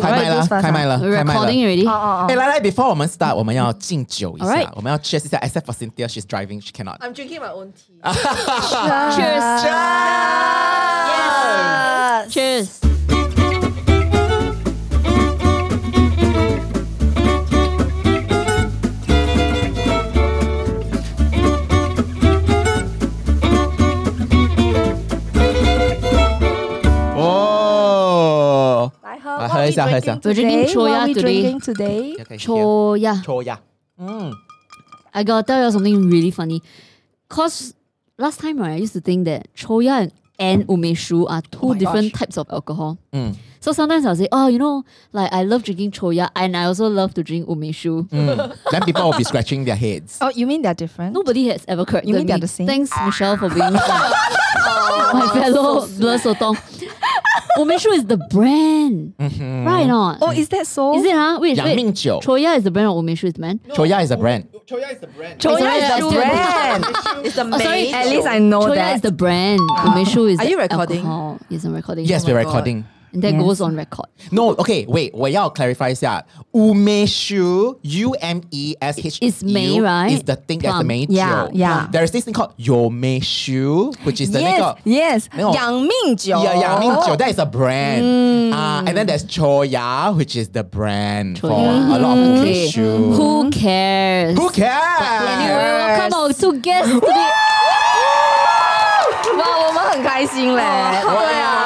开麦啦，开麦了，开麦了。Recording already。哎，来来，before 我们 start，我们要敬酒一下，我们要 cheers 一下。Except for Cynthea, she's driving, she cannot. I'm drinking my own tea. Cheers. Cheers. Cheers. 喝一下，喝一下。We're drinking choya today. We drinking today? Choya. Choya. Mm. I gotta tell you something really funny. Cause last time right, I used to think that choya and, and umeshu are two oh different gosh. types of alcohol. Mm. So sometimes I'll say, oh, you know, like I love drinking Choya and I also love to drink umeshu. Mm. then people will be scratching their heads. Oh, you mean they're different? Nobody has ever corrected You mean me. they're the same? Thanks, Michelle, for being my fellow blur sotong. Umeshu is the brand, right? or Not Oh, is that so? is it? Huh? Wait, Yang wait. Ming Jiu. Choya is the brand or Umeshu is the brand? Choya is the brand. Choya is the brand. Choya is the brand. It's the Oh, sorry, At least. I know Choya that. is the brand. Umeshu is Are you recording? alcohol. Yes, I'm recording. Yes, Oh we're God. recording. And that yes. goes on record. No, okay, wait. 我要 clarify 一下。Umeshu, U M E S H U, is May, right? Is the thing that's the main yeah. Yeah, There is this thing called Yomeishu, which is the yes, 那个 yes Yangmingjiu. Yeah, Yangmingjiu. That is a brand. Mm. Uh, and then there's Choya, which is the brand Choya. for mm. a lot of okay. Umeshu. Who cares? Who cares? But anyway, welcome out to guest 哇，我们很开心嘞！对啊。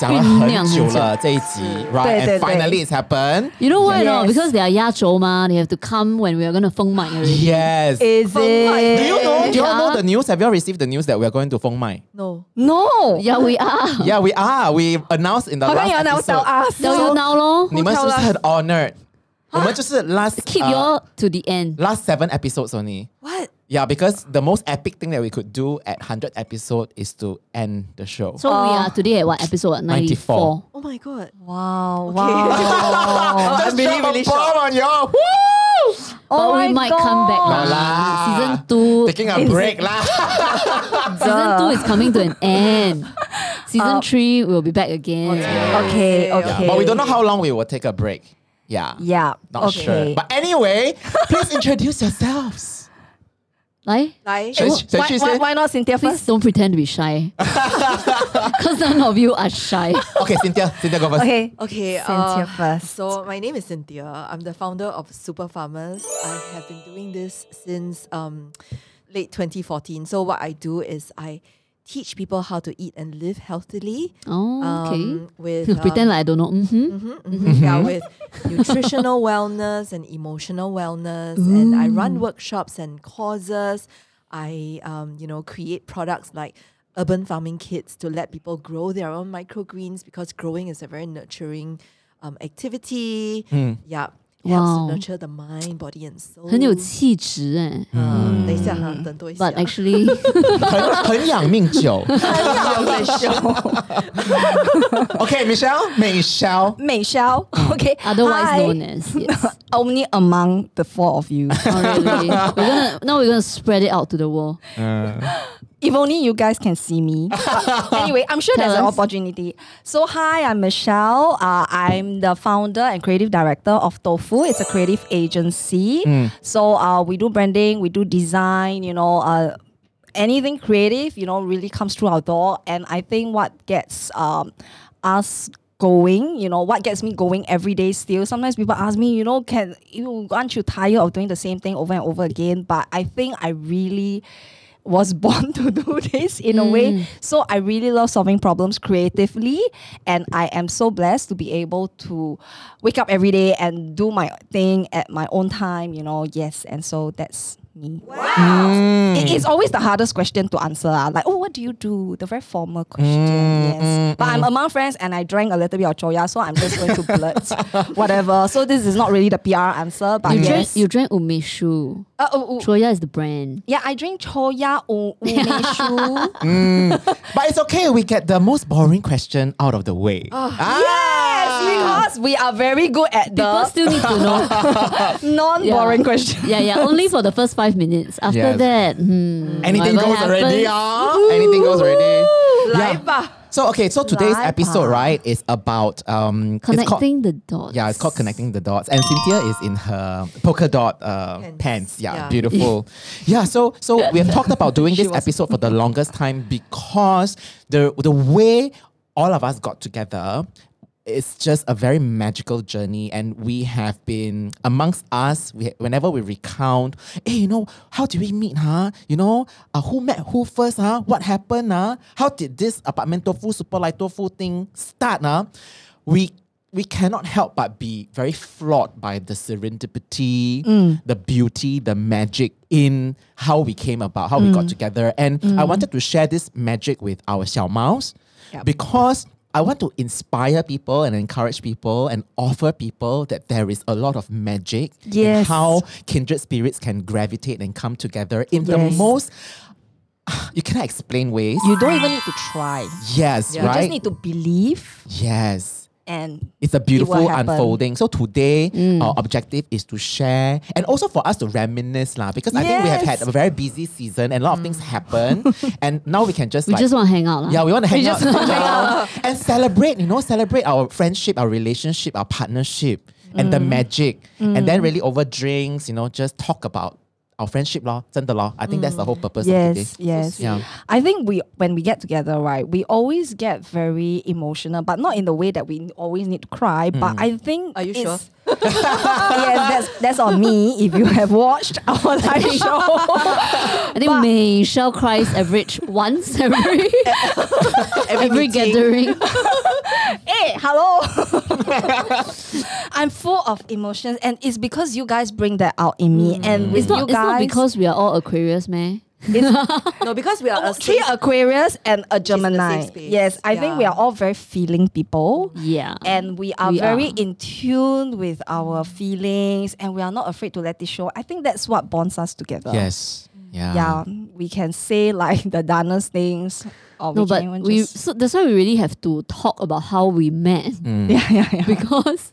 讲了很久了这一集，right? 对对 And 对 finally it's happened. You know why not? Yes. Because they are 压轴 ma. They have to come when we are going to 封麦 already. Yes. Is Do you it? know? Do you all know Yeah. the news? Have you all received the news that we are going to Feng Mai? No. No. Yeah, we are. Yeah, we are. We announced in the 好像 last 有人要 tell episode. us。 Tell you now, lor. 你们是不是很 honored？我们就是 last Keep uh, your to the end. last seven episodes only. What? Yeah, because the most epic thing that we could do at 100 episode is to end the show. So we are today at what episode? 94. 94. Oh my god. Wow, Okay. wow. I'm really, really Bomb shocked. on you. Woo! But Oh we my might come back. God. No lah. lah. Season 2. Taking a break lah. Season 2 is coming to an end. Season uh. 3 we'll be back again. Okay, okay. But we don't know how long we will take a break. Yeah. Yeah. Not okay. sure. But anyway, please introduce yourselves. Why, why, why, not Cynthea Please do don't pretend to be shy. Because none of you are shy. okay, Cynthea. Cynthea, go first. Okay. Okay. Uh, Cynthea uh, first. So my name is Cynthea. I'm the founder of Super Farmers. I have been doing this since um, late 2014. So what I do is I teach people how to eat and live healthily. Oh, okay. um, with pretend um, like I don't know. Mm-hmm. Mhm, mhm, Yeah, with nutritional wellness and emotional wellness, and I run workshops and courses. I, um, you know, create products like urban farming kits to let people grow their own microgreens because growing is a very nurturing um, activity. Yeah, helps Wow. to nurture the mind, body, and soul. 很有气质哎。嗯，等一下哈，等多一下。 But actually, 很很养命酒。Okay, Michelle. Michelle. 美肖 Okay. otherwise Hi. known as yes. Only among the four of you. Oh, really? We're gonna now we're gonna spread it out to the world. if only you guys can see me. Anyway, I'm sure Tell there's an opportunity. So, hi, I'm Michelle. Uh, I'm the founder and creative director of Tofu. It's a creative agency. So, uh, we do branding, we do design, you know, uh, anything creative, you know, really comes through our door. And I think what gets um, us going, you know, what gets me going every day still. Sometimes people ask me, you know, can you aren't you tired of doing the same thing over and over again? But I think I really was born to do this in a way. Mm. So I really love solving problems creatively. And I am so blessed to be able to wake up every day and do my thing at my own time, you know. Yes. And so that's me. It- it's always the hardest question to answer. ah. Like, oh, what do you do? The very formal question. Mm, yes. Mm, mm, but I'm among friends and I drank a little bit of choya, so I'm just going to blurt whatever. So this is not really the PR answer, but You yes. drank you drank umeshu. Uh, oh, oh, Choya is the brand. yeah, I drink choya u- umeshu. But it's okay. We get the most boring question out of the way. Oh, ah. yes, because we are very good at People the still need to know. non-boring Yeah. question. yeah, yeah. Only for the first five minutes. After Yes. that, hmm, Anything whatever goes already, happens- ah. Anything goes already. 来 Yeah. 吧。So okay, so today's Right, episode, pa. right, is about um it's called- Connecting the dots. yeah, it's called connecting the dots, and Cynthea is in her polka dot uh, Pants. pants. Yeah, Yeah. beautiful. yeah, so so we have talked about doing this episode for the longest time because the the way all of us got together it's just a very magical journey and we have been amongst us we, whenever we recount hey you know how did we meet huh? You know uh, who met who first huh? What happened huh? How did this apartment tofu super light tofu thing start huh? We we cannot help but be very flawed by the serendipity, mm. the beauty, the magic in how we came about, how we got mm. together. And I mm. wanted to share this magic with our Xiao Maos Yep. because I want to inspire people and encourage people and offer people that there is a lot of magic in how kindred spirits can gravitate and come together in the most you cannot explain ways. You don't even need to try. yes, You right? just need to believe yes. And It's a beautiful happen. unfolding. So today, Mm. our objective is to share and also for us to reminisce, lah. Because I think we have had a very busy season and a lot of things happen, and now we can just We like just want to hang out. lah. yeah, we want to hang out, just wanna sit and celebrate. You know, celebrate our friendship, our relationship, our partnership, and Mm. the magic, and then really over drinks. You know, just talk about our friendship law, center, law. I think mm. that's the whole purpose yes, Yes, Yeah. I think we when we get together, right, we always get very emotional, but not in the way that we always need to cry. Mm. But I think Are you sure? Yes, that's that's on me. If you have watched our live show, I think Michelle cries average once every every meeting. gathering. hey, hello. I'm full of emotions, and it's because you guys bring that out in me. Mm. And with It's not, you it's not because we are all Aquarius, man. No, because we are oh, a three safe- Aquarius and a in a Gemini. Yes, I think we are all very feeling people. Yeah. And we are We very are. in tune with our feelings and we are not afraid to let it show. I think that's what bonds us together. Yes. Yeah. Yeah. We can say like the dullest things. Or no, we but we just, so that's why we really have to talk about how we met mm. yeah, yeah, yeah. because,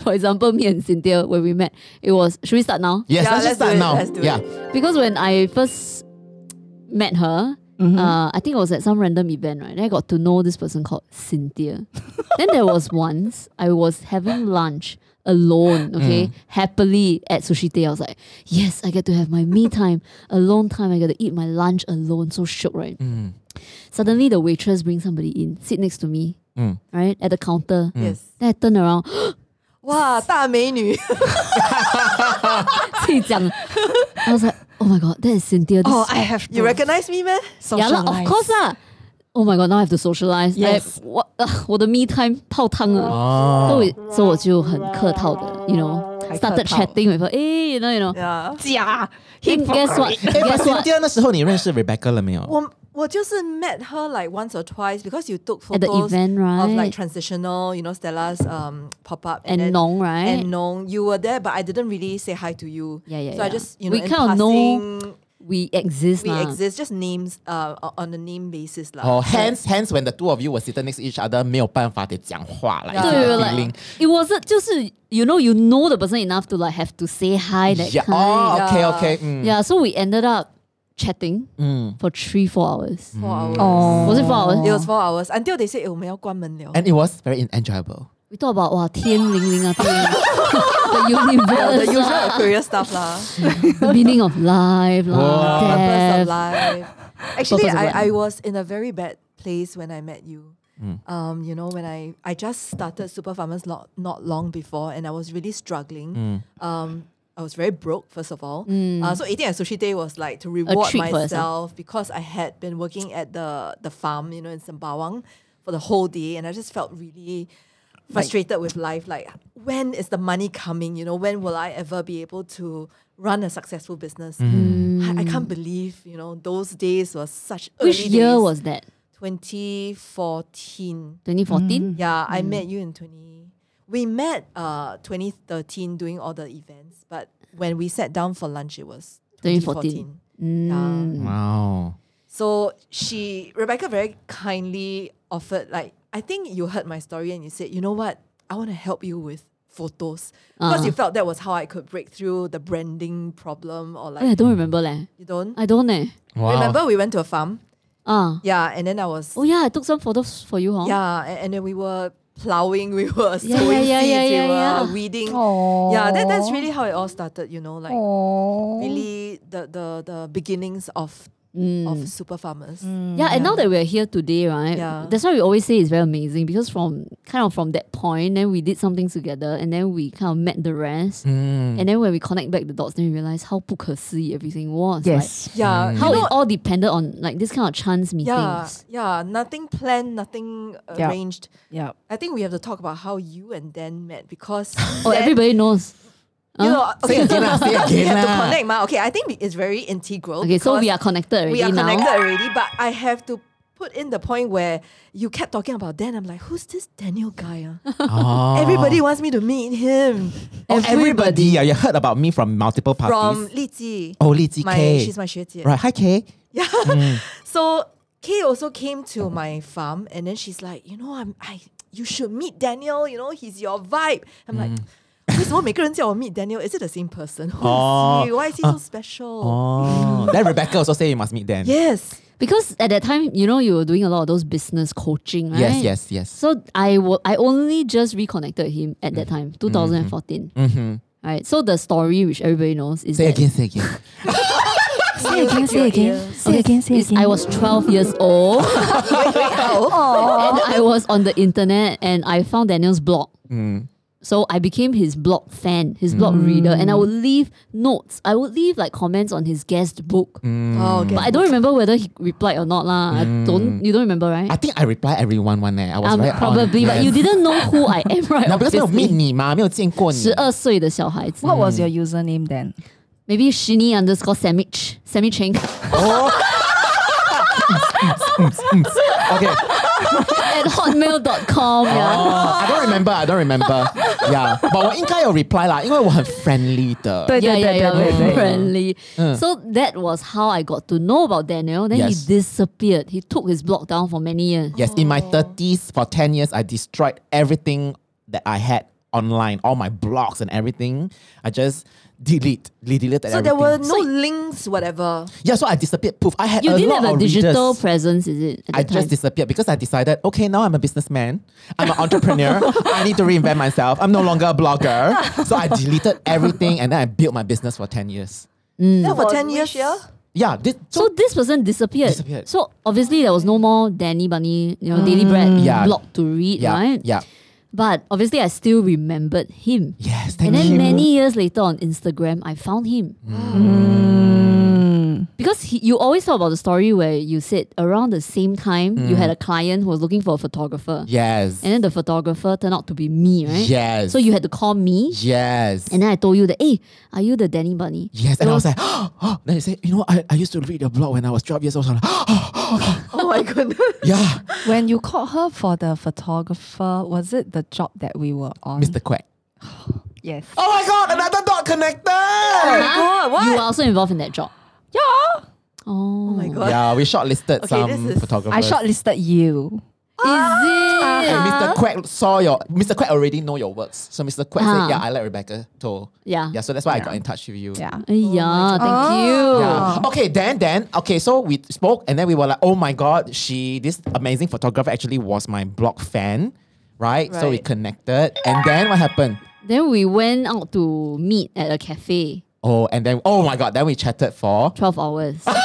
for example, me and Cynthea when we met, it was should we start now? Yes, Yeah, let's, just let's start it, now. let's do it. yeah. Because when I first met her. Mm-hmm. Uh, I think I was at some random event, right? Then I got to know this person called Cynthea. then there was once I was having lunch alone, mm. okay, mm. happily at Sushi Tei. I was like, yes, I get to have my me time, alone time. I get to eat my lunch alone. So shook, right? Mm. Suddenly the waitress brings somebody in, sit next to me, mm. right, at the counter. Mm. Yes. Then I turn around. 哇，大美女！自己讲，I was like, oh my god, that is Cynthea. This oh, I have. You recognize me, man? Yeah, lah, of course ah. Oh my god, now I have to socialize. Yes. what? 我、呃、我的 me time 泡汤了，oh. so, so know, started chatting with her. Hey, you know, you know. Yeah. Guess what? Guess what? 那时候你认识 Rebecca 了没有？我 我就是 met her like once or twice because you took At the photos event, of like right? transitional, you know, Stella's um pop up And then- Nong, right? And Nong, you were there, but I didn't really say hi to you. Yeah, yeah, So I yeah. just you know We in kind of know passing, We exist we lah. exist, just names uh o- on a name basis lah.哦、hence hence when the two of you were sitting next to each other，没有办法得讲话了。Yeah. 一对 个 like feeling。 it wasn't 就是 you know you know the person enough to like have to say hi that Yeah. kind. 哦，OK Yeah. OK，嗯 Yeah, so we ended up chatting 嗯 for three four hours. Four hours. Oh. Was it four hours? It was four hours until they said 我们要关门了。 ，and it was very enjoyable。 We talk about 哇天灵灵啊，天灵灵 the universe, the usual ah, Aquarius stuff lah. the meaning of life, lah, Wow. purpose death. of life. Actually, Purpose of life. I, I was in a very bad place when I met you. Mm. Um, you know, when I, I just started Super Farmers not, not long before and I was really struggling. Mm. Um, I was very broke, first of all. Mm. Uh, so eating at Sushi Tei was like to reward treat for myself because I had been working at the, the farm, you know, in Sembawang for the whole day and I just felt really frustrated with life. Like, when is the money coming? You know, when will I ever be able to run a successful business? I, I can't believe, you know, those days were such Which early year days. was that? 2014. 2014? Yeah, I met you in 20. We met uh 2013 doing all the events, but when we sat down for lunch, it was 2014. 2014. Yeah. Mm. Wow. So she, Rebecca, very kindly offered, like, I think you heard my story and you said, you know what, I want to help you with photos because Uh-huh. you felt that was how I could break through the branding problem or like Oh, I don't remember leh. you don't. I don't eh. Wow. Remember we went to a farm Ah. Yeah, and then I was Oh yeah, I took some photos for you, huh? yeah, and, and then we were plowing, we were Yeah, sowing yeah, yeah, seeds, we were weeding. Oh. Yeah, that, that's really how it all started. You know, like Oh. really the the the beginnings of Mm. of super farmers. Yeah, and now that we're here today, right? Yeah. That's why we always say it's very amazing because from kind of from that point, then we did something together, and then we kind of met the rest, Mm. and then when we connect back the dots, then we realize how 不可思议 everything was. Yes. Yeah, Like, you how know, it all depended on like this kind of chance meetings. yeah, yeah, nothing planned, nothing Yeah. arranged. Yeah. I think we have to talk about how you and Dan met because Oh, Dan- everybody knows. You know, okay, you have to connect, ma. Okay, I think it's very integral. Okay, so we are connected already. We are now. connected already, but I have to put in the point where you kept talking about Dan. I'm like, who's this Daniel guy? Uh? Oh. Everybody wants me to meet him. Oh, everybody. everybody. Yeah, you heard about me from multiple parties. From Li Ji. Oh, Li Ji K. She's my 学姐. Right, hi K. Yeah. Mm. So K also came to my farm and then she's like, you know, I'm, I you should meet Daniel, you know, he's your vibe. I'm mm. like, 什么每个人叫我 meet Daniel? Is it the same person? Who is Oh. he? Why is he so special? Oh. then Rebecca also say you must meet them. Yes. Because at that time, you know, you were doing a lot of those business coaching, right? Yes, yes, yes. So I wa- I only just reconnected him at that time, 2014. Mm-hmm. Right. So the story which everybody knows is Say that again, say again. Say again, say again. Say again, say is again. I was 12 years old and I was on the internet and I found Daniel's blog. Mm. So I became his blog fan, his blog reader, and I would leave notes. I would leave like comments on his guest book. Mm. Oh, okay. But I don't remember whether he replied or not lah. I don't. You don't remember, right? I think I reply everyone one eh. I was Um, very on. probably, but Yes. you didn't know who I am, right? No, because 没有 obviously. meet 你嘛，没有见过你。十二岁的小孩子 What was your username then? maybe Shinny underscore sandwich sandwich Cheng Okay. at hotmail.com. Yeah. Oh, I don't remember. I don't remember. yeah, but 我应该有 reply 啦，因为我很 friendly 的。对 Yeah, yeah, yeah, 对对对 very friendly. So that was how I got to know about Daniel. Then Yes. he disappeared. He took his blog down for many years. Yes, in my 30s, for 10 years, I destroyed everything that I had online, all my blogs and everything. I just delete, deleted so everything. there were no links, whatever. yeah, so I disappeared. Poof. I had You a didn't lot have a digital readers. presence, is it? I the time? just disappeared because I decided, okay, now I'm a businessman. I'm an entrepreneur. I need to reinvent myself. I'm no longer a blogger. So I deleted everything and then I built my business for 10 years. Mm. So for 10 years. year? Yeah, this, So this person disappeared. Disappeared. So obviously there was no more Danny Bunny, you know, Daily mm. Bread Yeah. blog to read, yeah, right? yeah. But obviously I still remembered him. Yes, thank you. and then you. many years later on Instagram, I found him. Mm. Because he, you always talk about the story where you said around the same time you had mm. a client who was looking for a photographer. Yes. And then the photographer turned out to be me, right? Yes. So you had to call me. Yes. And then I told you that, hey, are you the Danny Bunny? Yes, and I was like, oh, then he said, you know, I, I used to read your blog when I was 12 years old. So I'm like, oh, oh, oh my oh. goodness. yeah, When you called her for the photographer, was it the job that we were on? Mr. Quack. Yes. Oh my God, another dot connected. Huh? God, what? You were also involved in that job. Yeah. Oh, Oh my god. Yeah, we shortlisted Okay, some this is- photographers. I shortlisted you. Is it? And Mr. Quack saw your, Mr. Quack already know your works. So Mr. Quack Ah. said, yeah, I like Rebecca to. Yeah. Yeah, so that's why I got in touch with you. Yeah. Yeah, thank Oh. you. Yeah. Okay, then then okay, so we spoke and then we were like, oh my god, she this amazing photographer actually was my blog fan, right? So we Right. connected, and then what happened? Then we went out to meet at a cafe. Oh, and then oh my god, then we chatted for 12 hours.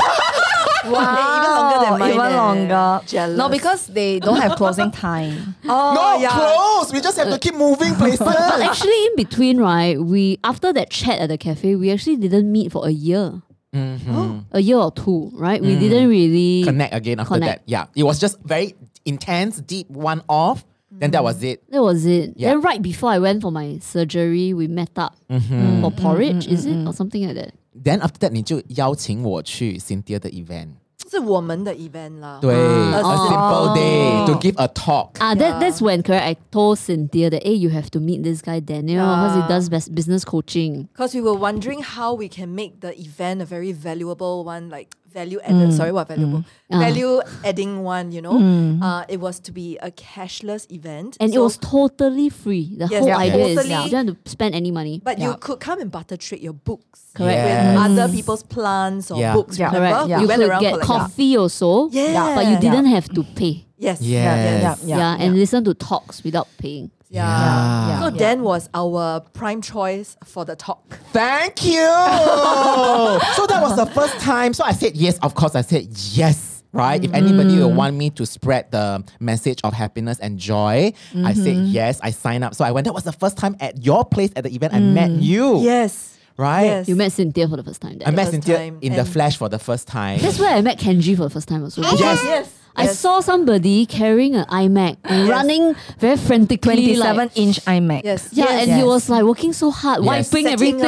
Wow. even longer than mine. Even eh. longer. Jealous. No, because they don't have closing time. oh, no yeah. close. We just have to keep moving places. but actually, in between, right, we after that chat at the cafe, we actually didn't meet for a year. A year or two, right? We didn't really connect again after Connect. that. Yeah, it was just very intense, deep one off. Then that was mm. it. That was it. Yeah. Then right before I went for my surgery, we met up mm-hmm. for mm-hmm. porridge, mm-hmm. is it? Mm-hmm. Or something like that. Then after that, 你就邀请我去 Cynthea 的 event。是我们的 event 啦，对、oh,，a simple day to give a talk. Ah, that that's when correct. I told Cynthea that hey, you have to meet this guy Daniel because he does best business coaching. Because we were wondering how we can make the event a very valuable one, like value added. Sorry, what valuable? Ah. Value adding one. You know, Mm. uh, it was to be a cashless event, And it was totally free. The Yes, whole yeah. idea is Totally. you don't have to spend any money. But you could come and butter trade your books Correct. with Yes. other people's plants or Yeah. books. Yeah. Remember, Correct. Yeah. we You went could around get collecting. coffee also. Yeah. But you didn't have to pay. Yes. Yes. Yeah, Yeah, yeah. and listen to talks without paying. Yeah. Yeah. So Dan was our prime choice for the talk. Thank you. so that was the first time. So I said yes. Of course, I said yes. Right. If anybody will mm-hmm. want me to spread the message of happiness and joy, I said mm-hmm. yes. I signed up. So I went. That was the first time at your place at the event. I met mm. you. Yes. Right. Yes. You met Cynthea for the first time. I met first Cynthea time. in the And- flesh for the first time. That's where I met Kenji for the first time also. Yes. Yes. I saw somebody carrying an iMac and Yes. running very frantically. 27 like, inch iMac. Yes. Yeah, yes. and he was like working so hard, Yes. wiping Setting everything.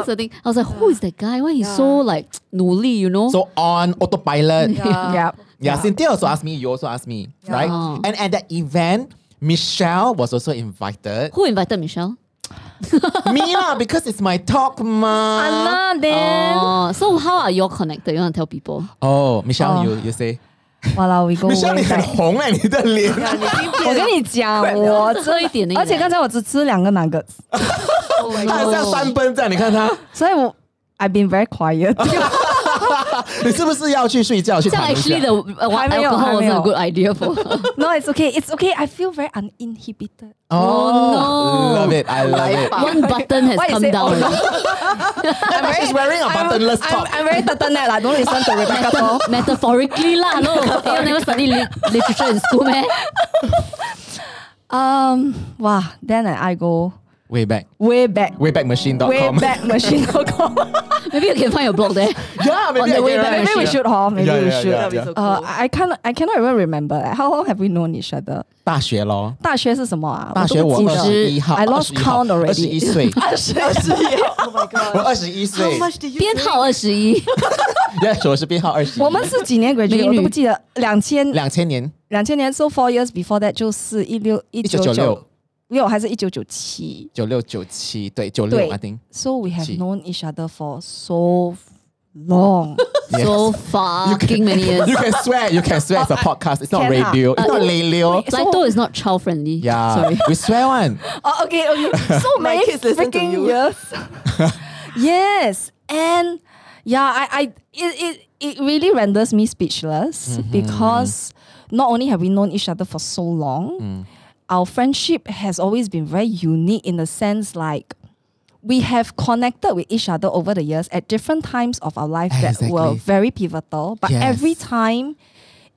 up. Setting. I was like, who is that guy? Why he's so like 努力, you know? So on autopilot. Yeah. Yeah. Yeah, Cynthea also asked me, you also asked me, right? Oh. And at that event, Michelle was also invited. who invited Michelle? me lah, because it's my talk, ma. Anna then. Oh, so how are you all connected? You want to tell people? Oh, Michelle, Oh. you you say. 哇啦，我一个，你笑你很红哎、你的脸，我跟你讲，我这一点的，而且刚才我只吃两个哪个，他像三分在，你看他，所以我 I've been very quiet。你是不是要去睡觉去这样躺一下 actually the uh, 还没有， alcohol 还 wasn't 没 a 有。 good idea for her. No, it's okay. It's okay. I feel very uninhibited. Oh, no. Love it, I love it. One button has Why you come say, down. oh, no? And she's wearing a buttonless I'm, top. I'm very turtleneck. I don't listen to Rebecca Toh. Metaphorically lah, no. you never study li- literature in school, man. Um, wow. Then I go Way back, way back, waybackmachine.com. way back machine.com. Maybe you can find your blog there. yeah, maybe On the I way can, back, right? Maybe we should, huh? Maybe Yeah, we yeah, should. yeah, That'd be yeah. so Uh, cool. I can't. I cannot even remember. Like, how long have we known each other? 大学咯，大学是什么啊？大学我二我都不记得十一号 I lost 21号 count already 二十一岁，二十 oh my 我 god. 二十一 How 岁， much did you 编号二十一， yes，我是编号二十一。我们是几年 graduate？美女我都不记得。两千两千年两千年，so four years before that 就是一六一九九1996 六还是一九九七？九六九七，对，九六，I think。So we have known each other for so long, so fucking many years. You can swear, you can swear. It's a oh, podcast. It's not radio. It's uh, not radio. Lito is not child friendly. Yeah, sorry. We swear one. Oh, okay, okay. So many freaking years. Yes, and yeah, I, I, it, it, it really renders me speechless mm-hmm. because not only have we known each other for so long mm our friendship has always been very unique in the sense like we have connected with each other over the years at different times of our life that were very pivotal, but Yes. every time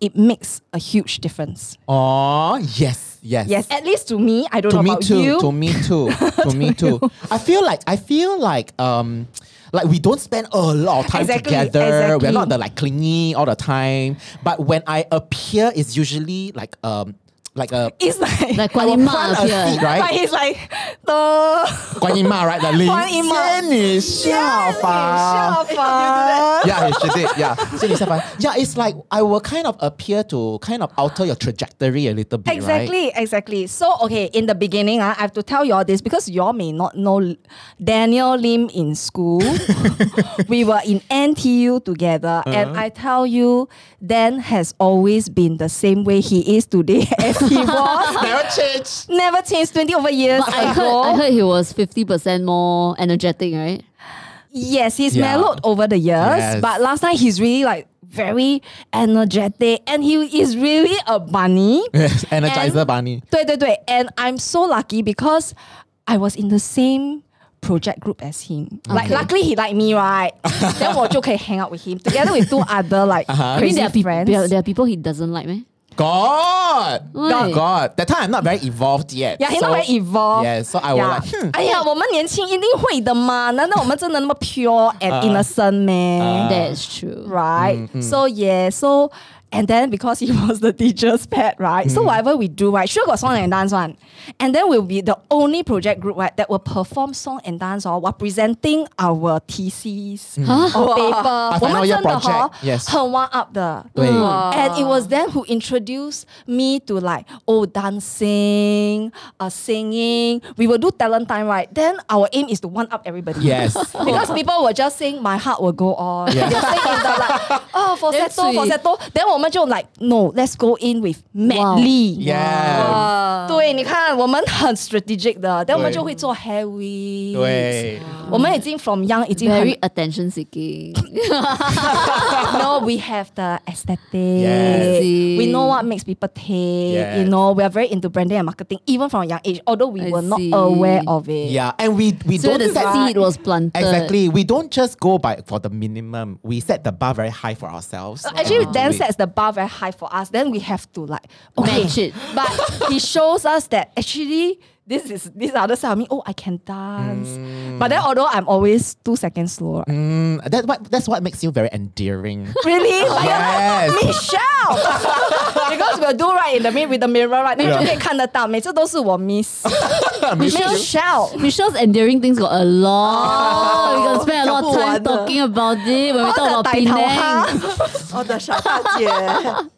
it makes a huge difference. Oh, yes, yes. Yes, at least to me. I don't to know me about too. you. To me too. to me too. I feel like I feel like um like we don't spend a lot of time Exactly, together. We're not the like clingy all the time. But when I appear, it's usually like um like a It's like Like I will Guan Yima plant a appear. seed, right? But he's like the 观音妈 right? The 林观音妈仙女下凡。下凡。 yeah, she did. Yeah, 仙女下凡 Yeah, it's like I will kind of appear to kind of alter your trajectory a little bit, right? Exactly, exactly. So okay, in the beginning, uh, I have to tell you all this because you all may not know Daniel Lim in school. we were in NTU together, and Uh-huh. I tell you, Dan has always been the same way he is today as he was. Never change. Never changed 20 over years But I ago. heard, I heard he was 50% more energetic, right? Yes, he's Yeah. mellowed over the years, Yes. but last time he's really like very energetic and he is really a bunny. Yes, Energizer And- bunny. 对对对 and I'm so lucky because I was in the same project group as him. Like Okay. luckily he like me, right? then 我就可以 hang out with him together with two other like Uh-huh. I mean, crazy there are, peop- friends. there, are, there are people he doesn't like, man. God, Why? God. That time I'm not very evolved yet. yeah, he's so, not very evolved. Yeah, so I will Yeah. like, hmm. 哎呀，我们年轻一定会的嘛？难道我们真的那么 pure and innocent 咩？ Uh, That's true. right? Mm, So yeah, so And then because he was the teacher's pet, right? So whatever we do, right, sure got song and dance one. And then we'll be the only project group, right, that will perform song and dance or while presenting our TCs or paper. 我们 final year 真的 project, 哦 yes 很 one up 的。对 And it was them who introduced me to like oh dancing, uh, singing. We will do talent time, right? Then our aim is to one up everybody. Yes. because people will just sing my heart will go on. Yeah. They'll sing in the like oh That's falsetto, sweet. falsetto. Then 我 们就 like no, let's go in with medley. Yeah. 对，你看我们很 strategic 的，但我们对就会做 heavy。对，我们已经 from young 已经很 Very attention seeking. no, we have the aesthetic. Yes. We know what makes people take. Yes. You know, we are very into branding and marketing, even from a young age, although we I were not see. aware of it. Yeah, and we we so don't the set seed was planted. exactly. We don't just go by for the minimum. We set the bar very high for ourselves. So actually, and Dan do it. sets the bar very high for us. Then we have to like okay. Match it. But he shows us that actually this is this other side of me. Oh, I can dance. But then although I'm always two seconds slow. right? Mm, that what that's what makes you very endearing. Really? Like, yes. Michelle! because we'll do right in the mirror with the mirror, right? 那 Yeah. 就可以看得到，每次都是我 miss。Michelle. Michelle's endearing things got a lot. we can spend a lot of time 讲不完的。 talking about it when we 我 talk 的 about 大头 Penang. 虾。哦的傻大姐，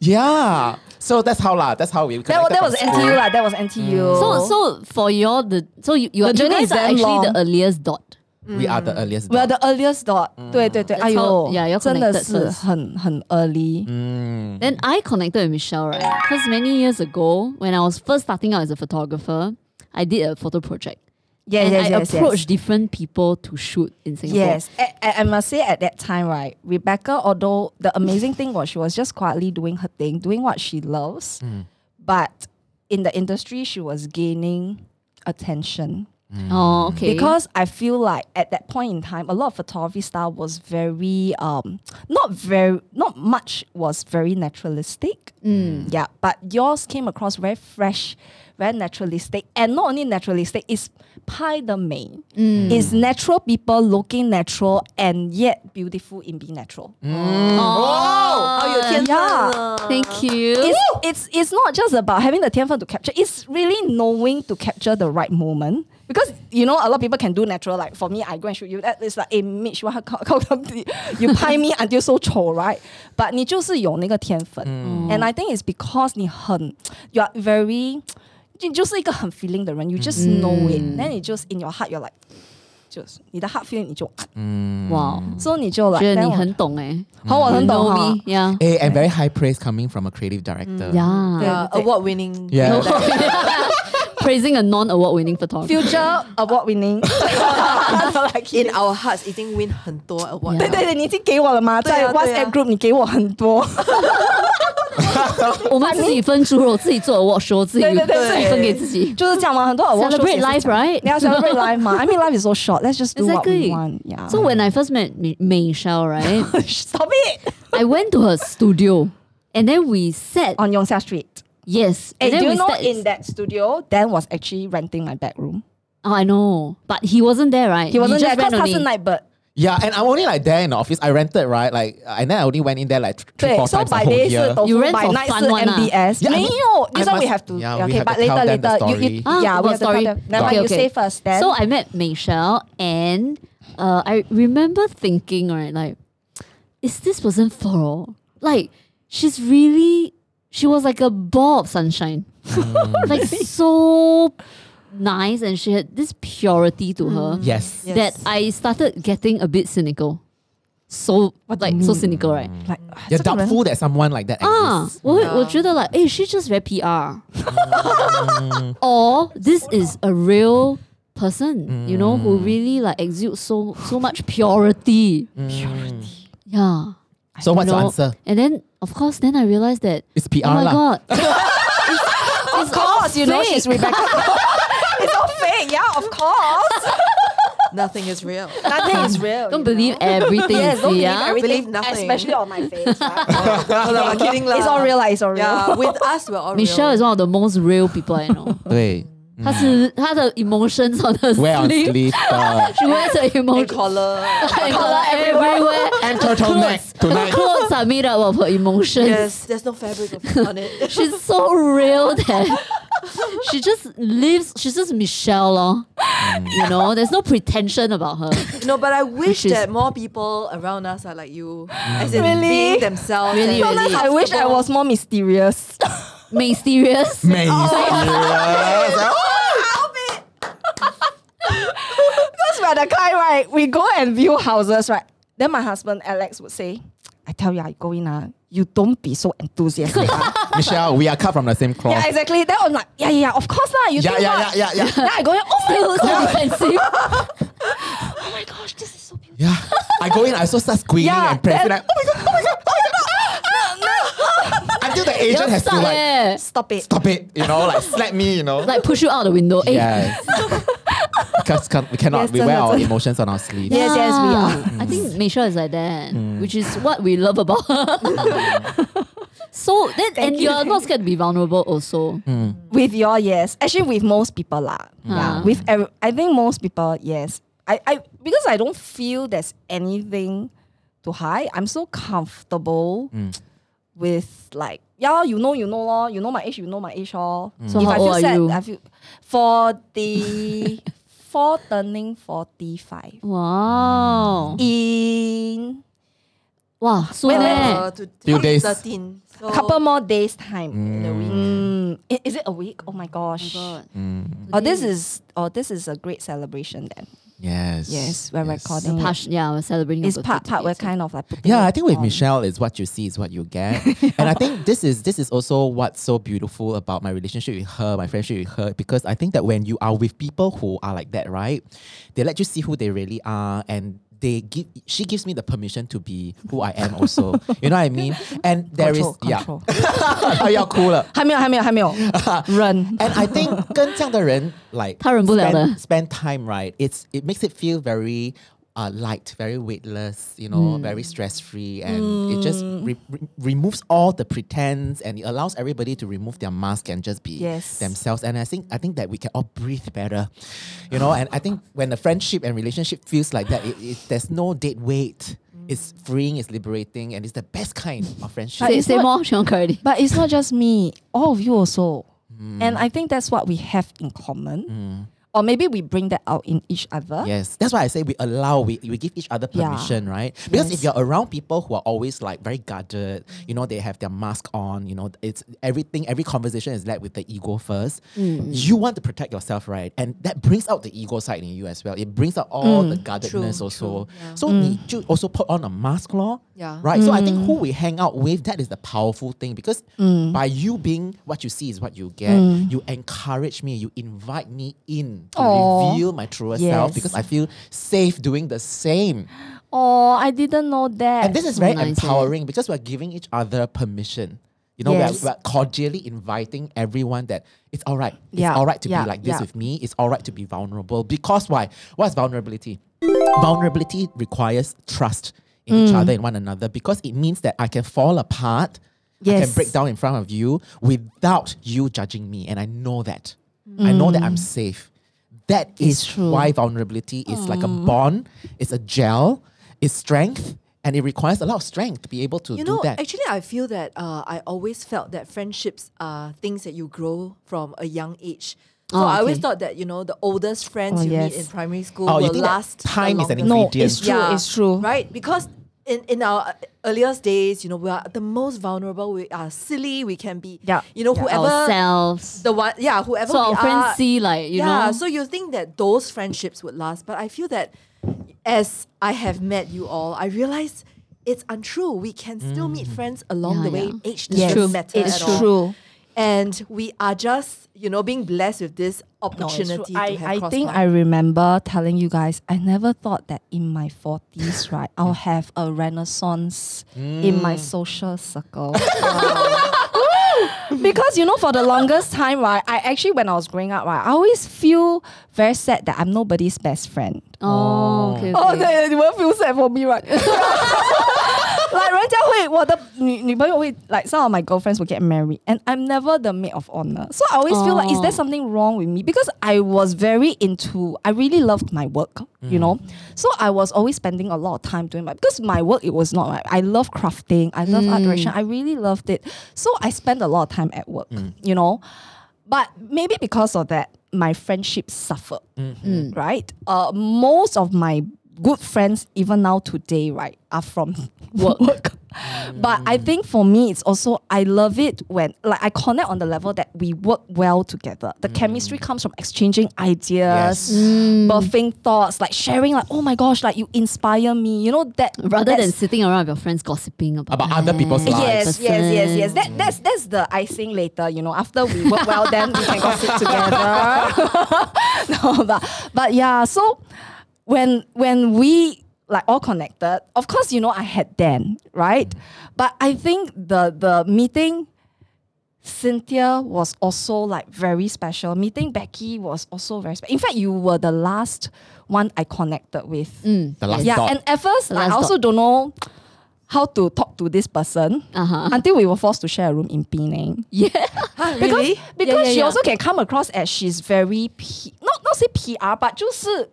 Yeah. So that's how lah. That's how we. That, was- connected that was from school. NTU lah. That was NTU. So so for your the so you you, The you journey guys is are damn actually long. the earliest dot. We are the earliest. we are dot. the earliest dot. 对对对， That's 哎 how- 呦 yeah, you're 真的 connected 是 first. 很很 early。 Mm. Then I connected with Michelle, right? Because many years ago, when I was first starting out as a photographer, I did a photo project. Yes, and yes, I yes, approached yes. different people to shoot in Singapore. Yes, I, I I must say at that time, right, Rebecca, although the amazing thing was she was just quietly doing her thing, doing what she loves, mm. but in the industry, she was gaining attention. Mm. Oh, okay. Because I feel like at that point in time, a lot of photography style was very um not very not much was very naturalistic. Mm. Yeah, but yours came across very fresh, very naturalistic, and not only naturalistic, it's pie the main. It's natural people looking natural and yet beautiful in being natural. 好有天分啊 Thank you. It's, it's it's not just about having the 天分 to capture. It's really knowing to capture the right moment. Because you know, a lot of people can do natural. Like for me, I go and shoot you. That is like a Mitch, what you pie me until so 丑 right? But 你就是有那个天分. And I think it's because 你很 you are very 你就是一个很 feeling 的人 You just know it. Then 你 just in your heart, you're like 就是你的 heart feeling 你就 wow. so 你就 like 觉得 then 你我很懂哎，好我 You 很懂 know 哈 me, yeah. Eh, and very high praise coming from a creative director. Yeah. praising a non-award winning photographer. Future award-winning. In our hearts 已经 win 很多 award 对了。对对，你已经给我了吗？对在啊对啊 WhatsApp group 你给我很多，我们自己分猪肉，自己做 award show，自己对对对自己分给自己。就是这样嘛，很多 award shows Celebrate life, 这样 right？你要 celebrate life 嘛？I mean life is so short. Let's just do what we want. Yeah. So when I first met Michelle, right, stop it I went to her studio, and then we sat on Yong Siak Street. Yes. And, and do you know start, in that studio, Dan was actually renting my bedroom. Oh, I know. But he wasn't there, right? He wasn't there because he's a night bird. Yeah, and I'm only like there in the office. I rented, right? Like, and then I only went in there like three, four so times by the whole day year. You rent by night fun one, ah. MBS. Yeah, no, no, this one we have to. Yeah, okay, but later, later. You, you, ah, yeah, we have story? to tell them. Never okay, mind, okay. you say first. Then. So I met Michelle, and uh, I remember thinking, right, like, is this person for all? Like, she's really she was like a ball of sunshine, like so nice, and she had this purity to her Yes. Yes. that I started getting a bit cynical. So What do you like so mean? cynical, right? like You're 这个人 doubtful that someone like that Ah, exists. 我会 Yeah. 我觉得 like, eh, she just very PR. or this is a real person, you know, who really like exudes so so much purity. Purity. Yeah. So what's you your know? answer? And then of course then I realized that It's PR oh my lah. god. Of course, you know fake. she's Rebecca. it's all fake. Yeah, of course. Nothing is real. Nothing is real. Don't you believe know? everything Yes, you don't see, believe yeah? everything, Believe nothing. especially on my face. right? No, no, I'm kidding lah. it's all real, lah. It's all real. Yeah, with us we're all Michelle real. is one of the most real people I know. 对 她是她的 emotions on her wear on sleeve. sleeve uh, She wears her and emotions collar. and color everywhere. and turtleneck tonight. Clothes are made up of her emotions. Yes, there's no fabric of- on it. She's so real that she just lives. She's just Michelle, lor. You know, there's no pretension about her. No, but I wish that more people around us are like you, as in Really? being themselves. Really, really. I wish I was more mysterious. Mysterious. Amazing. Oh. Because we're the kind, right? We go and view houses, right? Then my husband Alex would say, I tell you, I go in, uh, you don't be so enthusiastic. ah." Michelle, we are cut from the same cloth. yeah, exactly. Then I'm like, yeah, yeah, of course lah. You yeah, think yeah, what? yeah, yeah, yeah. Then I go in, oh my Still so god. defensive. Oh my gosh, this is so beautiful. Yeah. I go in, I also start squealing Yeah, and pressing then- like, oh my god, oh my god, oh my god. Until the agent has to Stop like, eh. Stop it. stop it, you know, like slap me, you know. Like push you out the window. Eh, yes because can, we cannot yes, we wear our emotions on our sleeves. Yes, yes, we are. I think mm. Meisha is like that, mm. which is what we love about her. Mm. so then, and you. are not scared to be vulnerable also. Mm. With your yes, actually with most people lah. Yeah, ah. with I think most people yes. I, I because I don't feel there's anything to hide. I'm so comfortable mm. with like yeah, you know, you know, law, you know my age, you know my age, all. Mm. So if how I feel old sad, are you? I feel for the for turning forty five Wow. in Wow. So Wait, wait, eh. Uh, to Few days. 13. So a couple more days time. in a week. Mm, i- is it a week? Oh my gosh. God. Oh, this is oh, this is a great celebration then. Yes. Yes, we're recording. The pas- yeah, we're celebrating. It's part part. We're together. kind of like putting Yeah, I think with on. Michelle is what you see is what you get. and I think this is this is also what's so beautiful about my relationship with her, my friendship with her, because I think that when you are with people who are like that, right? They let you see who they really are and they give she gives me the permission to be who I am also. you know what I mean? And there is Control, control. yeah. 他要哭了。还没有还没有还没有 run. And I think 跟这样的人 like 他忍不了的 spend, spend time right it's it makes it feel very uh, light very weightless you know Hmm. very stress free and it just re- re- removes all the pretense and it allows everybody to remove their mask and just be Yes. themselves and I think I think that we can all breathe better you know and I think when a friendship and relationship feels like that it, it, there's no dead weight it's freeing it's liberating and it's the best kind of friendship Say, it's say not- more, Sean. But it's not just me. All of you also. Hmm. And I think that's what we have in common. Or maybe we bring that out in each other. Yes, that's why I say we allow, we, we give each other Yeah. permission, right? Because Yes. if you're around people who are always like very guarded, you know, they have their mask on, you know, it's everything, every conversation is led with the ego first. Mm. You want to protect yourself, right? And that brings out the ego side in you as well. It brings out all mm. the guardedness True, also. true, yeah. So mm. you you also put on a mask, law. Yeah. Right. So I think who we hang out with, that is the powerful thing because by you being what you see is what you get, you encourage me, you invite me in to Aw. reveal my truer self because I feel safe doing the same. Oh, I didn't know that. And this is very nice, eh? empowering because we're giving each other permission. You know, Yes. we're, we're cordially inviting everyone that it's all right. It's Yeah, all right to yeah, be like this yeah. with me. It's all right to be vulnerable. Because why? What's vulnerability? Vulnerability requires trust in Mm. each other and one another because it means that I can fall apart. Yes. I can break down in front of you without you judging me. And I know that. I know that I'm safe. That is. It's true. why vulnerability is like a bond, it's a gel, it's strength, and it requires a lot of strength to be able to You do know, that. actually, I feel that uh, I always felt that friendships are things that you grow from a young age. So Oh, I always thought that you know the oldest friends Oh, you yes. meet in primary school Oh, you will think that last. the time is an longest. no, it's true. It's true. Right? Because in, in our uh, earliest days, you know, we are the most vulnerable. We are silly. We can be, Yeah. you know, Yeah. whoever Ourselves. the one, yeah, whoever So we our friends are. see like, you know. yeah, know. so you think that those friendships would last, but I feel that as I have met you all, I realize it's untrue. We can still meet friends along Yeah, the way. Age doesn't Yes, true. matter it's at all. True. And we are just, you know, being blessed with this No, opportunity to I, have I think. I remember telling you guys, I never thought that in my 40s, right, I'll have a renaissance in my mm. social circle. because, you know, for the longest time, right, I actually, when I was growing up, right, I always feel very sad that I'm nobody's best friend. oh, okay, oh, okay. Oh, they, you won't feel sad for me, right? like 人家会我的女女朋友会 like some of my girlfriends will get married and I'm never the maid of honor. So I always feel like is there Oh. something wrong with me because I was very into I really loved my work, you know. So I was always spending a lot of time doing my because my work it was not right. I love crafting, I love art direction. I really loved it. So I spent a lot of time at work, you know. But maybe because of that, my friendships suffered, right? Uh, most of my good friends, even now today, right, are from work. But I think for me, it's also I love it when like I connect on the level that we work well together. The chemistry comes from exchanging ideas, Yes. birthing thoughts, like sharing, like oh my gosh, like you inspire me. You know that Rather than sitting around with your friends gossiping about, About other people's "Eh, lives. Yes, person." yes, yes, yes. That that's that's the icing later. You know, after we work well, then we can gossip together. no, but but yeah. So when when we like all connected, of course, you know, I had Dan, right? But I think the the meeting. Cynthea was also like very special. Meeting Becky was also very special. In fact, you were the last one I connected with. Mm. The last Yeah, dot. and at first, like, I last also don't know how to talk to this person Uh-huh. until we were forced to share a room in Penang. Yeah. Huh, Because, really? because Yeah, yeah, she yeah. also can come across as she's very P, not not say PR, but 就是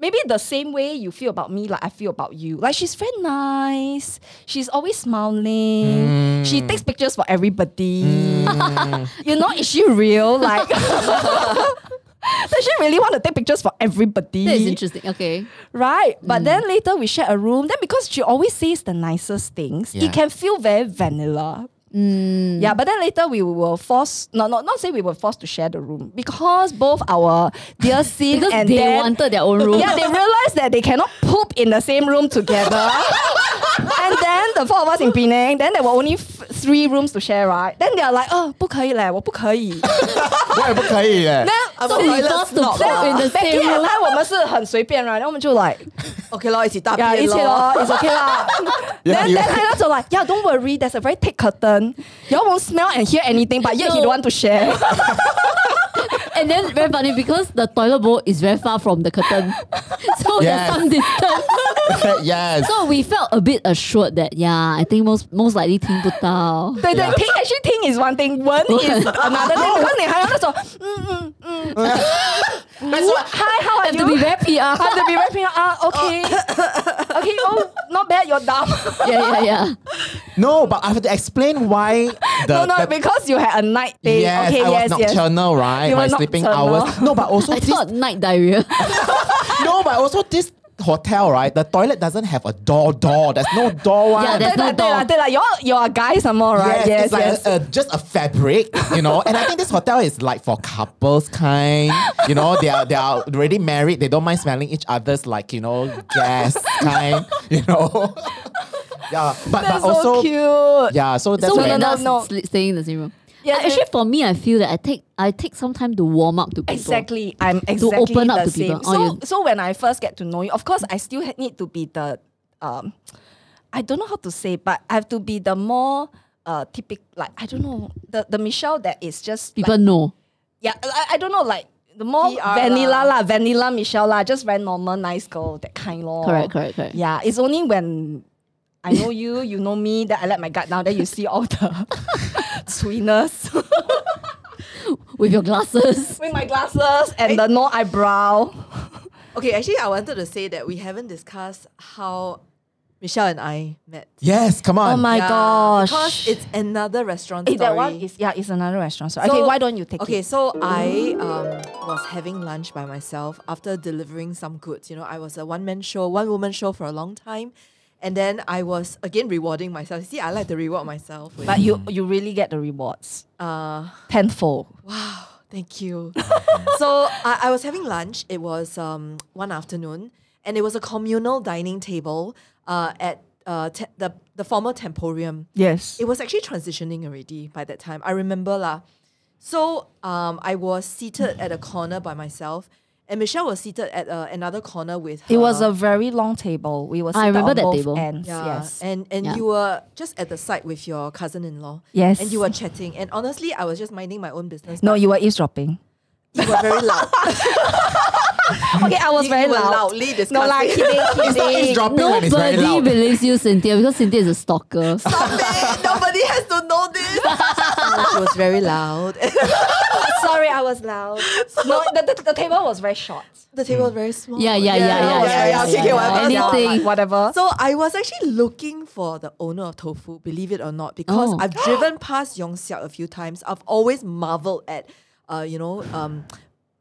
maybe the same way you feel about me, like I feel about you. Like she's very nice. She's always smiling. She takes pictures for everybody. you know, is she real? Like Does she really want to take pictures for everybody? That is interesting. Okay. Right. Mm. But then later we share a room. Then because she always says the nicest things, Yeah. it can feel very vanilla. Mm. Yeah, but then later we were forced, no, no, not say we were forced to share the room because both our dear Sin Because and they Dan, wanted their own room. yeah, they realized that they cannot poop in the same room together. and then the four of us in Penang, then there were only f- three rooms to share, right? Then they are like, oh, 不可以嘞，我不可以。我也不可以耶。 then So we forced to poop in the Becky same and room. I 我们是很随便，right？然后我们就 like。 OK 咯，一起大 Yeah, 便 it's 咯。 okay, it's okay lah. Yeah, then yeah. then 他就 like, yeah, don't worry, there's a very thick curtain. You all won't smell and hear anything, but yet he No. don't want to share. And then very funny because the toilet bowl is very far from the curtain. so Yes. there's some distance. yes. So we felt a bit assured that yeah, I think most most likely 听不到。对对，听 actually 听 is one thing, 闻 is another thing. Because 你还有那种嗯嗯嗯， That's hi, how are Have to be you? very PR. Have to be rapping. Ah, okay, okay. Oh, not bad. You're dumb. yeah, yeah, yeah. No, but I have to explain why the, no, no, the because you had a night thing. Yes, okay, I was yes, yes. nocturnal, right? You My were sleeping nocturnal. hours. No, but also I this thought night diarrhea. no, but also this hotel, right, the toilet doesn't have a door door. There's no door. Yeah, there's no door. Like, you're, you're a guy right? Yes, yes it's like yes. A, a, just a fabric, you know. and I think this hotel is like for couples kind. You know, they are they are already married. They don't mind smelling each other's like, you know, gas kind, you know. yeah, but, that's but also so cute. Yeah, so that's so they're not no. staying in the same room. Yeah, actually, for me, I feel that I take I take some time to warm up to people. Exactly, I'm exactly open up the to people. same. Oh, So, you- so when I first get to know you, of course, I still need to be the, um, I don't know how to say, but I have to be the more uh typical, like I don't know, the the Michelle that is just People like, know. yeah, I, I don't know, like the more PR vanilla lah. lah, vanilla Michelle lah, just very normal, nice girl, that kind lor. Correct, correct, correct. Yeah, it's only when I know you, you know me, that I let my guard down, then you see all the sweetness With your glasses. with my glasses and the no eyebrow. Okay, actually, I wanted to say that we haven't discussed how Michelle and I met. yes, come on. Oh my Yeah, gosh. Because it's another restaurant Eh, story. that one is yeah, it's another restaurant. So, So- okay, why don't you take okay, it? Okay, so I um, was having lunch by myself after delivering some goods. You know, I was a one man show, one woman show for a long time. And then I was again rewarding myself. See, I like to reward myself. With, But you you really get the rewards uh, tenfold. wow, thank you. so I, I was having lunch. It was um, one afternoon, and it was a communal dining table uh, at uh, te- the the former Temporium. Yes. It was actually transitioning already by that time. I remember lah. So um, I was seated at a corner by myself, and Michelle was seated at uh, another corner with her. It was a very long table. We were I remember on that both table. ends. yeah, Yes. and and Yeah. you were just at the side with your cousin-in-law. Yes. and you were chatting. And honestly, I was just minding my own business. no, but you were eavesdropping. You were very loud. okay, I was You- very you loud. loudly No, like discussing. kidding, It's not- it's kidding. when it's very Nobody loud. believes you, Cynthea, because Cynthea is a stalker. Stop it! Nobody has to know this. she was very loud. Sorry, I was loud. No, the, the, the table was very short. the table was very small. Yeah, yeah, yeah, yeah, yeah, yeah, yeah, yeah, okay, yeah. whatever. Anything. whatever. So I was actually looking for the owner of Tofu, believe it or not, because Oh. I've driven past Yong Siak a few times. I've always marveled at, uh, you know, um,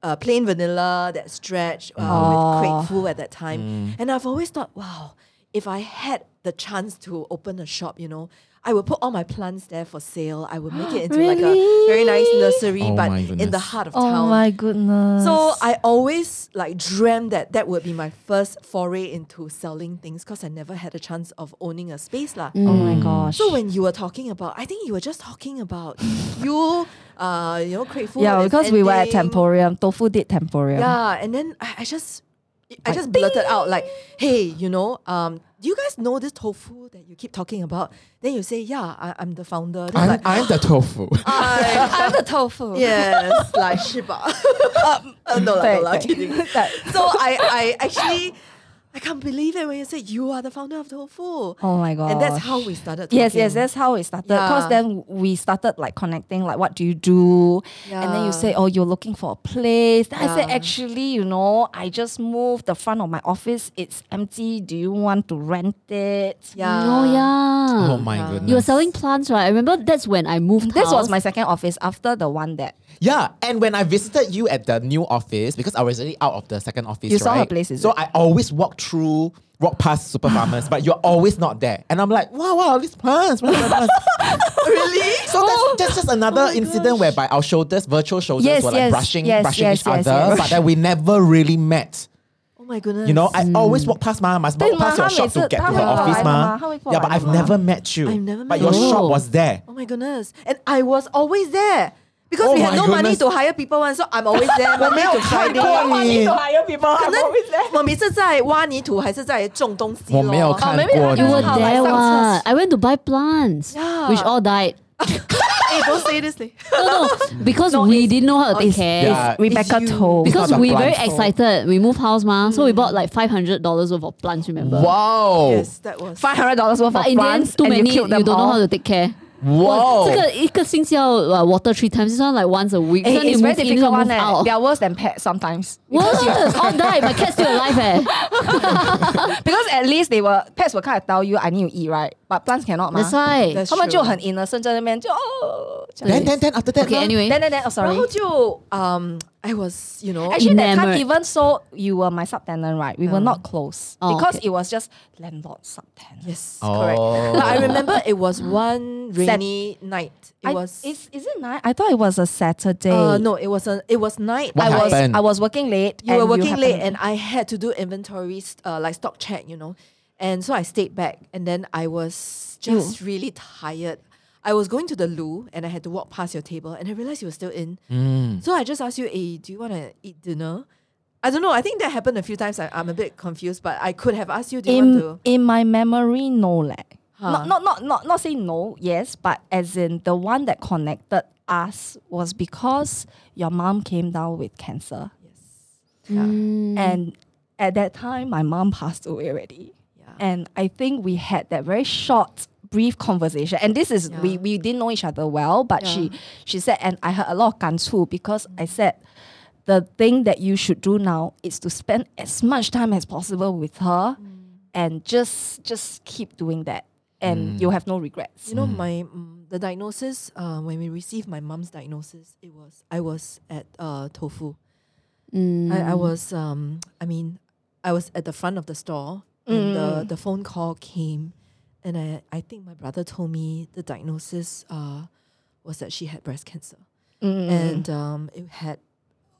uh, plain vanilla, that stretch uh, Oh. with crate full at that time. And I've always thought, wow, if I had the chance to open a shop, you know, I would put all my plants there for sale. I would make it into like a very nice nursery, Oh but in the heart of Oh town. Oh my goodness. So I always like dreamt that that would be my first foray into selling things because I never had a chance of owning a space lah. oh my gosh. So when you were talking about, I think you were just talking about you, uh, you know, crate food. yeah, and because we were at ending. Temporium. Tofu did Temporium. Yeah, and then I, I just, I Like, just blurted out like, "Hey, you know, um, do you guys know this tofu that you keep talking about?" Then you say, "Yeah, I, I'm the founder." Then I'm, like, I'm the tofu. I, I'm the tofu. yes, like Shiba. um, uh, no, lah, no, lah, kidding. That- So I, I actually, I can't believe it when you said you are the founder of Tofu. oh my god. And that's how we started. Talking. Yes, yes, talking. that's how we started. Yeah. Because then we started like connecting, like, what do you do? Yeah. And then you say, oh, you're looking for a place. Then I said, actually, you know, I just moved the front of my office. It's empty. Do you want to rent it? Yeah. Oh yeah. oh my Yeah. goodness. You were selling plants, right? I remember that's when I moved. This was my second office after the one that yeah, and when I visited you at the new office, because I was already out of the second office, you right? saw her place, is so it? I always walk through, walk past Super Farmers, but you're always not there. And I'm like, wow, wow, these plants, wow, plants. really? So that's, oh that's, just another oh incident gosh. whereby our shoulders, virtual shoulders, yes, were like yes, brushing, yes, brushing each other, but that we never really met. Oh my goodness. You know, I mm. always walk past my must walk past your shop to get to her office, ma. Yeah, but I've never met you. I've never met but your shop was there. Oh my goodness. And I was always there. Because Oh we had my no money goodness. to hire people one, so I'm always there. Monday to Friday. 过你。可能我每次在挖泥土还是在种东西咯。我没有看 maybe 过 I You你 were 好来 there 上厕 what? I went to buy plants, Yeah. which all died. Hey, don't say this thing. No, no, because we didn't know how to take care. Yeah. Rebecca It's you. told. It's Because not the we very plants. excited. We moved house, ma. So we bought like five hundred dollars worth of plants. Remember? Wow. Yes, that was. five hundred dollars worth But of in the end, plants too and many. you You, killed them don't know all. how to take care. Wow. 这个一个星期要 uh, water three times. This one like once a week. This Eh, one you it's very move in, difficult you one. move Eh. out. They are worse than pets sometimes. What? All died. My cat's still alive. Eh. Because at least they were pets will kind of tell you I need to eat right, but plants cannot 嘛。 That's why. That's 他们就 true. 很 innocent 在那边就哦。这样 Then, then, then after that, Okay. ma? Anyway. then then then oh 然 sorry. 后就 um I was you know Actually, that time even so, you were my subtenant, right? We were not close Oh, because okay. it was just landlord subtenant. yes Oh. correct. But I remember it was one Sat- rainy night. It I, was is is it night? I thought it was a Saturday. uh, no it was a it was night. What I was happened? I was working late. you were working late and I had to do inventories, uh, like stock check, you know. And so I stayed back and then I was just really tired. I was going to the loo and I had to walk past your table and I realized you were still in. Mm. So I just asked you, hey, do you want to eat dinner? I don't know. I think that happened a few times. I, I'm a bit confused, but I could have asked you, do you in want to? in my memory, no leh. Huh. Not, not not not not saying no, yes, but as in the one that connected us was because your mom came down with cancer. Yes. Yeah. Mm. and at that time my mom passed away already. yeah. And I think we had that very short, brief conversation. And this is we Yeah. we didn't know each other well, but she she said, and I had a lot of ganchu because I said the thing that you should do now is to spend as much time as possible with her and just just keep doing that. And you'll have no regrets. You know, my mm, the diagnosis, uh, when we received my mom's diagnosis, it was, I was at uh, Tofu. Mm. I, I was um I mean I was at the front of the store and the, the phone call came and I, I think my brother told me the diagnosis uh was that she had breast cancer. Mm. And um it had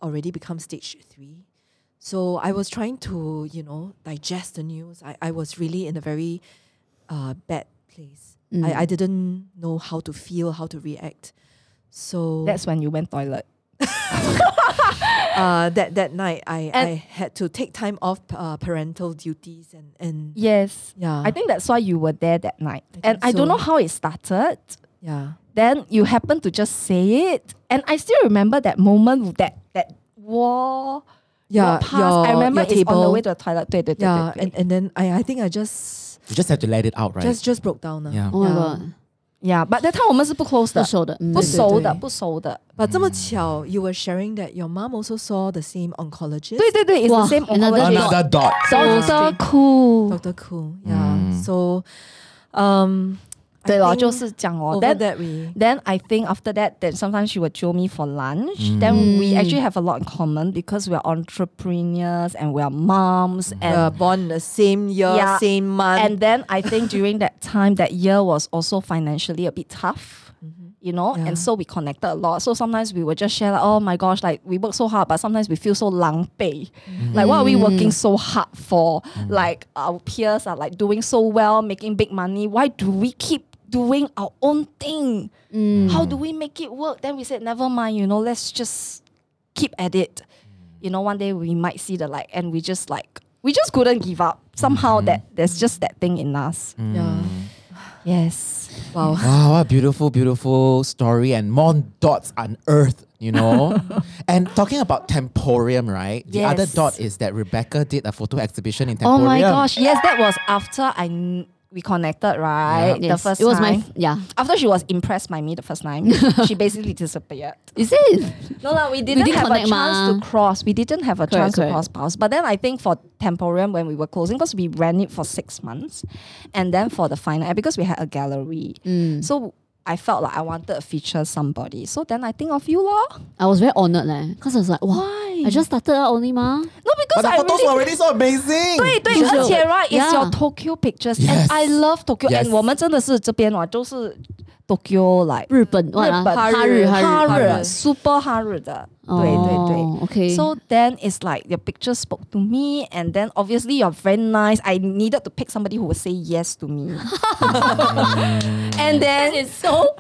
already become stage three. So I was trying to, you know, digest the news. I, I was really in a very uh bad place. Mm. I, I didn't know how to feel, how to react. So That's when you went toilet. uh, that that night I, And- I had to take time off uh, parental duties and and Yes. yeah I think that's why you were there that night. I and think I don't know so. how it started. yeah then you happen to just say it and i still remember that moment with that that wall Yeah, walk past. your- I remember your it's on the table. way to the toilet. 对对对 Yeah, 对对 and, and then I, I think I just You just have to let it out, right? just just broke down. ah. Yeah. Oh my Yeah. god， yeah, but that time 我们是不 close 的，不熟的，嗯不对对对熟的，不熟的。 But 这么巧, you were sharing that your mom also saw the same oncologist. 对对对，it's the 哇 same another oncologist. Another dot. Doctor Cool。 Dr. Koo. Yeah. Mm. So, um, I 对咯， think 就是这样哦。 over Then that we then I think after that, then sometimes she would jio me for lunch. Then we Mm. actually have a lot in common because we are entrepreneurs and we are moms and were born in the same year, Yeah. same month. and then I think during that time, that year was also financially a bit tough. You know, Yeah. and so we connected a lot. So sometimes we would just share like, oh my gosh, like we work so hard, but sometimes we feel so lang pei. Like what are we working so hard for? Like our peers are like doing so well, making big money. Why do we keep doing our own thing? Mm. How do we make it work? Then we said, never mind, you know, let's just keep at it. Mm. You know, one day we might see the light and we just like we just couldn't give up. Somehow mm-hmm. that there's just that thing in us. Mm. yeah. Yes. Wow. Wow, what a beautiful, beautiful story and more dots unearthed, you know? and talking about Temporium, right? The other dot is that Rebecca did a photo exhibition in Temporium. Oh my gosh. Yes, that was after I kn- we connected, right? The Yes, first it was time. my yeah. after she was impressed by me the first time, she basically disappeared. Is it? No, no, we didn't, didn't have a chance ma. to cross. We didn't have a Correct, chance to cross paths. But then I think for Temporium, when we were closing, because we ran it for six months, and then for the final, because we had a gallery, Mm. so I felt like I wanted to feature somebody. So then I think of you, lor. I was very honored leh, because I was like, wow, Why? I just started out only ma. No, because But the I photos really were already so amazing. 对对，就是而且 right is Yeah. your Tokyo pictures Yes. and I love Tokyo Yes. and 我们真的是这边哦，都是 Tokyo like 日本日 what 啊本哈日哈哈日日 super 哈日的， 对对对。哦，OK， So then it's like your picture spoke to me, and then obviously you're very nice. I needed to pick somebody who would say yes to me. and then it's so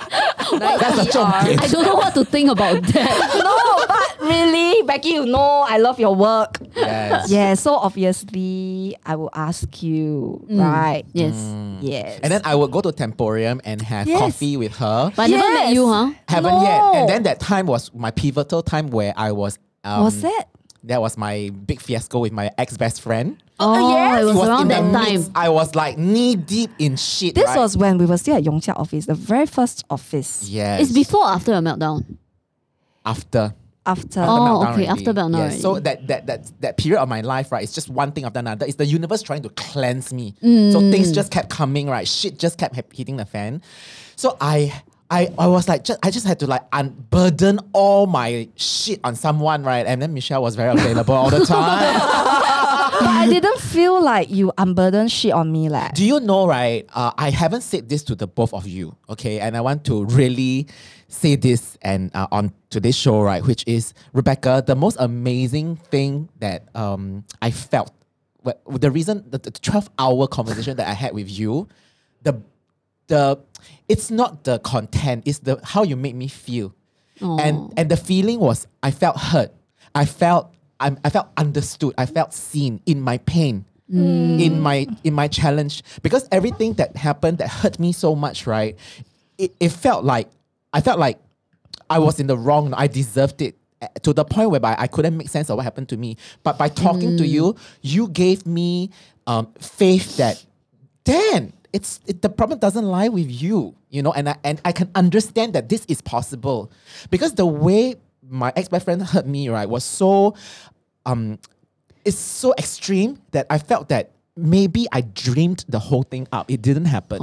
That's a joke. I don't know what to think about that. no, but really, Becky, you know I love your work. Yes. Yeah, so obviously I will ask you, right? Yes, Yes. And then I would go to Temporium and have Yes. coffee with her. but I never met Yes. you, huh? Haven't yet. No. And then that time was my pivotal time where I was. Um, was that? That was my big fiasco with my ex best friend. Oh, yes. it was, It was around in that the time. midst- I was like knee deep in shit. This right? was when we were still at Yong Siak office, the very first office. yes. It's before or after a meltdown. after. After Oh, meltdown okay, already. after meltdown Yes. So that that that that period of my life, right, it's just one thing after another. It's the universe trying to cleanse me. Mm. So things just kept coming, right? Shit just kept hitting the fan. So I I I was like, just, I just had to like unburden all my shit on someone, right? And then Michelle was very available all the time. but I didn't feel like you unburdened shit on me, like. Do you know, right? Uh, I haven't said this to the both of you, okay? And I want to really say this and uh, on today's show, right? Which is Rebecca, the most amazing thing that um I felt. The reason the, the twelve hour conversation that I had with you, the the it's not the content, it's the how you make me feel. And and the feeling was I felt hurt. I felt I'm, I felt understood. I felt seen in my pain, in my in my challenge. Because everything that happened that hurt me so much, right? It, it felt like I felt like I was in the wrong. I deserved it eh, to the point whereby I couldn't make sense of what happened to me. But by talking to you, you gave me um, faith that, Dan, it's it, the problem doesn't lie with you, you know, and I and I can understand that this is possible because the way my ex boyfriend hurt me, right, was so um it's so extreme that I felt that maybe I dreamed the whole thing up. It didn't happen.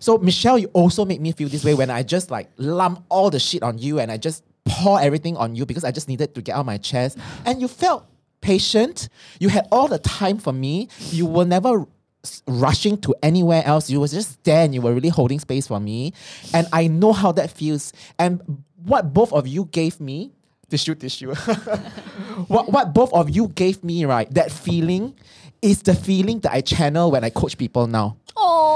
So Michelle, you also make me feel this way when I just like lump all the shit on you and I just pour everything on you because I just needed to get out my chest. And you felt patient. You had all the time for me. You were never rushing to anywhere else. You was just there and you were really holding space for me. And I know how that feels. And what both of you gave me, tissue, tissue. what what both of you gave me, right? That feeling is the feeling that I channel when I coach people now.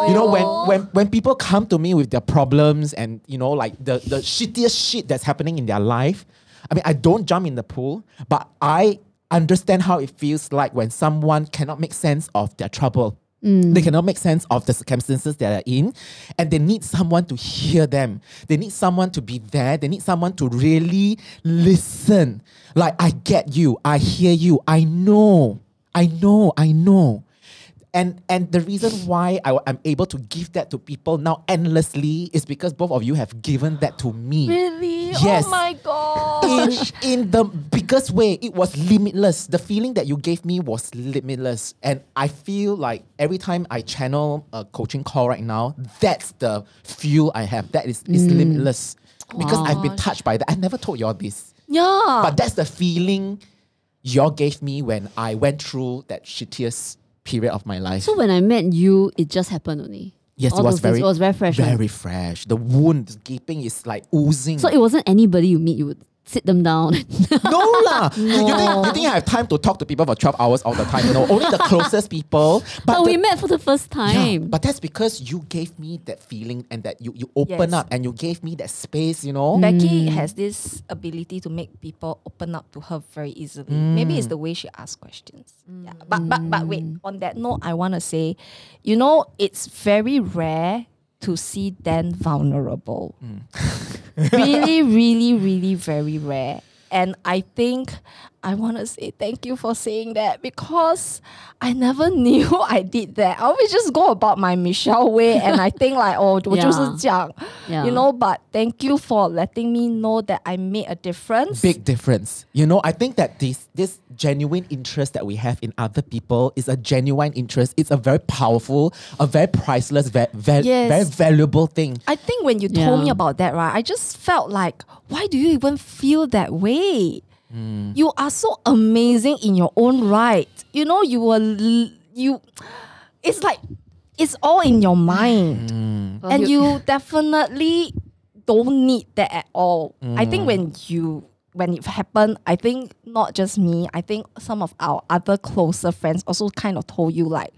You know, when when when people come to me with their problems and you know, like the the shittiest shit that's happening in their life. I mean, I don't jump in the pool, but I understand how it feels like when someone cannot make sense of their trouble. Mm. They cannot make sense of the circumstances they are in. And they need someone to hear them. They need someone to be there. They need someone to really listen. Like, I get you. I hear you. I know. I know. I know. And and the reason why I, am able to give that to people now endlessly is because both of you have given that to me. Really? Oh yes. Oh my gosh. In, in the biggest way, it was limitless. The feeling that you gave me was limitless. And I feel like every time I channel a coaching call right now, that's the fuel I have. That is, is mm. limitless. Because I've been touched by that. I never told y'all this. yeah. But that's the feeling y'all gave me when I went through that shittiest period of my life. So when I met you, it just happened only. yes, All it was very, it was very fresh. right? Very fresh. The wound, the gaping is like oozing. So it wasn't anybody you meet, you would sit them down. no lah. You, you think, you think I have time to talk to people for 12 hours all the time? No, only the closest people. But but the- we met for the first yeah, time. but that's because you gave me that feeling and that you, you open Yes. up and you gave me that space, you know? Becky has this ability to make people open up to her very easily. Maybe Mm. it's the way she asks questions. Yeah. But but but wait, on that note, I wanna say, you know, it's very rare to see them vulnerable. Mm. really, really, really very rare. And I think I want to say thank you for saying that because I never knew I did that. I always just go about my Michelle way and I think like, oh, yeah. yeah. you know, but thank you for letting me know that I made a difference. Big difference. You know, I think that this this genuine interest that we have in other people is a genuine interest. It's a very powerful, a very priceless, very, very, yes. very valuable thing. I think when you yeah. told me about that, right, I just felt like, why do you even feel that way? Mm. You are so amazing in your own right. You know, you were you. It's like it's all in your mind, mm. Well, and you definitely don't need that at all. I think mm. when you when it happened, I think not just me. I think some of our other closer friends also kind of told you like,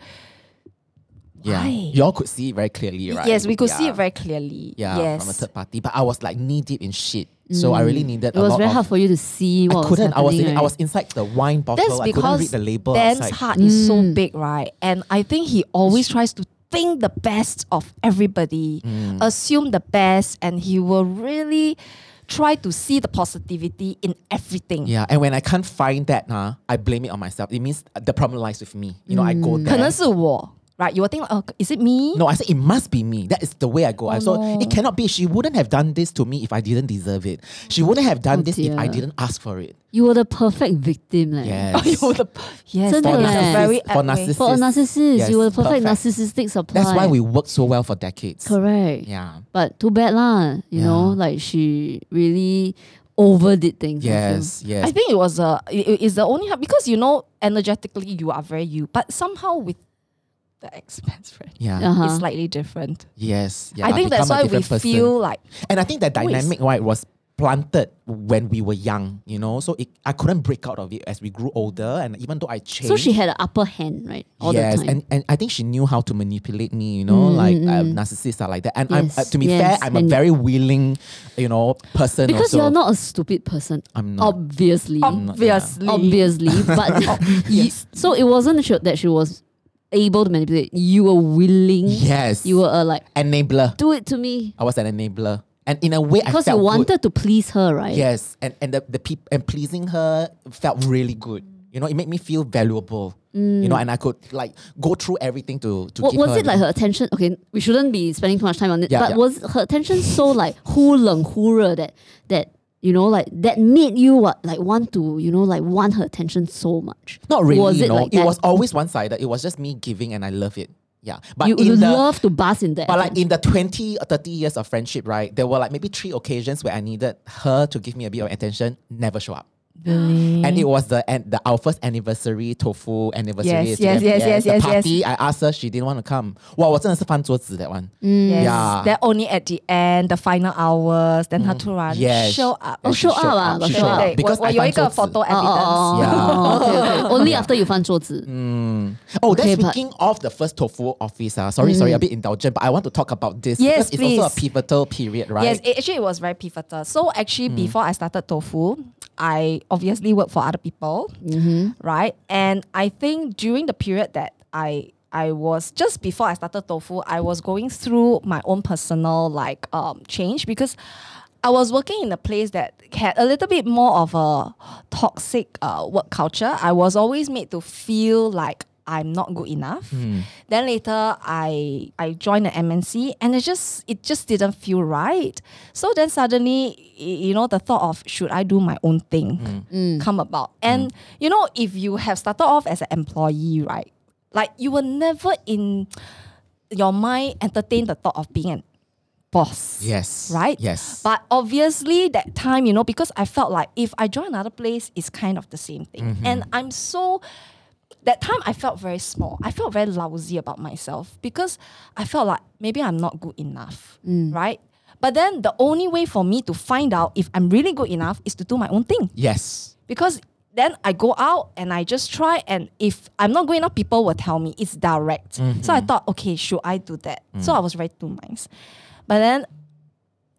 Yeah. Why? You all could see it very clearly, right? yes, we could see it very clearly. Yeah, yes. from a third party. But I was like knee deep in shit. So I really needed it a was lot very of hard for you to see what I couldn't. I was was in, happening. I was right? inside the wine bottle. That's I couldn't read because the label Dan's outside. heart is so Mm. big, right? And I think he always tries to think the best of everybody, Mm. assume the best, and he will really try to see the positivity in everything. Yeah, and when I can't find that, huh, I blame it on myself. It means the problem lies with me. You know, I go there. 可能是我 Right? You will think, oh, is it me? No, I said it must be me. That is the way I go. I Oh, so no. it cannot be. She wouldn't have done this to me if I didn't deserve it. She wouldn't have done Oh, this if I didn't ask for it. You were the perfect victim. Like. Yes. Oh, you're the, yes, For that is a narcissists- very for narcissists. For a narcissist, Yes, you were the perfect, perfect. narcissistic supply. That's why we worked so well for decades. Correct. Yeah. But too bad lah. You know, like she really overdid things. I. Yes, yes. I think it was a it, it- it's the only because you know energetically you are very you, but somehow with the ex-best friend, yeah. Uh-huh. it's slightly different. Yes. Yeah. I think that's why we different person. feel like And I think that Always. dynamic, right, was planted when we were young, you know. So it, I couldn't break out of it as we grew older. And even though I changed. So she had an upper hand, right? All yes, the time. and, and I think she knew how to manipulate me, you know, like um, narcissists are like that. And I'm, uh, to be yes, fair, I'm a very willing, you know, person. because also. you're not a stupid person. I'm not. Obviously. obviously, Obviously. But you, so it wasn't that she was able to manipulate. You were willing. Yes. You were uh, like, enabler. do it to me. I was an enabler, and in a way, I Because you felt good. wanted to please her, right? Yes, and and the the peop- and pleasing her felt really good. You know, it made me feel valuable. You know, and I could like go through everything to to Wa- give was her it like her attention? Okay, we shouldn't be spending too much time on it. Yeah, but yeah. was her attention so like 忽冷忽热 that that you know like that made you what like want to you know like want her attention so much? Not really. Was it no, like it that? was always one sided. It was just me giving, and I love it. Yeah, but you you the love to bask in that. but like in the 20 or 30 years of friendship, right? There were like maybe three occasions where I needed her to give me a bit of attention. Never show up. And it was the and the our first anniversary tofu anniversary. Yes, together. yes, yes, yes, the yes, yes. party, I asked her, she didn't want to come. Wow, 我真的是翻桌子 that one. Yes. Yeah. Then only at the end, the final hours, then 她突然 Yes. show up. Oh, she show up ah, got She show showed up. up because 我 I 我有一个 翻桌子 photo 哦 evidence. ，Yeah. 哦，OK OK。Only after you 翻桌子。 Oh, then Okay, but- speaking of the first tofu office, uh, sorry, sorry, a bit indulgent, but I want to talk about this Yes, because it's also a please. pivotal period, right? Yes, it, actually it was very pivotal. So actually, before I started Tofu, I obviously work for other people, right? And I think during the period that I I was just before I started tofu, I was going through my own personal like um change because I was working in a place that had a little bit more of a toxic uh, work culture. I was always made to feel like I'm not good enough. Hmm. Then later I I joined the MNC and it just it just didn't feel right. So then suddenly you know the thought of should I do my own thing hmm. mm. come about. And hmm. you know if you have started off as an employee, right? Like you will never in your mind entertain the thought of being an boss. Yes. Right? Yes. But obviously, that time, you know, because I felt like if I join another place, it's kind of the same thing. Mm-hmm. And I'm so, that time I felt very small. I felt very lousy about myself because I felt like maybe I'm not good enough, mm. right? But then the only way for me to find out if I'm really good enough is to do my own thing yes. because then I go out and I just try and if I'm not good enough, people will tell me it's direct. So I mm-hmm. thought, okay, should I do that? So mm. I was very two minds. But then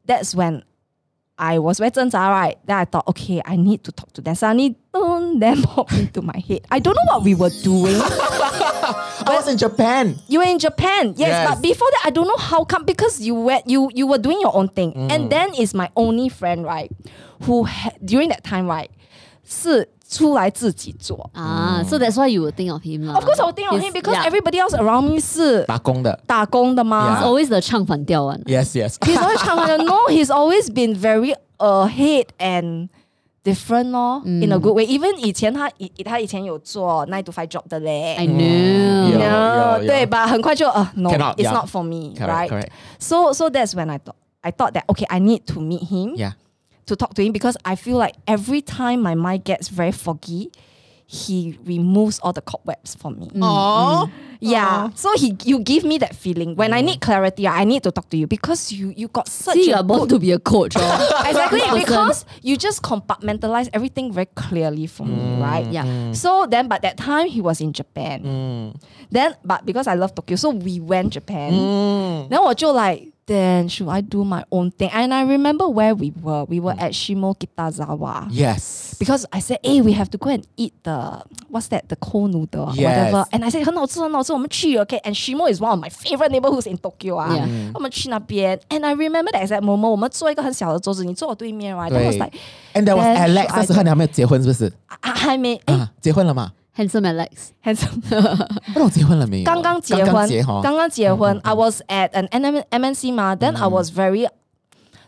that's when I was very 挣扎, right? Then I thought, okay, I need to talk to them. Suddenly, dun, then popped into my head. I don't know what we were doing. I was in Japan. You were in Japan, yes, Yes. but before that, I don't know how come because you were you you were doing your own thing, and mm. then is my only friend right, who ha- during that time right, 是出来自己做。 Ah, so that's why you would think of him lah. Of course, I would think of He's- him because yeah. everybody else around me 是打工的。打工的嘛。 He's always the 唱反调 one. Yes, yes. He's always trying to no. He's always been very ahead and different 咯、in a good way. Even 以前他以他以前有做 nine to five job 的嘞。 I know. Yeah. Yeah, yeah. 对吧？很快就呃、no, Cannot, it's yeah. not for me, Correct, right? correct. So so that's when I thought I thought that okay, I need to meet him Yeah. to talk to him because I feel like every time my mind gets very foggy, he removes all the cobwebs for me. Aww. Mm, mm. Yeah. So he you give me that feeling. When I need clarity, I need to talk to you because you you got such See, you a are born good to be a coach. oh. exactly Person. because you just compartmentalize everything very clearly for me, right? Yeah. So then, but that time he was in Japan. Then, but because I love Tokyo, so we went Japan. Then 我就 like, then should I do my own thing? And I remember where we were. We were at Shimo Kitazawa. Yes. Because I said, hey, we have to go and eat the what's that? The cold noodle, or Yes. whatever. And I said, 很好吃,很好吃, 我们去, okay. And Shimo is one of my favorite neighborhoods in Tokyo. Ah. Yeah. 我们去那边. And I remember that exact moment. 我们坐一个很小的桌子，你坐我对面, right? Then I was 对 like, And there was Then Alex， should I 那时候你还没有结婚是不是？啊还没哎啊，结婚了吗？ Handsome Alex. handsome，不知道结婚了没有？刚刚结婚，刚刚结哈。刚刚结婚。I was at an M MNC 嘛，then I was very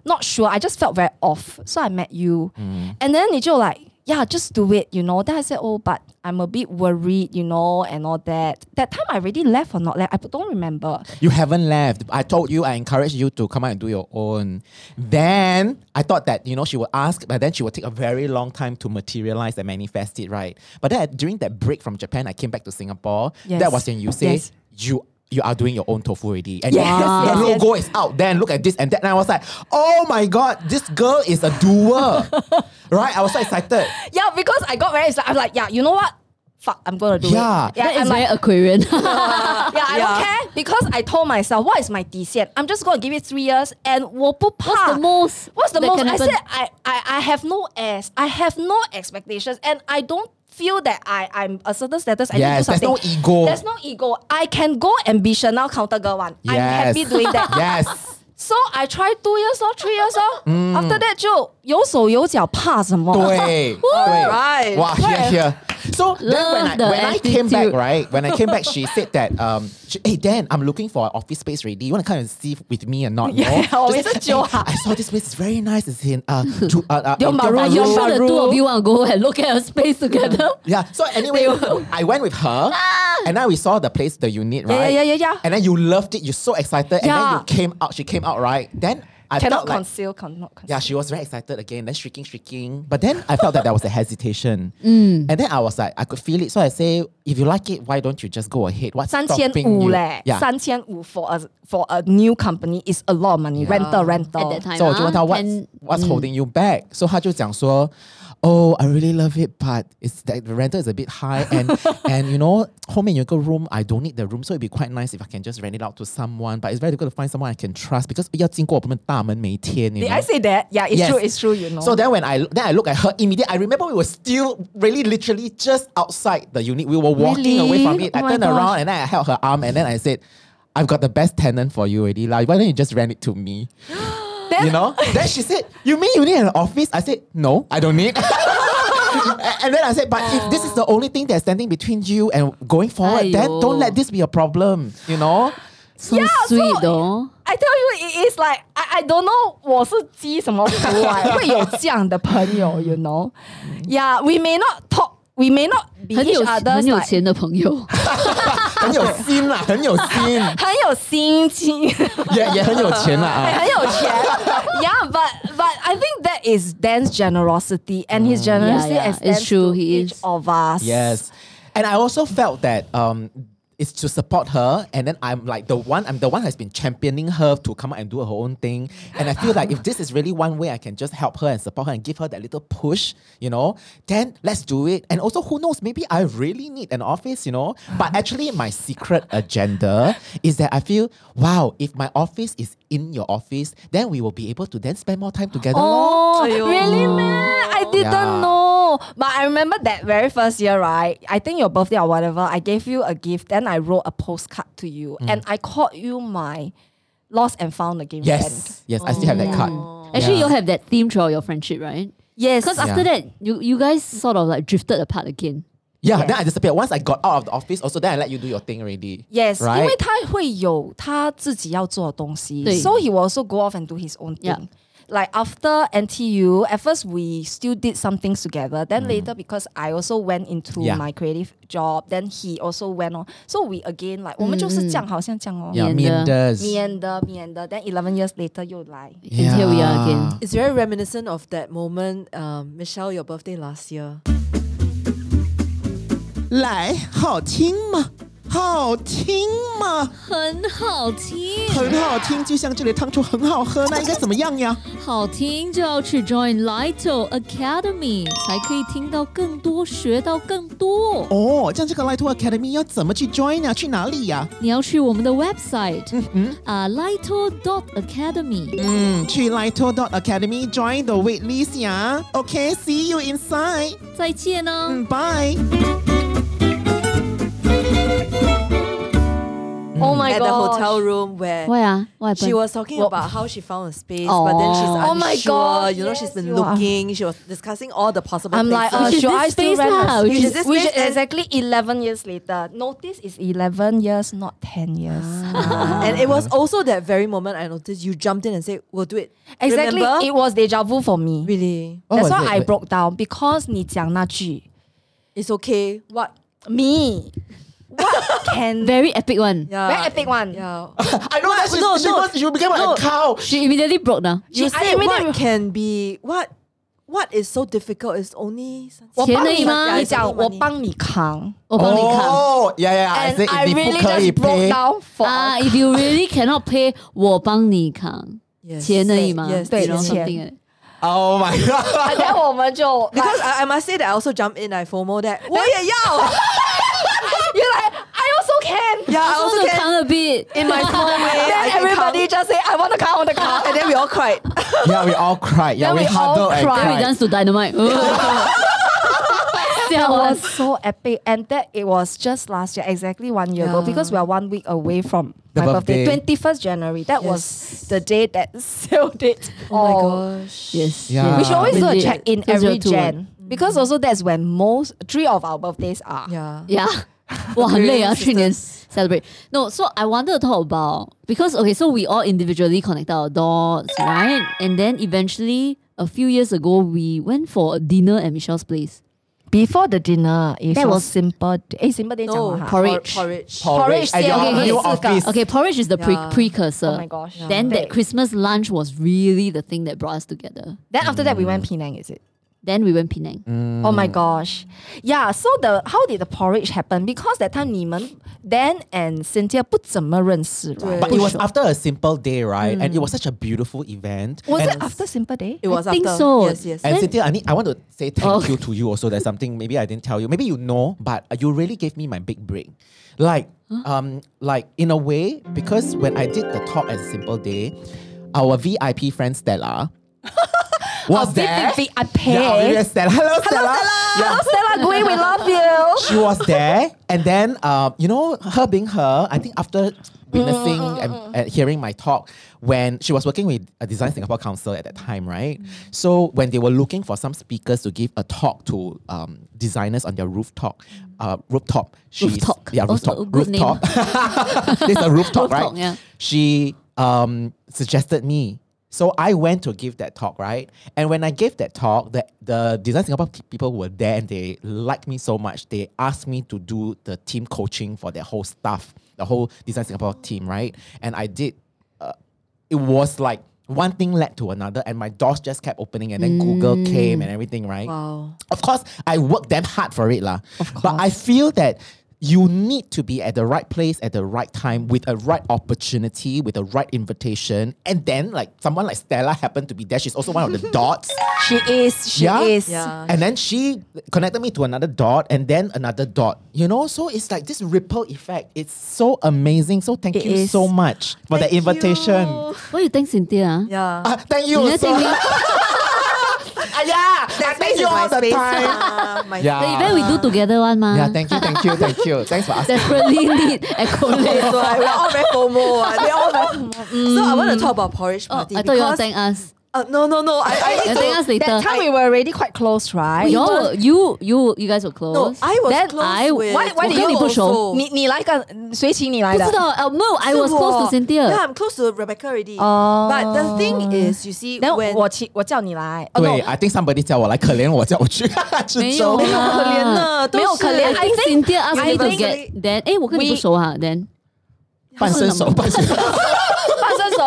not sure. I just felt very off. So I met you, and then 你就 like yeah, just do it, you know. Then I said, oh, but I'm a bit worried, you know, and all that. That time I already left or not left, I don't remember. You haven't left. I told you, I encouraged you to come out and do your own. Then I thought that, you know, she would ask, but then she would take a very long time to materialize and manifest it, right? But then during that break from Japan, I came back to Singapore. Yes. That was when you say Yes. you you are doing your own tofu already. And yes, yes, the logo yes. is out. Then look at this and that. And I was like, oh my God, this girl is a doer. right? I was so excited. Yeah, because I got very excited. I'm like, yeah, you know what? Fuck, I'm gonna do yeah. it. Yeah, that I'm like, Aquarian. yeah, yeah, I yeah. don't care because I told myself, what is my DCN? I'm just gonna give it three years and what's the most? What's the most? I said I, I I have no ass. I have no expectations and I don't feel that I I'm a certain status. I Yes, need to do there's something. no ego. There's no ego. I can go ambition now counter girl one. I'm Yes. happy doing that. Yes. So I tried two years or three years or Mm. after that 就有手有脚怕什么？对，对 Right. Wow, here, here. So then when I, the when I came back, right? When I came back, she said that, um, she, hey Dan, I'm looking for an office space ready. You want to come and see with me or not? Yeah, no? always Just a joke. "Hey, I saw this place. It's very nice. It's in uh, Ju- uh, uh, Tiong Bahru, Tiong you Tiong sure the two of you want to go and look at a space together? Yeah. So anyway, I went with her, and then we saw the place, the unit, Yeah, right? yeah, yeah, yeah, yeah. And then you loved it. You're so excited, and then you came out. She came out, right? Then I Cannot felt like conceal, cannot conceal. Yeah, she was very excited again, then shrieking, shrieking. But then I felt that there was a hesitation. Mm. And then I was like, I could feel it. So I say, if you like it, why don't you just go ahead? What's 三千 stopping 五 you? 嘞， Yeah. 三千五 for a for a new company is a lot of money. Rental, rental. At that time, So 我就问他 ah, what's can- what's holding you back? So 他就讲说 oh, I really love it, but it's that the rental is a bit high, and and you know, 后面有个 room, I don't need the room, so it'd be quite nice if I can just rent it out to someone. But it's very difficult to find someone I can trust because 要经过我们大门每天, you Did know. I say that? Yeah, it's Yes. true. It's true. You know. So then when I then I look at her immediately, I remember we were still really literally just outside the unit. We were walking away from Really? it. I Oh my turned gosh. around and then I held her arm and then I said, I've got the best tenant for you already. Like, why don't you just rent it to me? Then- you know? then she said, You mean you need an office? I said, No, I don't need. A- and then I said, but if this is the only thing that's standing between you and going forward, then Aiyo. don't let this be a problem. You know? So Yeah, sweet so- though. I tell you, it is like I I don't know 我是积什么福啊，会有这样的朋友，you know? Yeah, we may not talk, we may not be 很 each 有 other's 很有 like- 钱的朋友， 很有心啦，很有心，很有心机，也也很有钱啦啊。很有钱。yeah, but but I think that is Dan's generosity, and his generosity Yeah, yeah, extends it's true, to he each is. of us. Yes. And I also felt that um it's to support her and then I'm like the one I'm the one has been championing her to come out and do her own thing. And I feel like if this is really one way I can just help her and support her and give her that little push, you know, then let's do it. And also who knows, maybe I really need an office, you know. But actually my secret agenda is that I feel, wow, if my office is in your office, then we will be able to then spend more time together. Oh, really, man? I didn't Yeah. know But I remember that very first year, right? I think your birthday or whatever, I gave you a gift. Then I wrote a postcard to you. Mm. And I called you my lost and found again friend. Yes. Yes, I still have that card. Actually, Yeah. you'll have that theme throughout your friendship, right? Yes. Because after Yeah. that, you you guys sort of like drifted apart again. Yeah, Yes. then I disappeared. Once I got out of the office, also then I let you do your thing already. Yes, Right? 因为他会有他自己要做的东西对，so he will also go off and do his own thing. Yeah. Like after NTU, at first we still did some things together. Then later, because I also went into Mm. Yeah. my creative job, then he also went on. So we again like 我们就是这样，好像这样哦。 Yeah, Meander. meanders. meander meander then eleven years later 又来 And here we are again. Yeah. It's very reminiscent of that moment, um, Michelle, your birthday last year. 来，好听吗？ 好听吗？很好听，很好听，就像这里汤醋很好喝，那应该怎么样呀？好听就要去 join Lito Academy，才可以听到更多，学到更多。哦，这样这个 Light Academy 要怎么去 join 啊？去哪里呀？你要去我们的 website 啊、lito dot academy。嗯，去 Light dot Academy join the wait list 呀。OK，see you inside。再见哦。嗯，bye。Oh my at god! the hotel room where Why 啊？What she happened? was talking Well- about how she found a space, but then she's Oh. Oh my unsure. God, You know, yes, she's been you are. looking. She was discussing all the possible I'm like, places. uh, Which is should this I still space rent lah, a which space? is this which space is and- exactly 11 years later. Notice it's 11 years, not 10 years. Ah. and it was also that very moment I noticed you jumped in and said, "We'll do it." Exactly, Remember? it was deja vu for me. really. What That's was why it? I Wait. broke down because 你讲那句 It's okay. What? me what can Very epic one. Yeah. very epic one. Yeah. I know that she, No, she, no. was, she became like No. a cow. She immediately broke down. You She- I said immediately- what can be what? What is so difficult is only 我钱帮你而已吗你讲 Yeah, it's only 我 money. 帮你扛我帮你看。 Oh, yeah, yeah. I and said I 你不 really 可以 just broke pay. down for 啊、i f you really cannot pay，我帮你扛， Yes. 钱而已嘛。 Yes, 对 you know 钱 something like that. Oh my god. and then 我们就 Because I, I must say that I also jump in. I FOMO that. 我也要. You're like I also can yeah, I also Also can. 扛 a bit。In my small way, then can everybody count. just say I want to count I want to count and then we all cried. yeah, we all cried. Yeah, Then we, we all huddled and cried. Then we cried. dance to dynamite. that Siao was so epic and that it was just last year exactly one year ago because we are one week away from The my birthday, birthday. 21st January that Yes. was the day that sealed it Oh my gosh. Yes. Yeah. we should always do a check in every 2021. Jan because mm. also that's when most three of our birthdays are Yeah. Yeah. 哇，很累啊！ Sisters. 去年 celebrate. No, so I wanted to talk about because okay, so we all individually connect our dots, right? And then eventually, a few years ago, we went for a dinner at Michelle's place. before the dinner is That your was- simple eh simple day No, 讲了哈 porridge. Porridge. Porridge at your still okay, new okay. office. Okay, porridge is the pre- Yeah. precursor. oh my gosh Then that That- Christmas lunch was really the thing that brought us together. then after that we went Penang is it Then we went Penang. Mm. Oh my gosh. Yeah, so the how did the porridge happen? Because that time Nieman, Dan and Cynthea 不怎么认识, right? But it was after a simple day, right? Mm. And it mm. was such a beautiful event. Was and it after simple day? It was I think after. so. Yes, yes. And then, Cynthea, I need I want to say thank oh. you to you also. There's something maybe I didn't tell you. Maybe you know, but you really gave me my big break. Like huh? um like in a way because when I did the talk at Simple Day, our VIP friend Stella was Our there. VIP. Yeah, our VIP Stella. Hello, Stella. Yeah. Hello, Stella Gui, we love you. she was there, and then um, you know, her being her, I think after witnessing and, and hearing my talk, when she was working with a Design Singapore Council at that time, right? So when they were looking for some speakers to give a talk to um, designers on their rooftop, uh, rooftop, she's Rooftop. yeah, rooftop, a good name. rooftop. There's a rooftop, right? Yeah. She um, suggested me. So I went to give that talk, right? And when I gave that talk, the, the Design Singapore pe- people were there and they liked me so much. They asked me to do the team coaching for their whole staff, the whole Design Singapore team, right? And I did. Uh, it was like one thing led to another, and my doors just kept opening, and then Google came and everything, right? Wow. Of course, I worked damn hard for it, lah. But I feel that you need to be at the right place at the right time with a right opportunity, with a right invitation, and then like someone like Stella happened to be there. She's also one of the dots. She is, she Yeah? is. Yeah. And then she connected me to another dot and then another dot. You know, so it's like this ripple effect. It's so amazing. So thank It you is. so much for Thank the invitation. you. do you think, Cynthea? ah? Yeah. Ah, thank you. You never so- thank. Ah, yeah, I That thank you is my all the space. time. My Yeah. The event we do together one ma. Yeah, thank you, thank you, thank you. Thanks for asking. Desperately need accolades. So like, we're all very FOMO. ah. We're all very FOMO. So I want to talk about porridge Oh, party. I thought you all because- thank us. Uh, no, no, no. I, I need to, us later. That time I, we were already quite close, right? you were, you you you guys were close. No, I was then close I, with why, why did you 你不熟？你你来个谁请你来的？不知道。Uh, no, I was close to Cynthea. Yeah, I'm close to Rebecca already. Oh. But the thing is, you see, then when 我请我叫你来。哦 no, 对，I think somebody 叫我来，可怜我叫我去 没有没有可怜了，都没有可怜。I I think think Cynthea asked me to get then. 哎，我跟你不熟啊，then 半生熟，半生熟。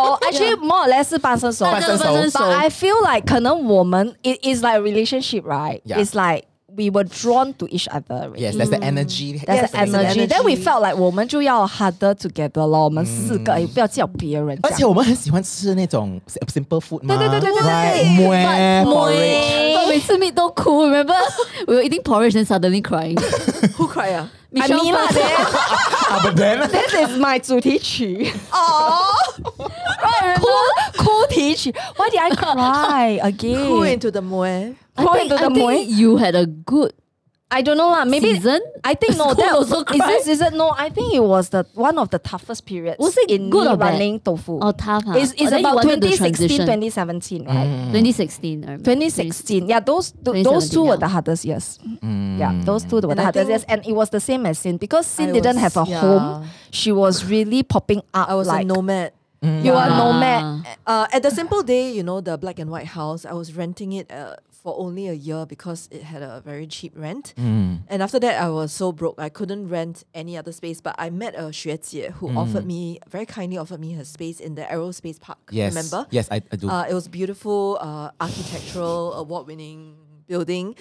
半生熟，actually more or less 是半生熟，半生熟半生熟 But I feel like 可能我们 it is like a relationship, right? Yeah. It's like we were drawn to each other. Already. Yes, that's the energy. That's Yes, the that's the energy. Then we energy. felt like 我们就要 harder together 咯，我们四个也不要叫别人这样。而且我们很喜欢吃那种 simple food 嘛，对对对对对对 right? Mueh, But- porridge. But 每次 meet 都哭，remember we were eating porridge and suddenly crying. who cry 啊？ I Michelle mean lah, first- then Ah, but then this is my 主题曲，哦哭 peach? Why did I cry again? Go into the moe. Go into the moe. You had a good I don't know lah. Maybe season? I think no. That also cried. is this is it? No, I think it was the one of the toughest periods. Was it in good or running bad? tofu? Oh, tough. Huh? It's, it's oh, about 2016, 2017, right? Mm. 2016, 2016. Yeah, those th- those two yeah. were the hardest years. Mm. Yeah, those two were and the hardest years, and it was the same as Sin because Sin didn't have a yeah. home. She was really popping up. I was like, a nomad you are Ah. nomad. Uh, at the simple day, you know, the black and white house, I was renting it uh, for only a year because it had a very cheap rent. Mm. And after that, I was so broke, I couldn't rent any other space. But I met a 学姐 who offered me, very kindly offered me her space in the aerospace park. yes, Remember? Yes, I, I do. Uh, it was beautiful, uh, architectural, award-winning building.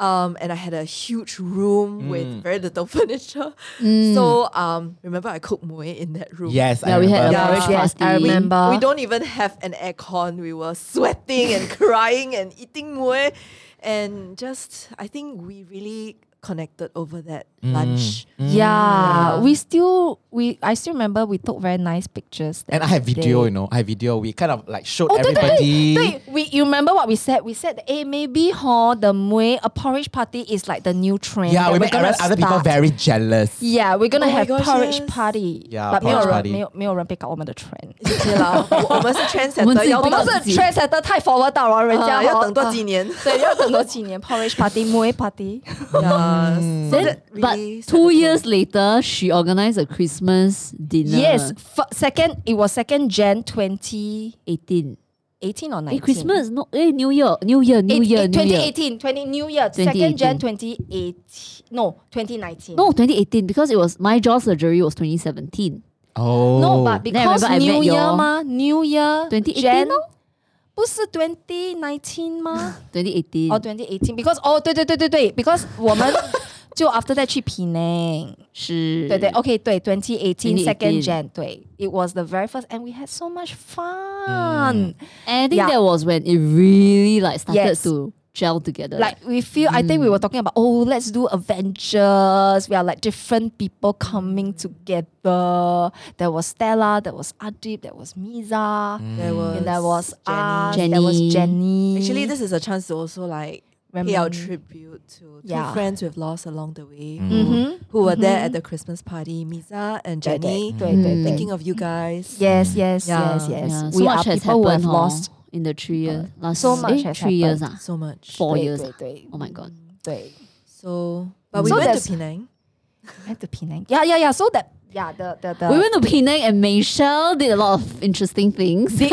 Um, and I had a huge room with very little furniture. So um, remember, I cooked moe in that room. yes, Yeah, I we had a remember. porridge yes, I party. remember. We don't even have an aircon. We were sweating and crying and eating moe. And just, I think we really connected over that Mm. lunch. Yeah, Yeah. we still we I still remember we took very nice pictures. that And I have video, day. you know, I have video. We kind of like showed Oh, 对对 everybody. 对，we you remember what we said? We said, hey, maybe huh, the mui a porridge party is like the new trend. Yeah, that we we're made gonna other, other people start. very jealous. Yeah, we're gonna Oh my have gosh, porridge yes. party. Yeah, but 没有 porridge 人 party. 没有没有人 pick up 我们的 trend。 Okay 啦，我我们是 trendsetter，我们自己要等我们是不知道自己 trendsetter 太 forward 到了，人家啊要哦等多几年。对，要等多几年 porridge party、mui party。 Yeah, so Then, that but two years later, she organized a Christmas dinner. Yes, f- second it was second Jan 2018 18. or eh, 19. Hey, Christmas, no, hey, New Year, New Year, New Eight- Year, eight- New Year. 2018, 20 New Year, second Jan 2018. No, 2019. No, 2018 because it was my jaw surgery was 2017. Oh. No, but because New Year y'all. ma, New Year, 2018 Jan, no? 不是 twenty nineteen 吗？ 2018。哦，twenty eighteen because 哦，对对对对对，because 我们就 after that 去 Penang，是，对对，OK 对，twenty eighteen second 2018 Jan，对，it was the very first and we had so much fun。 And I think Yeah. that was when it really like started Yes. to gel together. Like we feel, mm. I think we were mm. talking about, oh, let's do adventures. We are like different people coming together. There was Stella, there was Adip, there was Miza, mm. there was, there was Jenny. Us, Jenny. there was Jenny. Actually, this is a chance to also like Remember. pay our tribute to yeah. two friends we've lost along the way mm. who, mm-hmm. who, were mm-hmm. there at the Christmas party, Miza and Jenny. Mm. Thinking of you guys. Yes, yes, yeah. yes, yes. Yeah. We so are people happened, who have lost in the three years. Last So much eh, has three years happened. ah. So much. Four 对 years. 对 ah. 对 Oh my god. 对 So, but we So went that's- to Penang. Went to Penang. Yeah, yeah, yeah. So that yeah, the the the we went to Penang and Michelle did a lot of interesting things.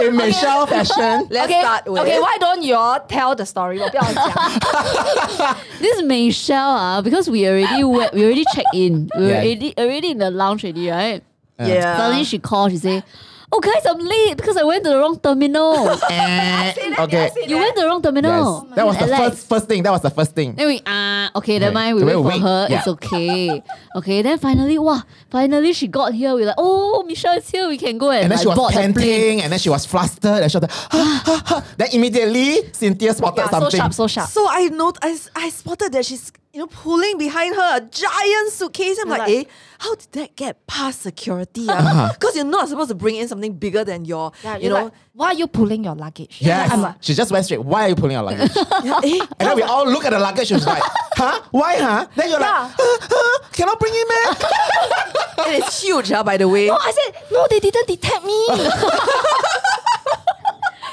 In Michelle fashion. Let's okay, start with. okay, why don't you all tell the story? 我不要讲。 this Michelle ah, because we already went, we already checked in. We were Yeah. already already in the lounge already, right? Yeah. Suddenly she called, she said, Oh guys, I'm late because I went to the wrong terminal. Eh, okay. you went to the wrong Yes. terminal. That was the Alex. first first thing. That was the first thing. Then we ah okay, never Okay. mind. We So wait we for wait. her. Yeah. It's okay. Okay. Then finally, wow! Finally, she got here. We're like, oh, Michelle is here. We can go and, And then like, she was board the plane. panting, and then she was flustered, and she was like, "Ha, ha, ha." then immediately Cynthea spotted Yeah, so something. sharp, so sharp. So I know I, s- I spotted that she's you know pulling behind her a giant suitcase. I'm like, like- eh, how did that get past security? Uh-huh. Because you're not supposed to bring in something bigger than your, Yeah, you you're know. like, why are you pulling your luggage? Yes, I'm like, she just went straight. Why are you pulling your luggage? yeah, eh, And then we all look at the luggage. She was like, "Huh? Why? Huh?" Then you're Yeah. like, huh, huh, "Cannot bring it, man." and it's huge, huh, by the way. no, I said, no, they didn't detect me.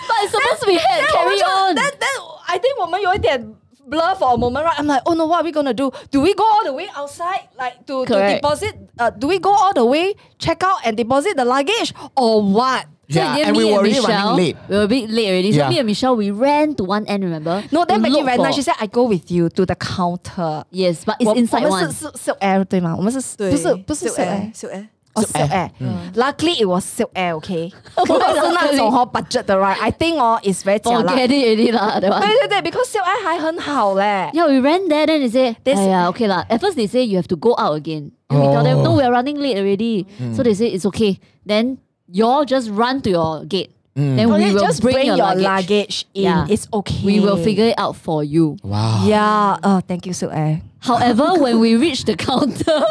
But it's supposed to be head. Carry on. Then, then I think 我们有一点 blur for a moment, right? I'm like, oh no, what are we gonna do? Do we go all the way outside, like to, to Correct. deposit? Uh, do we go all the way, check out and deposit the luggage, or what? So Yeah, in the end, and we me were already Michelle, running late. We were a bit late already. So Yeah. me and Michelle, we ran to one end, remember? No, then To Maggie look very nice. for- She said, I go with you to the counter. Yes, but it's 我 inside 我 one. 们是是 silk air 对吗？我们是对不是不是 silk silk air, air？ silk air. 哦 Silk silk air。Luckily it was silk air, OK。不是那种哦 budget 的 right。I think 哦 is very 假啦。 Forget it already lah, that one. 对对对，because silk air 还很好嘞。 Yeah, we ran there, then they say, This- yeah, okay lah. At first they say you have to go out again. Then we tell them, no, Oh. we are running late already. So they say it's okay. Then y'all just run to your gate. Then Okay, we will just bring, bring your, your luggage. luggage in. Yeah. It's okay. We will figure it out for you. Wow. Yeah. Oh, thank you, silk air. However, when we reach the counter,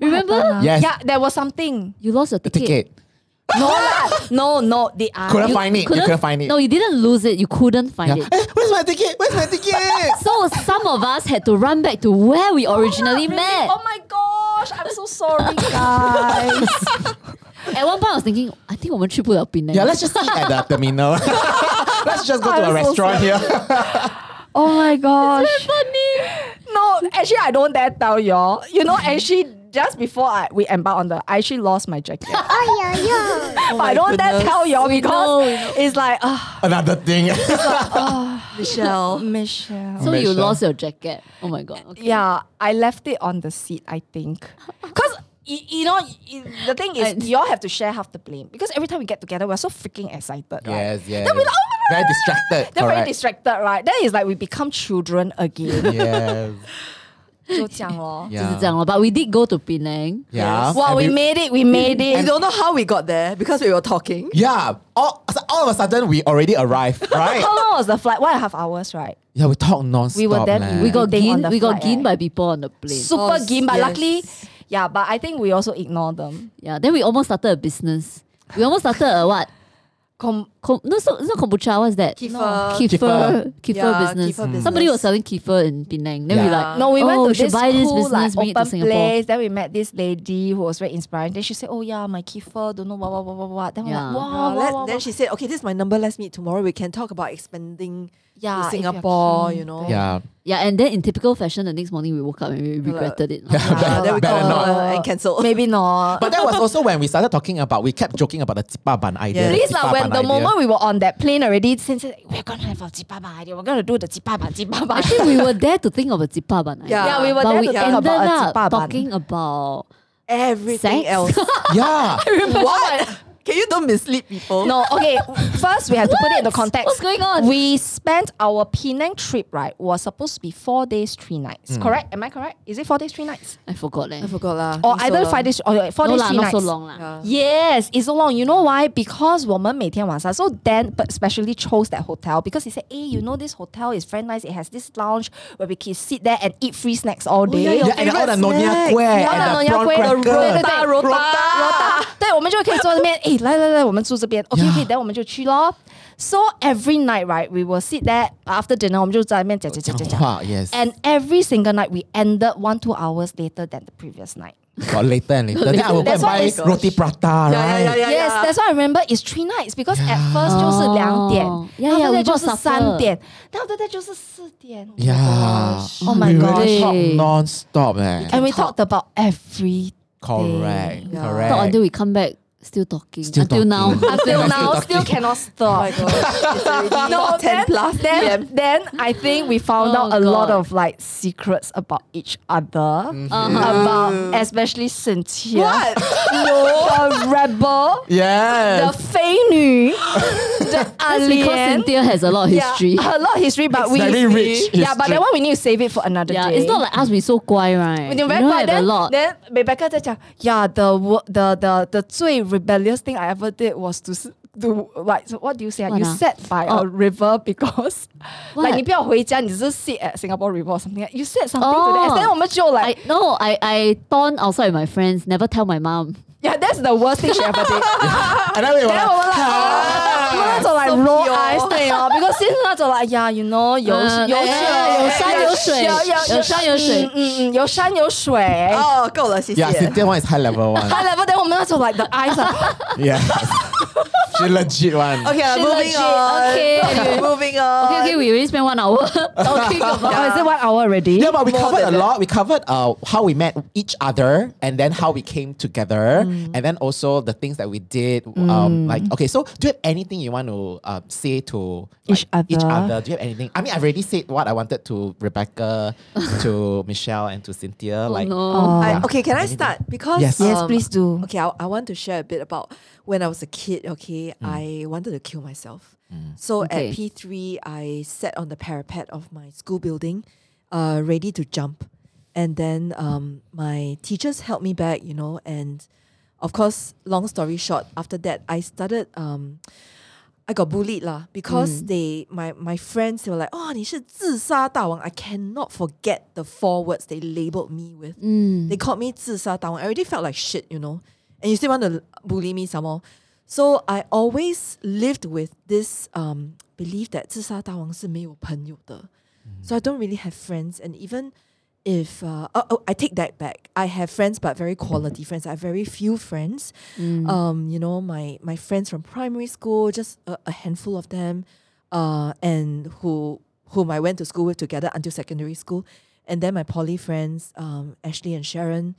Remember? Yes. Yeah, there was something. You lost your ticket. ticket. no, no, no. They couldn't you find it. Couldn't, you couldn't find it. No, you didn't lose it. You couldn't find yeah. it. Eh, where's my ticket? Where's my ticket? so some of us had to run back to where we originally oh, really? met. Oh my gosh, I'm so sorry, guys. at one point, I was thinking, I think we're going to there. Yeah, let's just eat at the terminal. let's just go to I'm a so restaurant sorry. here. oh my gosh. It's funny. No, actually, I don't dare tell y'all. You know, actually just before I we embark on the, I actually lost my jacket. Oh yeah, yeah. but I don't dare goodness. tell y'all We because know, we know. it's like, ah, Another thing. Michelle. Michelle. So you Michelle. lost your jacket. Oh my god. Okay. Yeah, I left it on the seat, I think. Because, you, you know, y- the thing is, I- you all have to share half the blame. Because every time we get together, we're so freaking excited, right? yes, yes. Then we're like, oh my Very God. distracted. They're very correct. distracted, right? Then it's like we become children again. Yes 就这样咯。就是 Yeah. 这样咯 But we did go to Penang. Yeah. Wow, And we made it, we made You it. don't know how we got there because we were talking. Yeah. All, so all of a sudden, we already arrived, right? How long was the flight? One and a half hours, right? yeah, we talk non-stop. We were there- man. We got Everything on gin. the We got flight, gin eh? by people on the plane. Super Oh, game, but yes. luckily, yeah, but I think we also ignore them. Yeah. Then we almost started a business. We almost started a what? Com- Com- no, so, it's not kombucha. What's that? Kefir. No. Kefir. Kefir. Kefir Yeah, business. kefir business. Somebody was selling kefir in Penang. Then we like, no, we went oh, to we should this buy this cool, business, like, it to open Singapore. place. Then we met this lady who was very inspiring. Then she said, "Oh yeah, my kefir, don't know what what what what what." Then we're like, Uh, wow, let- wow, wow, then she said, okay, this is my number. Let's meet tomorrow. We can talk about expanding yeah, to Singapore, you know. Yeah. Yeah, and then in typical fashion, the next morning we woke up and we regretted it. Yeah. Then we Better called not. and cancelled. Maybe not. But that was also when we started talking about, we kept joking about the jipaban idea. Yeah. the Please lah, when the idea. moment we were on that plane already, since we're gonna have a jipaba idea, we're gonna do the jipaban, jipaban. Actually, we were there to think of a jipaban. idea. Yeah. yeah, we were but there we to think ended about a up talking about Everything Sex? else. Yeah. what? Can you don't mislead people? No, okay. First, we have to put it into context. What's going on? We spent our Penang trip, right? Was supposed to be four days, three nights. Correct? Am I correct? Is it four days, three nights? I forgot leh. I forgot lah. Or Think so either lah. five days or four no days, lah, three not nights? so long lah. Yeah. Yes, it's so long. You know why? Because 我们每天晚上 so Dan but especially chose that hotel because he said, hey, you know this hotel is very nice. It has this lounge where we can sit there and eat free snacks all day. yeah, your Yeah, and all the favourite Nyonya snack. Kueh Yeah, and the Nyonya prawn Kueh, the cracker. 对对对 Rota, Rota，对，我们就可以坐这边，哎， 来来来，我们住这边，OK Yeah. OK，等我们就去咯。So every night, right, we will sit there after dinner，我们就在那边讲讲讲讲讲。讲话，yes. And every single night, we ended one two hours later than the previous night. Got later and later. Then I will go That's and why buy it's- roti prata, Yeah, yeah, right? yeah, yeah. Yes, that's why I remember it's three nights because at first 就是两点哦，yeah, yeah, we 就是 bought supper 三点，然后 after that 就是四点。 Yeah. Oh my we gosh. really talk Hey. non-stop, eh. And we talked about every Correct, Yeah. correct. Talk until we come back, still talking. Still until now. until Still now talking. still cannot Oh stop. my god. No, 10 then, plus then, PM. then I think we found Oh, out a lot of like secrets about each other, Uh-huh. about especially Cynthea, What? the rebel, Yeah. the Yes. 飞女, the alien. because Cynthea has a lot of history. Yeah, a lot of history, but we rich. History. Yeah, but that one we need to save it for another yeah, day. It's not like us. We so quiet, right? We you very guai, then, a lot. then Rebecca 在讲 yeah the the the the rebellious thing I ever did was to do like so what do you say? What you sat by oh. a river because what? like just sit at Singapore River or something. You said something oh, to that. Then oh. like I, no, I I dawn outside with my friends. Never tell my mom. Yeah, that's the worst thing she ever did. and then we were like, we like oh. 哦，我们那种 like so roll pure. eyes 对哦，because 现在那种 like yeah you know 有嗯有哎有山有水有山有水嗯嗯嗯有山有水。哦，够了，谢谢。 yeah, Cynthia one is high level one. high level，then 我们那种 like the eyes 啊。 yeah. she legit one. Okay, uh, She moving legit, on. okay. moving on. Okay, okay, we already spent one hour talking about. Oh, is it one hour already? Yeah, but we More covered a than that. lot. We covered uh, how we met each other and then how we came together and then also the things that we did. Um, like, okay, so do you have anything you want To uh, say to Each like, Each other. other. Do you have anything? I mean, I've already said what I wanted to Rebecca, to Michelle, and to Cynthea. Oh, like, no. I, okay, can I start? Because Yes. Yes, um, please do. Okay, I, I want to share a bit about when I was a kid. Okay, I wanted to kill myself. So Okay. at P three, I sat on the parapet of my school building, uh, ready to jump, and then um, my teachers held me back. You know, and of course, long story short, after that, I started. Um, I got bullied lah because they my my friends they were like, oh, 你是自杀大王. I cannot forget the four words they labeled me with. Mm. They called me 自杀大王. I already felt like shit, you know. And you still want to bully me some more. So I always lived with this um, belief that 自杀大王是没有朋友的. So I don't really have friends. And even if, uh, oh, oh, I take that back. I have friends, but very quality friends. I have very few friends. Mm. Um, you know, my, my friends from primary school, just a, a handful of them, uh, and who whom I went to school with together until secondary school. And then my poly friends, um, Ashley and Sharon,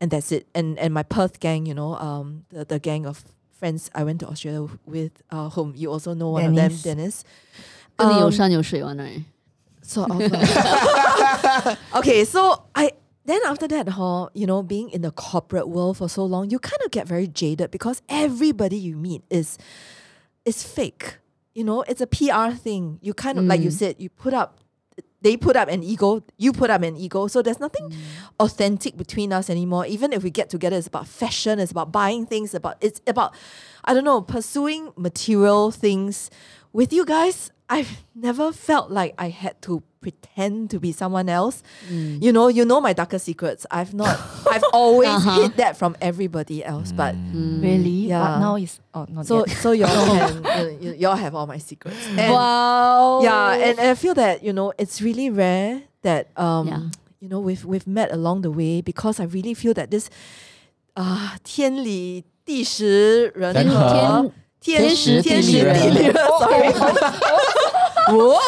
and that's it. And and my Perth gang, you know, um, the, the gang of friends I went to Australia with, uh, whom you also know one Dennis. of them, Dennis. 跟你有 Um, 山有水 one right? sort of. uh, okay, so I then after that, huh, you know, being in the corporate world for so long, you kind of get very jaded because everybody you meet is is fake. You know, it's a PR thing. You kind of like you mm. said, you put up they put up an ego, you put up an ego. So there's nothing mm. authentic between us anymore. Even if we get together, it's about fashion, it's about buying things, about it's about I don't know, pursuing material things. With you guys, I've never felt like I had to pretend to be someone else. You know, you know my darker secrets. I've not I've always Uh-huh. hid that from everybody else. But Really? Yeah. But now is oh not so yet. so y'all can you, you, y'all have all my secrets. And wow. yeah, and, and I feel that you know it's really rare that um Yeah. you know we've we've met along the way because I really feel that this uh 天理地时人人和和 天时天时地利人和地利人，sorry，我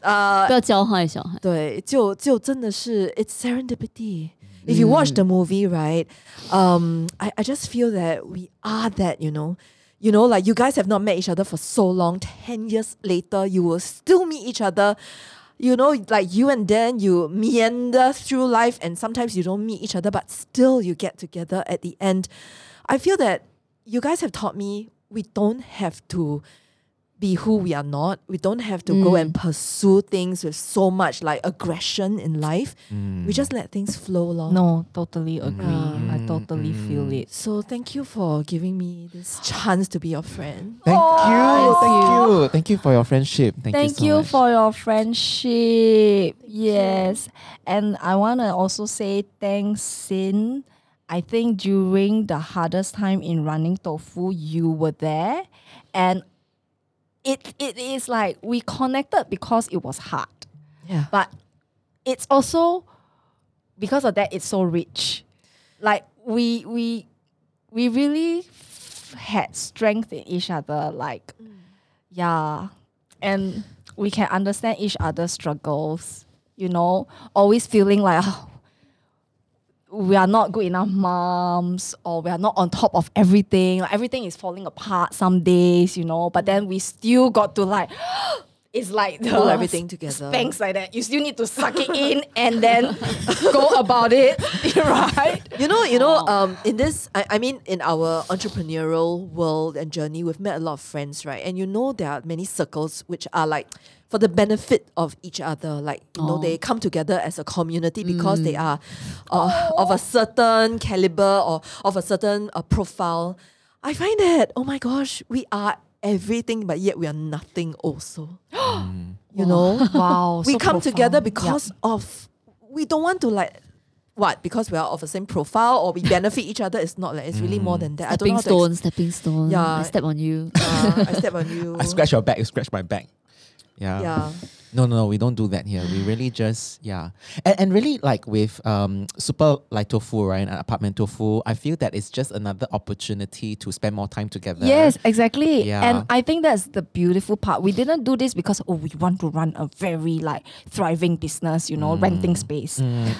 呃不要教坏小孩。对，就就真的是 it's serendipity. If you watch the movie, right, um, I, I just feel that we are that, you know. You know, like you guys have not met each other for so long. Ten years later, you will still meet each other. You know, like you and Dan, you meander through life, and sometimes you don't meet each other, but still you get together at the end. I feel that you guys have taught me we don't have to be who we are not. We don't have to go Mm. and pursue things with so much like aggression in life. Mm. We just let things flow along. No, totally agree. Mm. I totally feel it. So thank you for giving me this chance to be your friend. Thank Oh, you, thank you. you, thank you for your friendship. Thank, Thank you, you, so much. for your friendship. yes. And I want to also say thanks, Sin. I think during the hardest time in running tofu, you were there. And it it is like we connected because it was hard. Yeah. But it's also because of that it's so rich. Like we we we really f- had strength in each other. Like yeah. And we can understand each other's struggles, you know, always feeling like "Oh, we are not good enough moms or we are not on top of everything. Like everything is falling apart some days, you know, but then we still got to like it's like the Pull everything together. Spanx like that. You still need to suck it in and then go about it, right? You know, you know, um, in this, I, I mean, in our entrepreneurial world and journey, we've met a lot of friends, right? And you know, there are many circles which are like for the benefit of each other. Like, you know, Oh. they come together as a community because they are uh, of a certain caliber or of a certain uh, profile. I find that, oh my gosh, we are everything, but yet we are nothing also. you know? Wow. we so come together profound. because of we don't want to like what because we are of the same profile or we benefit each other it's not like it's really more than that i don't know Stepping how to stone, stepping stone. Yeah. I step on you. uh, i step on you I scratch your back, you scratch my back. Yeah. yeah No, no, no, we don't do that here. We really just yeah, and, and really like with um super like tofu, right, and apartment tofu. I feel that it's just another opportunity to spend more time together. Yes, exactly. Yeah. And I think that's the beautiful part. We didn't do this because oh we want to run a very like thriving business, you know, renting space.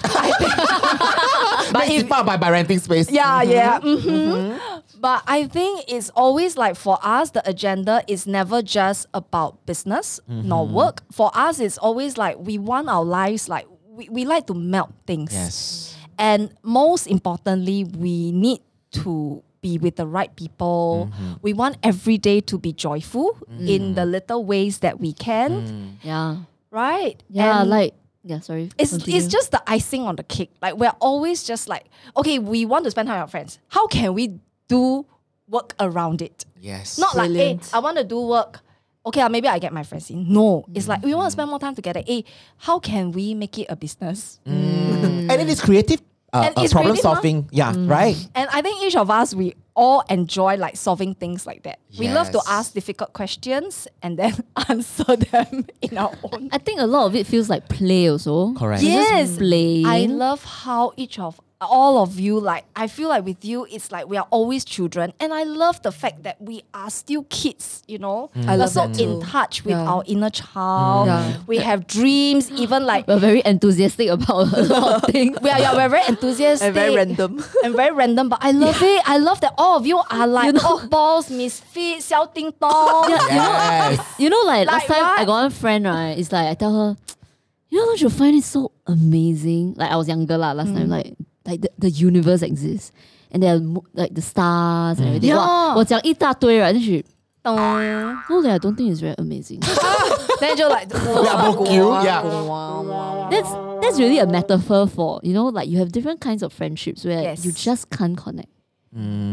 but it's not by, by renting space. Yeah, yeah. mhm. But I think it's always like for us, the agenda is never just about business nor work. For us, it's always like we want our lives like we, we like to melt things. Yes. And most importantly, we need to be with the right people. Mm-hmm. We want every day to be joyful in Mm. the little ways that we can, yeah. right? Yeah, And like yeah, sorry. it's continue. it's just the icing on the cake. Like we're always just like, okay, we want to spend time with our friends. How can we do work around it? Yes. Not like, Brilliant. hey, I want to do work. Okay, uh, maybe I get my friends in. No, it's like we want to spend more time together. Hey, how can we make it a business? and it is creative. Uh, And uh, it's problem creative, huh? solving. Yeah. Right. And I think each of us, we all enjoy like solving things like that. We love to ask difficult questions and then answer them in our own. I think a lot of it feels like play also. Correct. Yes. just play. I love how each of all of you like I feel like with you it's like we are always children and I love the fact that we are still kids you know I we're love so that in touch with Yeah. our inner child Yeah. we have dreams even like We're very enthusiastic about a lot of things. we are, yeah, we're very enthusiastic and very random and very random but I love it I love that all of you are like oddballs misfits xiao ding dong Yes. You know, like, last Like time I got one friend, right? It's like I tell her, you know, don't you find it so amazing? Like I was younger lah last Mm. time, like like the, the universe exists. And there are mo- like the stars and everything. Yeah. Wow, 我讲一大堆, right? Then she, Dong. no, I don't think it's very amazing. then 就 like Yeah, book you. Yeah. that's that's really a metaphor for you know, like you have different kinds of friendships where Yes. you just can't connect.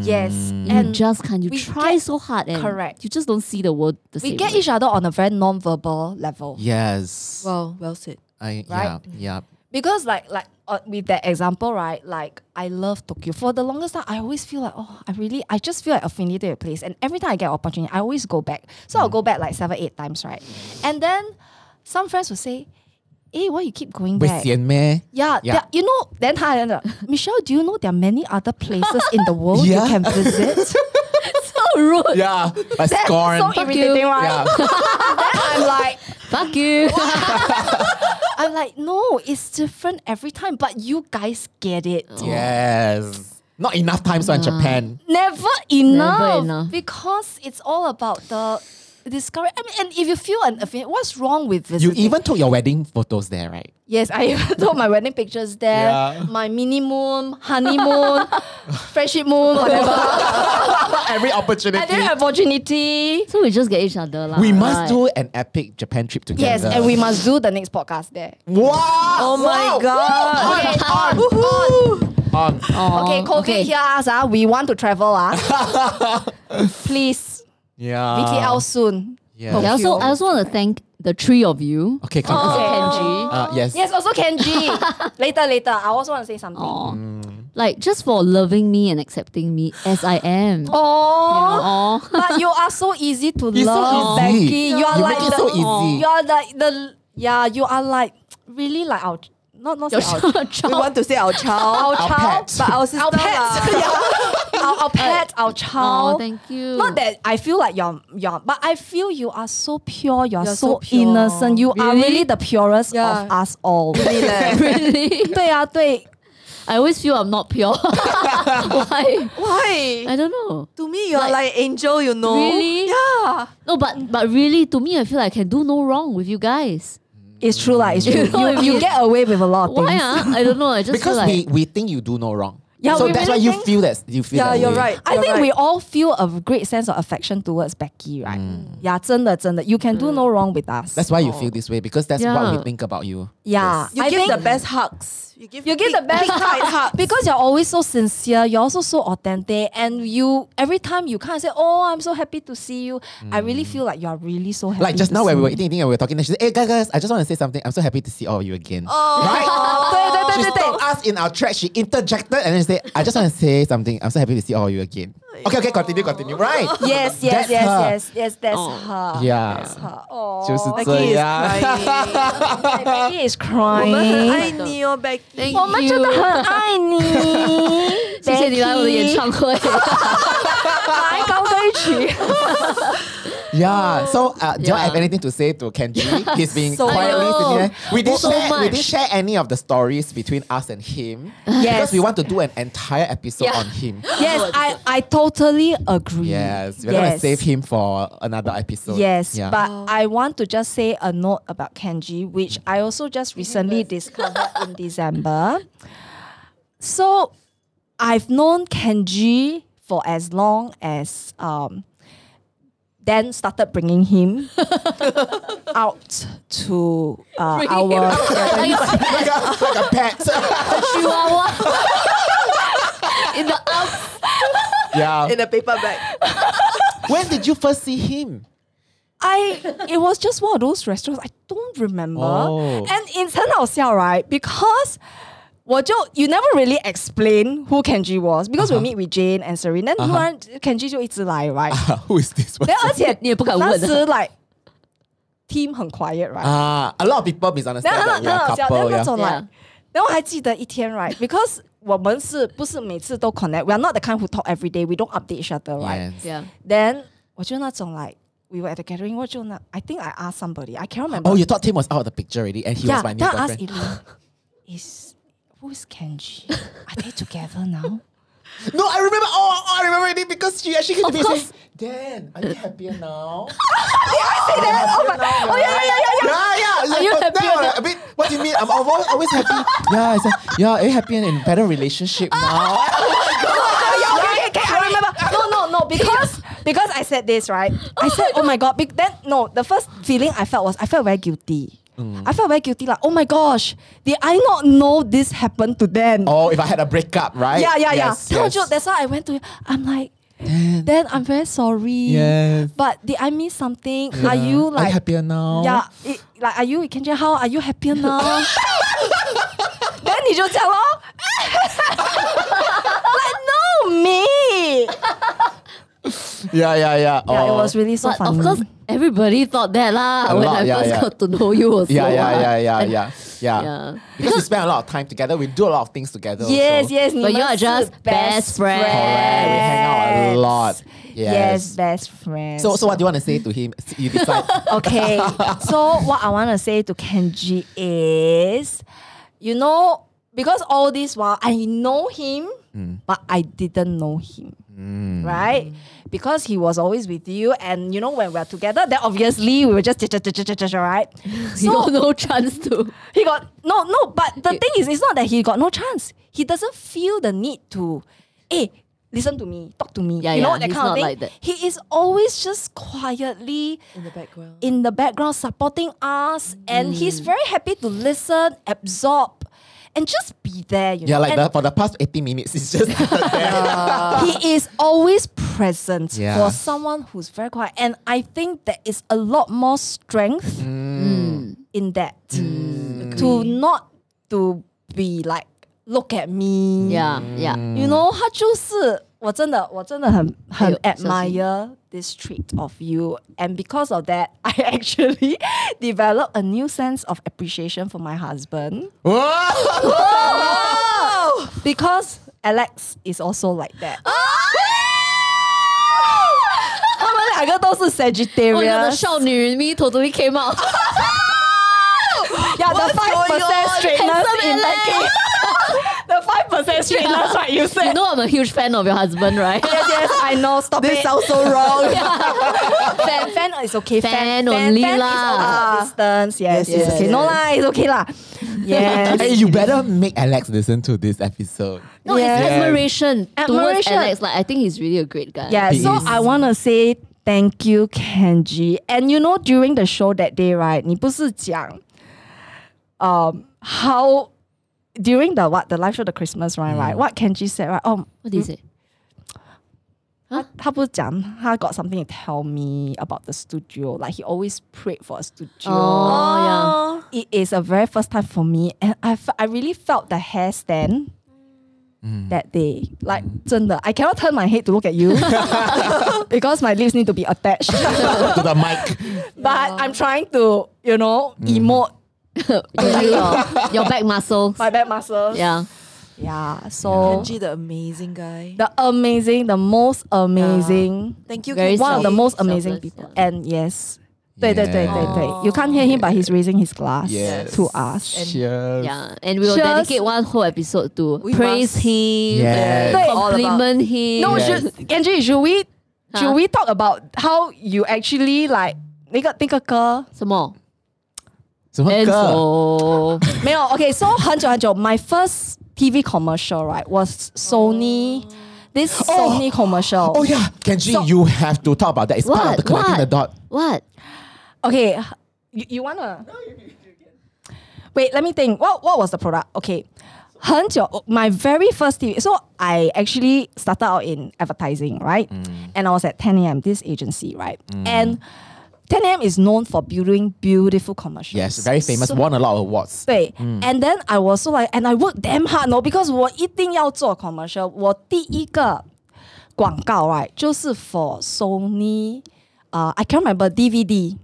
yes You and just can't. You we try get- so hard and correct. you just don't see the world the we same. get way. each other on a very non-verbal level Yes. well well said I Right? yeah yeah. because like like uh, with that example, right? Like I love Tokyo. For the longest time, I always feel like, oh, I really, I just feel like affinity to a place. And every time I get opportunity, I always go back. So I'll go back like seven, eight times, right? And then some friends will say, hey, why you keep going back? Yeah, yeah. You know, then Michelle, do you know there are many other places in the world yeah. you can visit? rude. Yeah. Like That's scorn. so irritating right Yeah. then i'm like Fuck you. i'm like no it's different every time but you guys get it oh. yes. Not enough times so in Japan. Never enough. enough. Because it's all about the discourage. I mean, and if you feel an affinity, what's wrong with this? You even took your wedding photos there, right? Yes, I even took my wedding pictures there. Yeah. My mini moon, honeymoon, friendship moon, whatever. Every opportunity. Every opportunity. So we just get each other lah. we must right? do an epic Japan trip together. Yes, and we must do the next podcast there. Wow! Oh my wow. god. Okay, on, Woohoo. On. Oh, okay, COVID hear us, ah. we want to travel. Ah. Please, Yeah. VTL soon. Yeah. Okay, I also I also want to thank the three of you. Okay, come. Also Okay. Kenji. Uh, yes. Yes, also Kenji. later, later. I also want to say something. Aw. Mm. Like just for loving me and accepting me as I am. You Oh, know, aw. but you are so easy to It's so love, easy. Becky. You are You like make it the, so easy. You are like the yeah. You are like really like our not not say Your our, child. We want to say our child. our Our child, pet. But our sister our pet, lah. yeah. our, our pet, our Oh, child. thank you. Not that I feel like you're, you're, but I feel you are so pure. You're, You're so, so pure. innocent. You are Really? really the purest Yeah. of us all. Really leh. really. 对啊，对。 I always feel I'm not pure. Why? Why? I don't know. To me, you're Like- like, angel, you know. Really? Yeah. No, but but really, to me, I feel like I can do no wrong with you guys. It's true, like it's true. You know you, you get away with a lot of Why? things. Ah, I don't know. I just Because feel like we, we think you do no wrong. Yeah, so we that's really why you think- feel that you feel Yeah, that you're way. right. I You're think right. we all feel a great sense of affection towards Becky, right? Yeah, 真的真的. You can do no wrong with us. That's why you feel this way because that's what we Yeah. think about you. yeah. You I give think the best hugs. You give you give the big- best big tight hug hugs. because you're always so sincere. You're also so authentic, and you every time you kind of say, "Oh, I'm so happy to see you." I really feel like you're really so happy. Like just to now see when we were me. eating, eating and we were talking, and she said, "Hey guys, guys, I just want to say something. I'm so happy to see all of you again." Oh. Right? 对对 She 对对 stopped 对。 us in our track. She interjected and then said, "I just want to say something. I'm so happy to see all of you again." Okay, okay, continue, continue. Right? Yes, yes, That's yes, her. yes, yes. That's Oh. her. Yeah. that's her. Oh, 就是 Becky is 这样。 crying. Becky is 我们很 crying. 爱你哦，Becky。 Thank 我们真的很爱你。谢谢你来我的演唱会。来高歌一曲。 Yeah. So, uh, do you have anything to say to Kenji? He's been So quietly much. sitting there. We didn't So share. We didn't share any of the stories between us and him Yes. because we want to do an entire episode on him. Yes, I, I totally agree. Yes, we're gonna save him for another episode. Yes, yeah. but I want to just say a note about Kenji, which I also just recently discovered in December. So, I've known Kenji for as long as um, then started bringing him out to uh, Bringing him our Like a- like, a, like a pet. Chihuahua. In the Alps. yeah. In a paper bag. when did you first see him? I it was just one of those restaurants I don't remember. Oh. And it's 很好笑, right? Because 我就 you never really explain who Kenji was because we meet with Jane and Serene. Then 突然 Kenji 就一直来, right? Who is this one? then 而且你也不敢问啊。当时 like team 很 quiet, right? Ah, a lot of people misunderstand then 很 that we are 很好笑 couple. then 那 Yeah. 种 like Yeah. 然后我还记得一天 right because 我们是不是每次都 connect we are not the kind who talk every day we don't update each other right Yes. Yeah. then 我就那种 like we were at the gathering 我就那 I think I asked somebody I can't remember Oh, you thought Tim was out of the picture already, and he yeah was my new then I asked boyfriend. Eileen is who's Kenji are they together now No, I remember. Oh, oh, I remember it because she actually came to Of me and course. said, "Dan, are you happier now?" Did I say that oh my oh yeah yeah yeah yeah Yeah, yeah. Are you Then happier I'm like, a bit. What do you mean? I'm always, always happy. Yeah, I said, yeah. Are you happy and in better relationship now? Oh, yeah, okay, okay, I remember. No, no, no, because because I said this, right? I said, oh my god. Then no, the first feeling I felt was I felt very guilty. I felt very guilty, like, oh my gosh, did I not know this happened to them? oh, if I had a breakup, right? yeah, yeah, Yes, yeah. yes. So that's why I went to I'm like, then I'm very sorry. Yes. But did I miss something? Are you Are like you happier now? Yeah, it, like are you Kenji? How are you happier now? then 你就讲咯 like no me. yeah, yeah, yeah. Yeah, it Oh. was really so But funny. of course, Everybody thought that lah when lot, I yeah, first yeah. got to know you. Also, yeah, yeah, yeah, yeah, yeah, yeah, yeah. Because, we spend a lot of time together. We do a lot of things together. Yes, also. yes. But you are just best friends. friends. Correct. We hang out a lot. Yes. yes. best friend. So, so what do you want to say to him? You decide. okay. So, what I want to say to Kenji is, you know, because all this while I know him, mm. but I didn't know him, mm. right? Mm. Because he was always with you, and you know, when we're together, then obviously we were just right? He got no chance to. He got no, no. But the thing is, it's not that he got no chance. He doesn't feel the need to, hey, listen to me, talk to me. Yeah, you know yeah, that he's kind of thing. like that. He is always just quietly in the background. in the background supporting us, and Mm. he's very happy to listen, absorb, and just be there. You know. Yeah, know, like and the, for the past 80 minutes, it's just he is always present Yeah. for someone who's very quiet, and I think there is a lot more strength mm. Mm. in that mm. to not to be like look at me. Yeah, yeah. You know，他就是我真的我真的很很哎呦小心 admire this trait of you, and because of that, I actually developed a new sense of appreciation for my husband because Alex is also like that. 他们两个都是 Oh, yeah, the Sagittarius. 少女 in me totally came out. Yeah, the five percent straightness Handsome in that case. The five percent straightness, right? You said. you know I'm a huge fan of your husband, right? yes, yes, I know. Stop This it. sounds so wrong. fan, fan is okay. Fan only fan lah. Is okay. Distance, yes, Yes, yes, yes, okay. No yes. lah, it's okay lah. Yes. hey, you better make Alex listen to this episode. No, Yeah. it's admiration, towards Admiration. Alex. Like I think he's really a great guy. Yeah, He so is. I want to say thank you, Kenji. And you know, during the show that day, right? 你不是讲 um how during the what the live show the Christmas one, right? What Kenji said, right? Oh, What did he say? 他他不是讲他 got something to tell me about the studio. Like he always prayed for a studio. Oh, It is a very first time for me, and I fe- I really felt the hair stand that day. Like 真的 I cannot turn my head to look at you because my lips need to be attached. to the mic. but I'm trying to, you know, emote yeah. your, your back muscles. my back muscles. Yeah. Yeah. So Kenji, the amazing guy. the amazing, the most amazing, Thank you, Very Kenji. one of the self- most amazing selfless, people. yeah. And yes. 对对对对对 Yeah. You can't hear him, but he's raising his glass Yes. to us. Cheers. Yeah, and we will Just- dedicate one whole episode to We praise must. him, Yes.对compliment him. No, Yes. should Angie, should we Huh? should we talk about how you actually like 那个那个歌什么？ 什么歌？ Enzo. 没有 OK so 很久很久 my first TV commercial right was Sony this Sony commercial Oh yeah, Kenji, So- you have to talk about that. It's part of What? the connecting What? the dot. What? Okay, you, you wanna? Wait, let me think. What what was the product? Okay, 很久 my very first TV. So I actually started out in advertising, right? And I was at 10 a.m. This agency, right? And 10 a.m. is known for building beautiful commercials. Yes, very famous. So- won a lot of awards. 对、and then I was so like, and I worked damn hard, no, because 我一定要做 commercial。我第一个广告 right 就是 for Sony，uh, I can't remember DVD。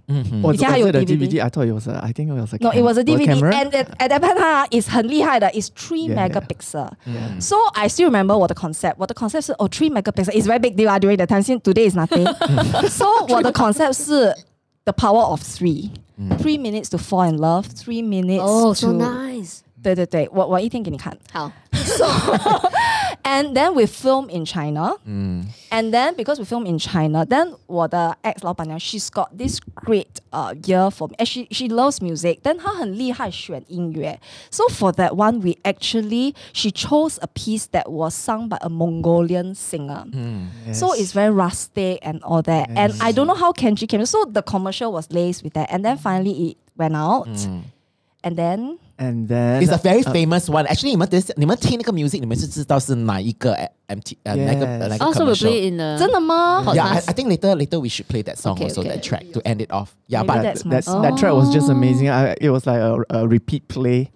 Was, 以前还有 was it a DVD DVD? I thought it was a. I think it was a. No, cam- it was a or DVD, camera? and at, at that point ah, is 很厉害的 is three Yeah, yeah. megapixel. So I still remember 我的 concept. 我的 concept 是 oh three megapixel is very big deal 啊 during that time. Since today is nothing. so 我的 concept 是 the power of three. Three minutes to fall in love. Three minutes. Oh, to, so nice. 对对对，我我一定给你看。好， And then we film in China. And then because we film in China, then 我的 ex 老板娘 she's got this great uh ear for me. And she she loves music. Then 她很厉害选音乐. So for that one, we actually she chose a piece that was sung by a Mongolian singer. So it's very rustic and all that. And I don't know how Kenji came. So the commercial was laced with that. And then finally it went out. And then And then It's a very uh, famous one. Actually, 你们这你们听那个 music，你们是知道是哪一个 MT 呃那个 Yes. 呃那个 Also, we commercial。 play in the 真的吗？ Podcast. Yeah, I, I think later later we should play that song Okay, also okay. that track to end it off. Yeah, Maybe but that's that, my- that's, that track was just amazing. I, it was like a, a repeat play.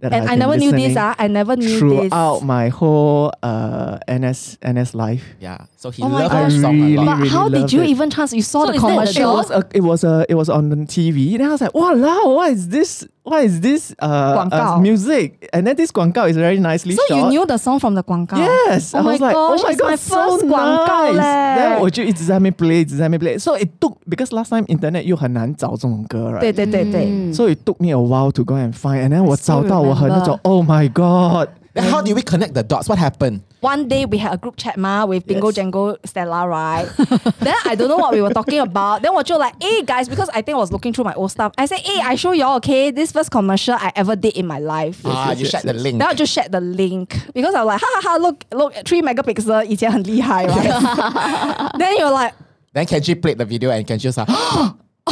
That And I've I been never knew this. listening Ah, I never knew this. Throughout my whole uh, NS NS life. yeah, so he Oh my loved gosh. that song a I lot. But really how did loved you it. even chance? You saw So the is that the It commercial. was a, it was a, it was on the TV. Then I was like, wow, what is this? What is this uh, uh, 广告. music? And then this 广告 is very nicely So shot. you knew the song from the 广告? Yes, Oh I my was like, gosh, oh my it's god, my so first 广告 nice. 嘞。 Then 我就一直在那边 play，一直在那边 play. So it took because last time internet 又很难找这种歌，right? 对对对对。嗯 So it took me a while to go and find, and then 我 still 找到我很那种 remember. Oh my god! Then how did we connect the dots? What happened? one day we had a group chat ma with Bingo Yes. Jango Stella, right? then I don't know what we were talking about. Then 我就 like, hey guys, because I think I was looking through my old stuff. I said, hey, I show y'all, okay, this first commercial I ever did in my life. Ah, you yes, shared the yes. link. Then I just shared the link because I was like, ha ha ha, look, look, three megapixel 以前很厉害, right? then you're like, Then Kenji played the video and Kenji was like, I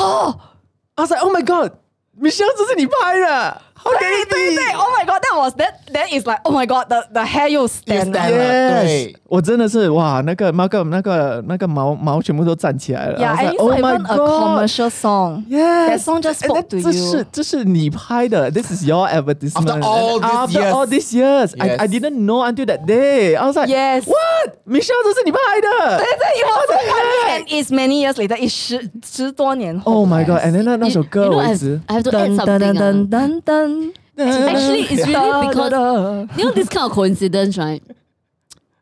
was like, oh my god, Michelle 这是你拍的，How can 对 it 对 be？对，Oh my god, that was that. That is like, oh my god, the the hair 又 stand 了 stand 了 Yes，对我真的是哇，那个那个那个那个毛毛全部都站起来了。 Yeah, I was and like, it's oh not my even a god. commercial song. Yes, That song just And spoke then to 这 you. 是这是你拍的，This is your advertisement. After all these After years. all these years, I I Yes. didn't know until that day. I was like, Yes. what? Michelle 这是你拍的对对，it was so funny and it's many years later. It's 十十多年后。 ？Oh my god! And then 那那首 You- 歌 you know, 我 I 一 have, 直 I have to add Dun, dun, something. dun, dun. Actually, it's really because you know this kind of coincidence, right?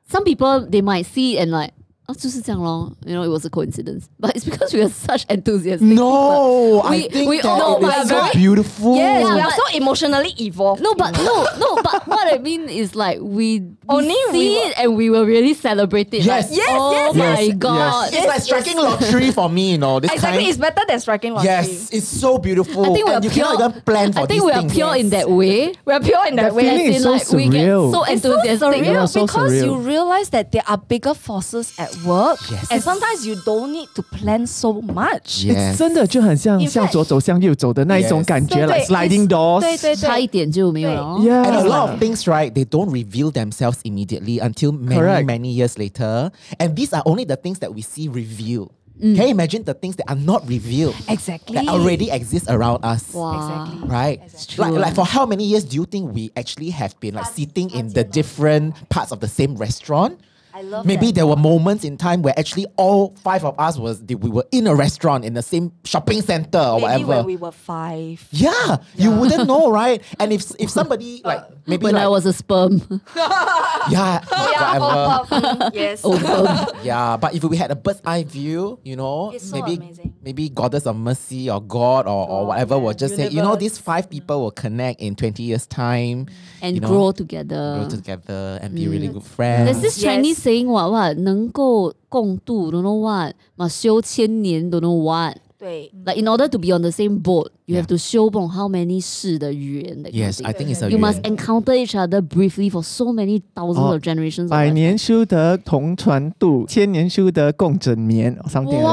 Some people they might see and like, oh, 就是这样咯. You know, it was a coincidence. But it's because we are such enthusiastic. people. No, I We- think we that all- it we are is so very- beautiful. Yes, Yeah, we are but- so emotionally evolved. No, but no, no, but what I mean is like we, we Only we see were- it and we will really celebrate it. Yes. like, Yes, oh yes, my yes. god. It's like striking lottery for me, you know. This exactly, kind. it's better than striking lottery. Yes, it's so beautiful. I think we are and you pure. cannot even plan for I think these we are things. pure in Yes. that way. we are pure in that That way. feeling As is in, so like, we get surreal. so It's so enthusiastic. surreal Yeah, so because surreal. you realize that there are bigger forces at work, Yes. and sometimes you don't need to plan so much. Yes. It's 真的就很像 In 向 fact- 左走向右走的那一种 Yes. 感觉对对 like sliding it's- doors. 对对差一对。点就没有了哦。 Yeah. And a lot of things, right? They don't reveal themselves immediately until many, Correct. many years later. And these are only the things that we see revealed. Can you imagine the things that are not revealed Exactly. that already exist around us? Wow. Exactly. Right? true. Like, like for how many years do you think we actually have been like sitting in the different parts of the same restaurant? I love Maybe that. there were moments in time where actually all five of us was we were in a restaurant in the same shopping center or Maybe whatever. when we were five. yeah, you wouldn't know, right? And if if somebody uh, like maybe When like, I was a sperm. yeah, whatever. oh, oh, oh mm, yes. oh, sperm. Yeah, but if we had a bird's eye view, you know, It's so maybe amazing. maybe goddess of mercy or God or, or God, whatever yeah, will just say, you know, these five people will connect in 20 years' time and you know, grow together. grow together and be mm. really good friends. There's this Yes. Chinese saying what what 能够共度 don't know what must 修千年 don't know what. 对 Like in order to be on the same boat, you have to 修 o how many 世的语言 yes. I think it's a You must encounter each other briefly for so many thousands Oh, of generations. 百年修得同船渡，千年修得共枕眠。or Something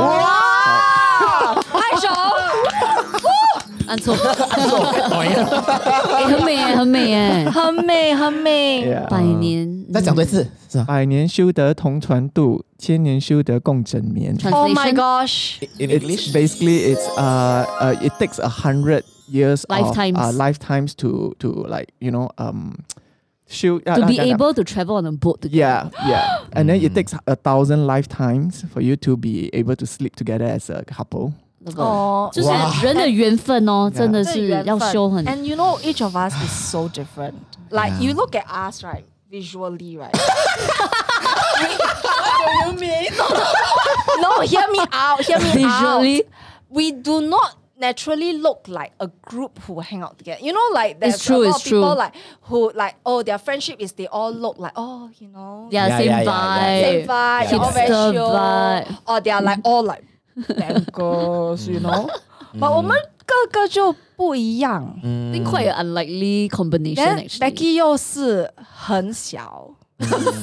按错，哎，很美耶，很美耶，很美，很美。 Yeah. 百年。再讲多一次，是吧？百年修得同船渡，千年修得共枕眠。 Oh my Translation gosh. In It's English? basically it's uh, uh it takes a hundred years Lifetimes. of uh, lifetimes to to like you know um shoot to be able to travel on a boat together. yeah yeah and then it takes a thousand lifetimes for you to be able to sleep together as a couple Love it. 哦，就是哇人的缘分哦，真的是这缘分要修很。 And you know, each of us is so different. Like you look at us, right? Visually, right? what do you mean? no, hear me out. Hear me Visually? out. We do not naturally look like a group who hang out together. You know, like there's It's true, a lot it's of people true. like who like oh their friendship is they all look like oh you know Yeah, Yeah, same yeah, yeah, vibe. yeah, same vibe, Yeah, they're all very hipster chill, vibe. or they are like all like bankers, you know. 我们个个就不一样。I think quite an unlikely combination actually. Becky 又是很小，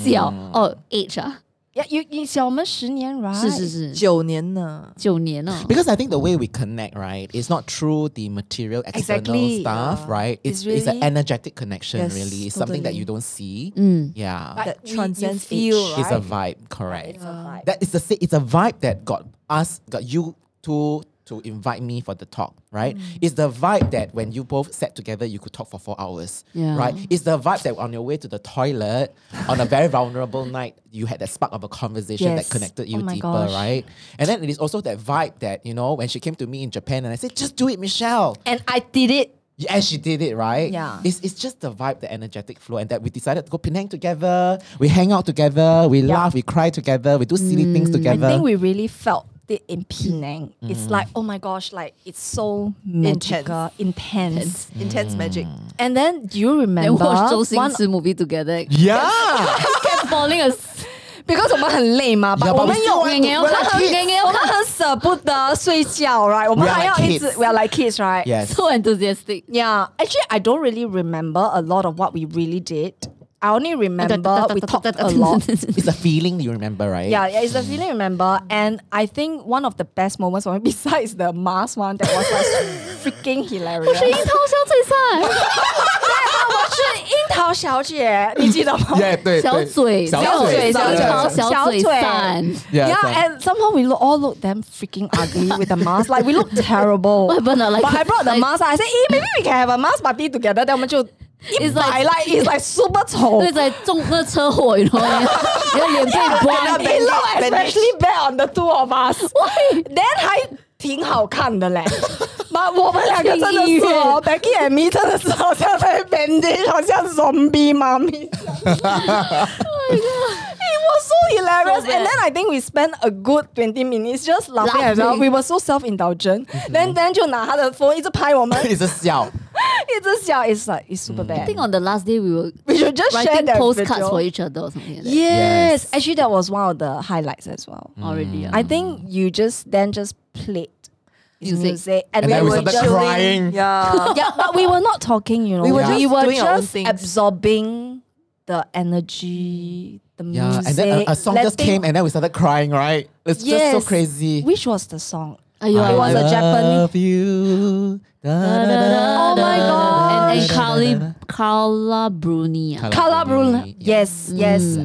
小哦，age 啊，呀，你你小我们十年，right？是是是，九年呢。九年哦。 Because I think the way we connect, right, is not through the material external Exactly, stuff, yeah. right? It's, It's it's an really- energetic connection, Yes, really. It's something that totally. you don't see. 嗯， Yeah. But That we- you transcends feel, age. It's a right? vibe, correct. It's a vibe. That is the sa- it's a vibe that got us, got you to to invite me for the talk, right? Mm. It's the vibe that when you both sat together, you could talk for four hours, Yeah. right? It's the vibe that on your way to the toilet on a very vulnerable night, you had that spark of a conversation that connected you Oh deeper, gosh. right? And then it is also that vibe that you know when she came to me in Japan and I said, "Just do it, Michelle." And I did it. Yeah, and she did it, right? Yeah. It's, it's just the vibe, the energetic flow, and that we decided to go Penang together. We hang out together. We laugh. We cry together. We do silly things together. I think we really felt it in Penang. It's like oh my gosh, like it's so magical, intense. Intense magic. Mm. And then do you Then remember watch 周星 one? 驰 movie together. yeah. falling asleep. because 我们很累嘛， Yeah, 把 but 我们 we 有 still want to- 给给 we're like 给 kids. 给我们很舍不得睡觉，right？我们 We are 还要 like 一直 kids. we are like kids, right? Yes. So enthusiastic. Yeah, actually, I don't really remember a lot of what we really did. I only remember we talked a lot. It's a feeling you remember, right? Yeah, yeah, it's the feeling remember. And I think one of the best moments for me, besides the mask one, that was like freaking hilarious. 樱桃小嘴赛，是樱桃小姐，你记得吗 Yeah, 对小嘴，小小嘴樱桃小嘴小嘴散。 Yeah, Yeah, so- and somehow we look, all look damn freaking ugly with the mask. Like we look terrible. What happened? uh, Like- but I brought the like- mask. I said, "Eh, maybe we can have a mask party together." Then 我们就 一 like- like it's like super 丑。对，在中那车祸，你知道吗？你的脸被 blind，It look especially bad on the two of us. Then 还挺好看的嘞。妈，我们两个真的是哦，Becky and me 真的是好像在 bandage，好像 zombie 妈咪。It was so hilarious, So and then I think we spent a good twenty minutes just laughing at Laughing. We were so self-indulgent. Then then 就拿他的 phone 一直拍我们，一直笑。it's just yeah, it's like it's super mm. bad. I think on the last day we were we should just share writing postcards video. for each other or something like that. Yes. Yes. actually that was one of the highlights as well. Mm. Already, I think you just then just played Music. and, And then we were started just crying. Yeah. yeah, but we were not talking. You know, we were just doing just absorbing the energy, the Yeah, music. and then a, a song just came, and then we started crying. Right? It's just so crazy. Which was the song? Aiyo, It was a Japanese- love you. Da, da, da, Oh my God. And, and da, da, Carly, da, da. Carla Bruni. Carla Bruni. Yeah. Yes, yes.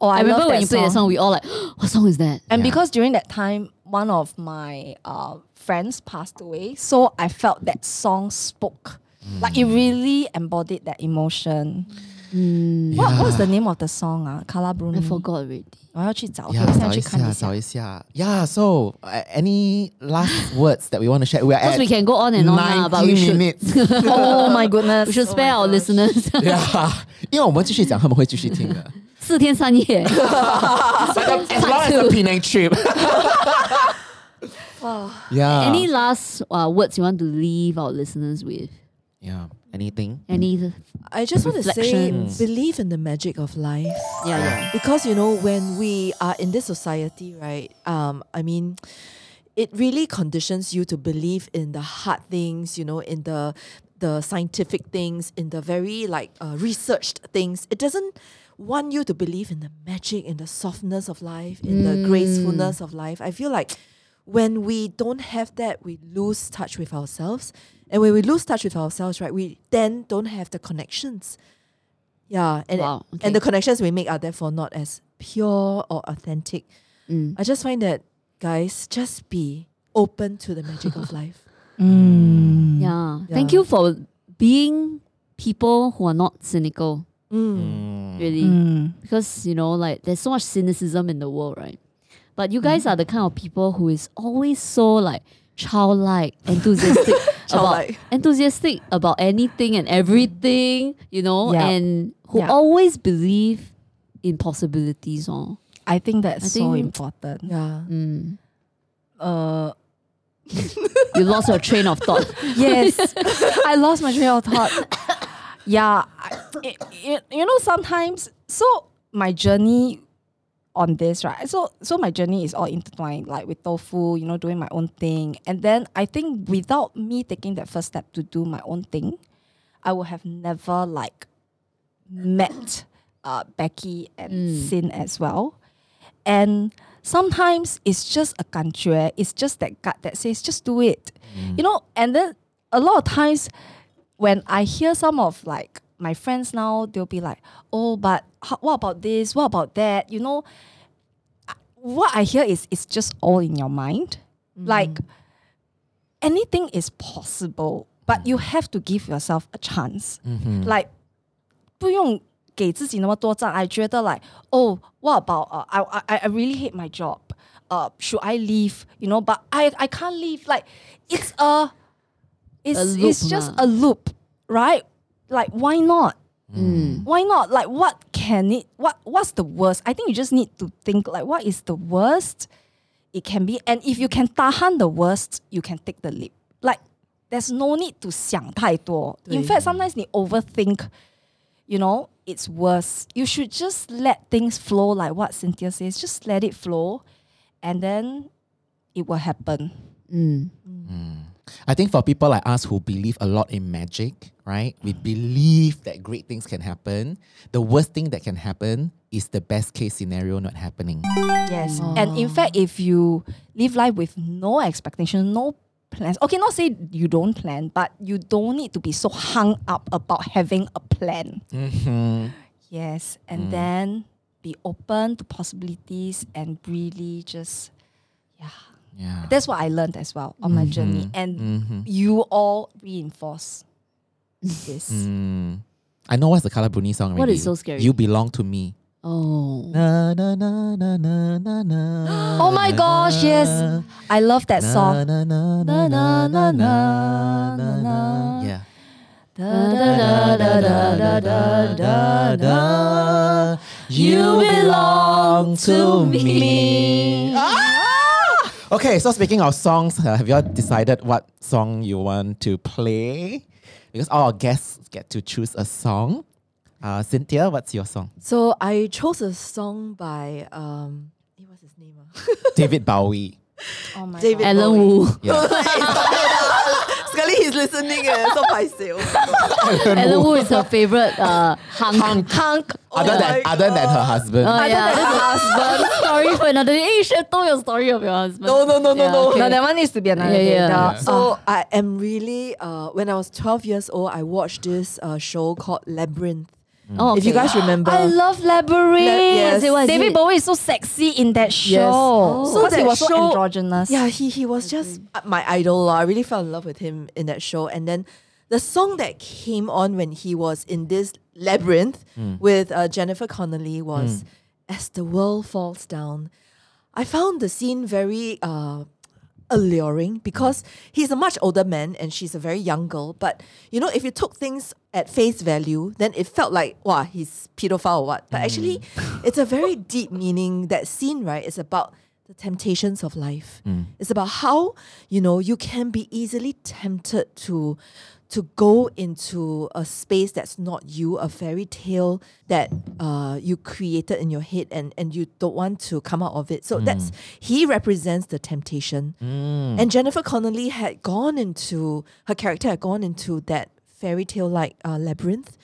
Oh, I, I remember when that you played the song, we all like, what song is that? And Yeah. because during that time, one of my uh, friends passed away, so I felt that song spoke. Like it really embodied that emotion. Mm. What What's the name of the song ah? 啊？Carla I forgot already。我要去找，我再去看一下。找一下。Yeah. So uh, any last words that we want to share? We are at. We can go on and on, but we should. Oh my goodness. We should oh spare our listeners. Yeah. 因为我们继续讲，他们会继续听的。四天三夜。As long as a Penang trip. Wow. Yeah. Any last uh, words you want to leave our listeners with? Yeah. Anything? Any? I just want to say, believe in the magic of life. Yeah, yeah. because you know when we are in this society right um i mean it really conditions you to believe in the hard things you know in the the scientific things in the very like uh, researched things it doesn't want you to believe in the magic in the softness of life in the gracefulness of life i feel like when we don't have that we lose touch with ourselves and when we lose touch with ourselves right we then don't have the connections yeah and Wow, okay. and the connections we make are therefore not as pure or authentic. Mm. I just find that guys, just be open to the magic of life. Yeah. Thank you for being people who are not cynical. Mm. Really. Mm. because you know like there's so much cynicism in the world right but you guys are the kind of people who is always so like childlike enthusiastic about enthusiastic about anything and everything you know Yeah. and who Yeah. always believe in possibilities oh. I think that's I so important. Yeah. Mm. Uh, you lost your train of thought yes, I lost my train of thought. yeah, I, it, it, you know sometimes. So my journey on this, right? So so my journey is all intertwined, like with tofu, you know, doing my own thing, and then I think without me taking that first step to do my own thing, I would have never like met uh, Becky and Mm. Sin as well. And sometimes it's just a 感觉, it's just that gut that says, just do it. You know, and then a lot of times when I hear some of like my friends now, they'll be like, oh, but how, what about this? What about that? You know, I- what I hear is it's just all in your mind. Like anything is possible, but you have to give yourself a chance. Like 不用给自己那么多障碍，觉得 like oh what about uh, I I I really hate my job. Uh, should I leave? You know, but I I can't leave. Like it's a it's A loop it's just lah. a loop, right? like why not? Mm. Why not? Like what can it what what's the worst? I think you just need to think like what is the worst it can be. And if you can tahan the worst, you can take the leap. Like there's no need to 想太多. In fact, sometimes you overthink, you know, it's worse. You should just let things flow like what Cynthea says. Just let it flow and then it will happen. Mm. Mm. I think for people like us who believe a lot in magic, right? We mm. believe that great things can happen. The worst thing that can happen is the best case scenario not happening. Yes. And in fact, if you live life with no expectation, no plans, okay, not say you don't plan, but you don't need to be so hung up about having a plan. Mm-hmm. Yes. And mm. then be open to possibilities and really just, yeah. Yeah. That's what I learned as well on my journey. And you all reinforce this. Mm. I know what's the Carla Bruni song What already. is so scary? You belong to me. Oh. Na, na, na, na, na, na, na. Oh my gosh, yes. I love that song. Na, na, na, na, na, na, na, na. Yeah. Da, da, da, da, da, da, da, da. You belong to me. Okay, so speaking of songs, uh, have you all decided what song you want to play? Because all our guests get to choose a song. Uh, Cynthea, what's your song? So I chose a song by um, eh, what's his name? ah? David Bowie. Oh my David Alan Bowie. Wu. Yeah. Sekali he's listening eh, so paiseh. Oh my God. Alan Wu is her favorite uh, hunk. Hunk. other Oh than my other than her husband. Oh, yeah, that's a husband story for another day. Hey, you should have told your story of your husband. No, no, no, no, Yeah, no. okay. No, that one needs to be another Yeah, day. yeah. Yeah. So I am really uh, when I was 12 years old, I watched this uh, show called Labyrinth. Oh, If you guys remember, I love Labyrinth. yes. What is David it? Bowie is so sexy in that show. Yes. Oh. So So he that was so androgynous. Yeah, he he was just uh, my idol. lah. I really fell in love with him in that show. And then the song that came on when he was in this labyrinth with uh, Jennifer Connelly was "As the World Falls Down." I found the scene very uh, alluring mm. because he's a much older man and she's a very young girl. But you know, if you took things at face value, then it felt like wow, he's pedophile or what. But actually, mm. it's a very deep meaning. That scene, right, is about the temptations of life. It's about how you know you can be easily tempted to to go into a space that's not you, a fairy tale that uh, you created in your head, and and you don't want to come out of it. So that's he represents the temptation. And Jennifer Connelly had gone into her character had gone into that fairy tale like uh, labyrinth.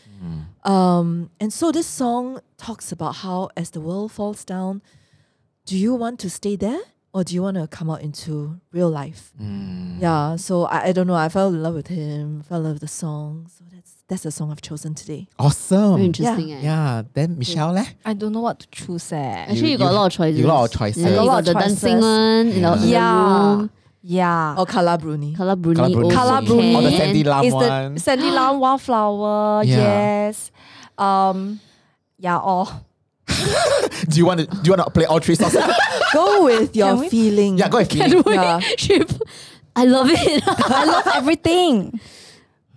Um, and so this song talks about how as the world falls down, do you want to stay there or do you want to come out into real life? Yeah, so I, I don't know. I fell in love with him, fell in love with the song. So that's that's the song I've chosen today. Awesome. Very interesting. Eh? Yeah. Then Michelle, leh? I don't know what to choose. Eh. Actually, you, got a lot of choices. You got a lot of choices. Yeah, Got a you lot got of the dancing choices. one. You know, in Yeah. Yeah. Or Carla Bruni. Carla Bruni. Carla Bruni. also Carla. Bruni. Or the Sandy Lam Is one. the Sandy Lam Wildflower. Yeah. Yes. Um. Yeah. All. Do you want to do you want to play all three songs? Go with your Can we? feeling. yeah, go with Can feeling. we? Yeah. She- I love it. I love everything.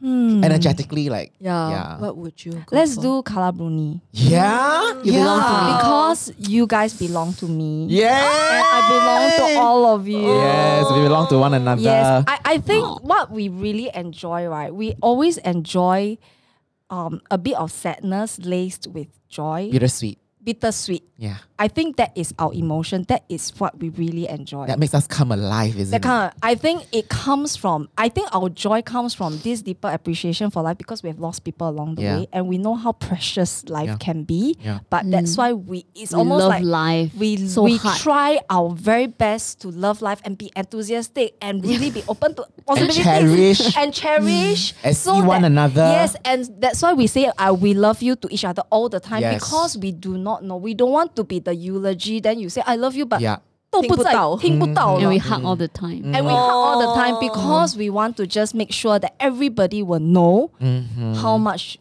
Energetically, like Yeah. Yeah. What would you go Let's for? do Carla Bruni. Yeah. You yeah. belong to me. Because you guys belong to me. Yeah. And I belong to all of you. Yes, we belong to one another. Yes, I, I think what we really enjoy, right? We always enjoy um, a bit of sadness laced with joy, Bittersweet. Bittersweet. Yeah. I think that is our emotion. That is what we really enjoy. That makes us come alive, isn't that it? kind of, I think it comes from, I think our joy comes from this deeper appreciation for life because we have lost people along the Yeah. way and we know how precious life Yeah. can be. Yeah. But that's why we, it's We almost love like life. we, so we hard. try our very best to love life and be enthusiastic and really be open to possibilities And cherish. and cherish And see one another. Yes, and that's why we say uh, we love you to each other all the time Yes. because we do not know. We don't want to be the eulogy. Then you say I love you, but Yeah. 都不在-听不到。听不到了。 and we hug all the time. And we hug all the time because we want to just make sure that everybody will know Mm-hmm. how much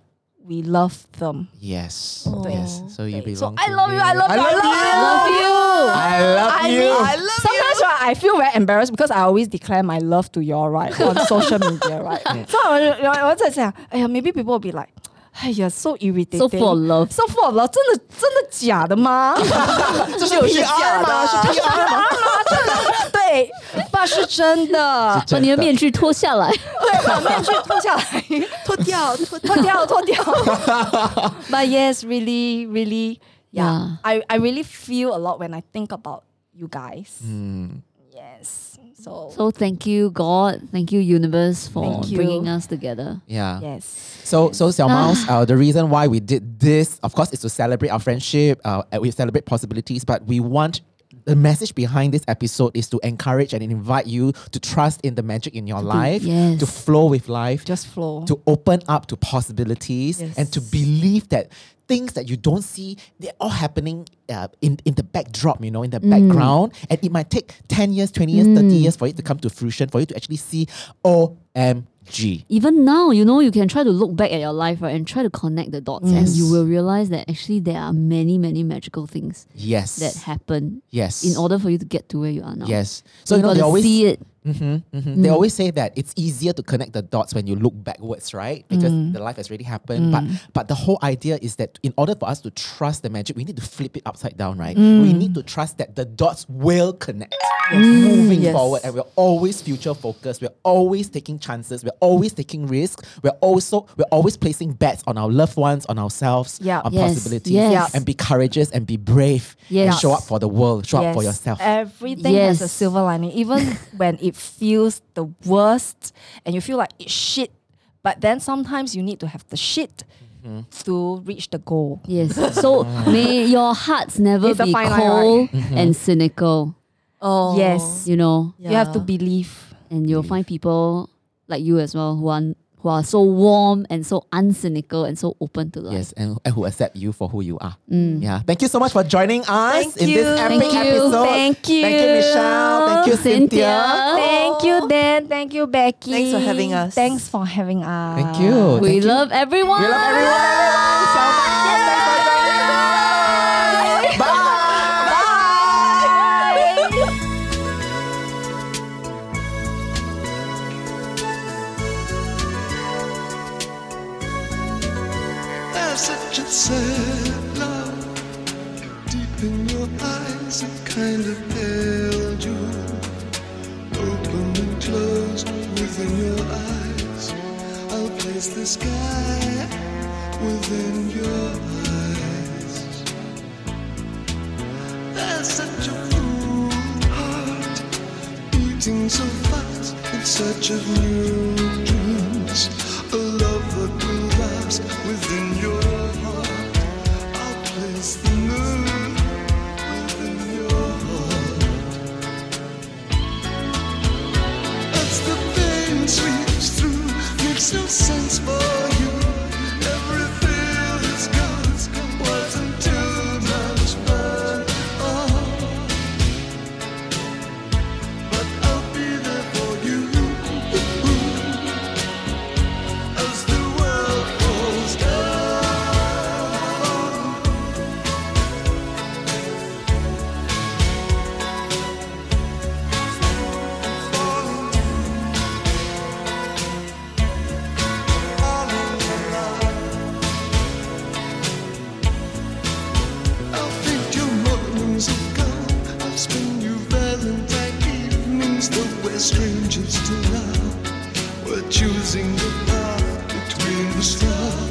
we love them. Yes. Oh. Yes. So you Okay, belong so I to love me. you, I love you, I love you. Love you. I love I you. mean, I love sometimes right, I feel very embarrassed because I always declare my love to you all right on social media, right? so I, I, 我在想，哎呀，maybe people will be like, 哎呀，so irritating, So full of love. so full of love，真的真的假的吗？这是有是假的，是 PR 吗？对对，爸是真的，把你的面具脱下来。对，把面具脱下来，脱掉，脱脱掉，脱掉。But yes, really, really, yeah. I, I really feel a lot when I think about you guys. Mm. Yes. So, So thank you, God. Thank you, universe, for you. bringing us together. Yeah. yes. So, so Xiao Mao's, uh, the reason why we did this, of course, is to celebrate our friendship. Uh, we celebrate possibilities, but we want the message behind this episode is to encourage and invite you to trust in the magic in your life, yes. to flow with life, Just flow. to open up to possibilities, and to believe that things that you don't see, they're all happening uh, in, in the backdrop, you know, in the background. And it might take 10 years, 20 years, 30 years for it to come to fruition, for you to actually see, OMG. Even now, you know, you can try to look back at your life, right, and try to connect the dots, and you will realize that actually there are many, many magical things Yes. that happen yes. in order for you to get to where you are now. Yes. So you you know they always see it. Mhm, mhm. They mm. always say that it's easier to connect the dots when you look backwards, right? Because mm. the life has already happened. But mm. but the whole idea is that in order for us to trust the magic, we need to flip it upside down, right? We need to trust that the dots will connect. Moving Yes. forward, and we're always future focused. We're always taking chances. We're always taking risks. We're also we're always placing bets on our loved ones, on ourselves, Yeah. on Yes, possibilities, yes. and be courageous and be brave. And show up for the world. Show up for yourself. Everything has a silver lining, even when it feels the worst and you feel like it's shit. But then sometimes you need to have the shit Mm-hmm. to reach the goal. Yes. So may your hearts never It's be fine line, cold Mm-hmm. and cynical. Oh. Yes. You know, You have to believe. and you'll find people like you as well who are who are so warm and so uncynical and so open to life. Yes, and, and who accept you for who you are. Mm. Yeah. Thank you so much for joining us Thank in you. this epic Thank you. episode. Thank you. Thank you, Michelle. Thank you, Cynthia. Cynthia. Thank you, Dan. Thank you, Becky. Thanks for having us. Thanks for having us. Thank you. We Thank you. love everyone. We love everyone. Such a sad love deep in your eyes. It kind of held you, open and closed within your eyes. I'll place the sky within your eyes. There's such a full heart beating so fast in search of new dreams. A no sense for strangers to love. We're choosing the path between the stars.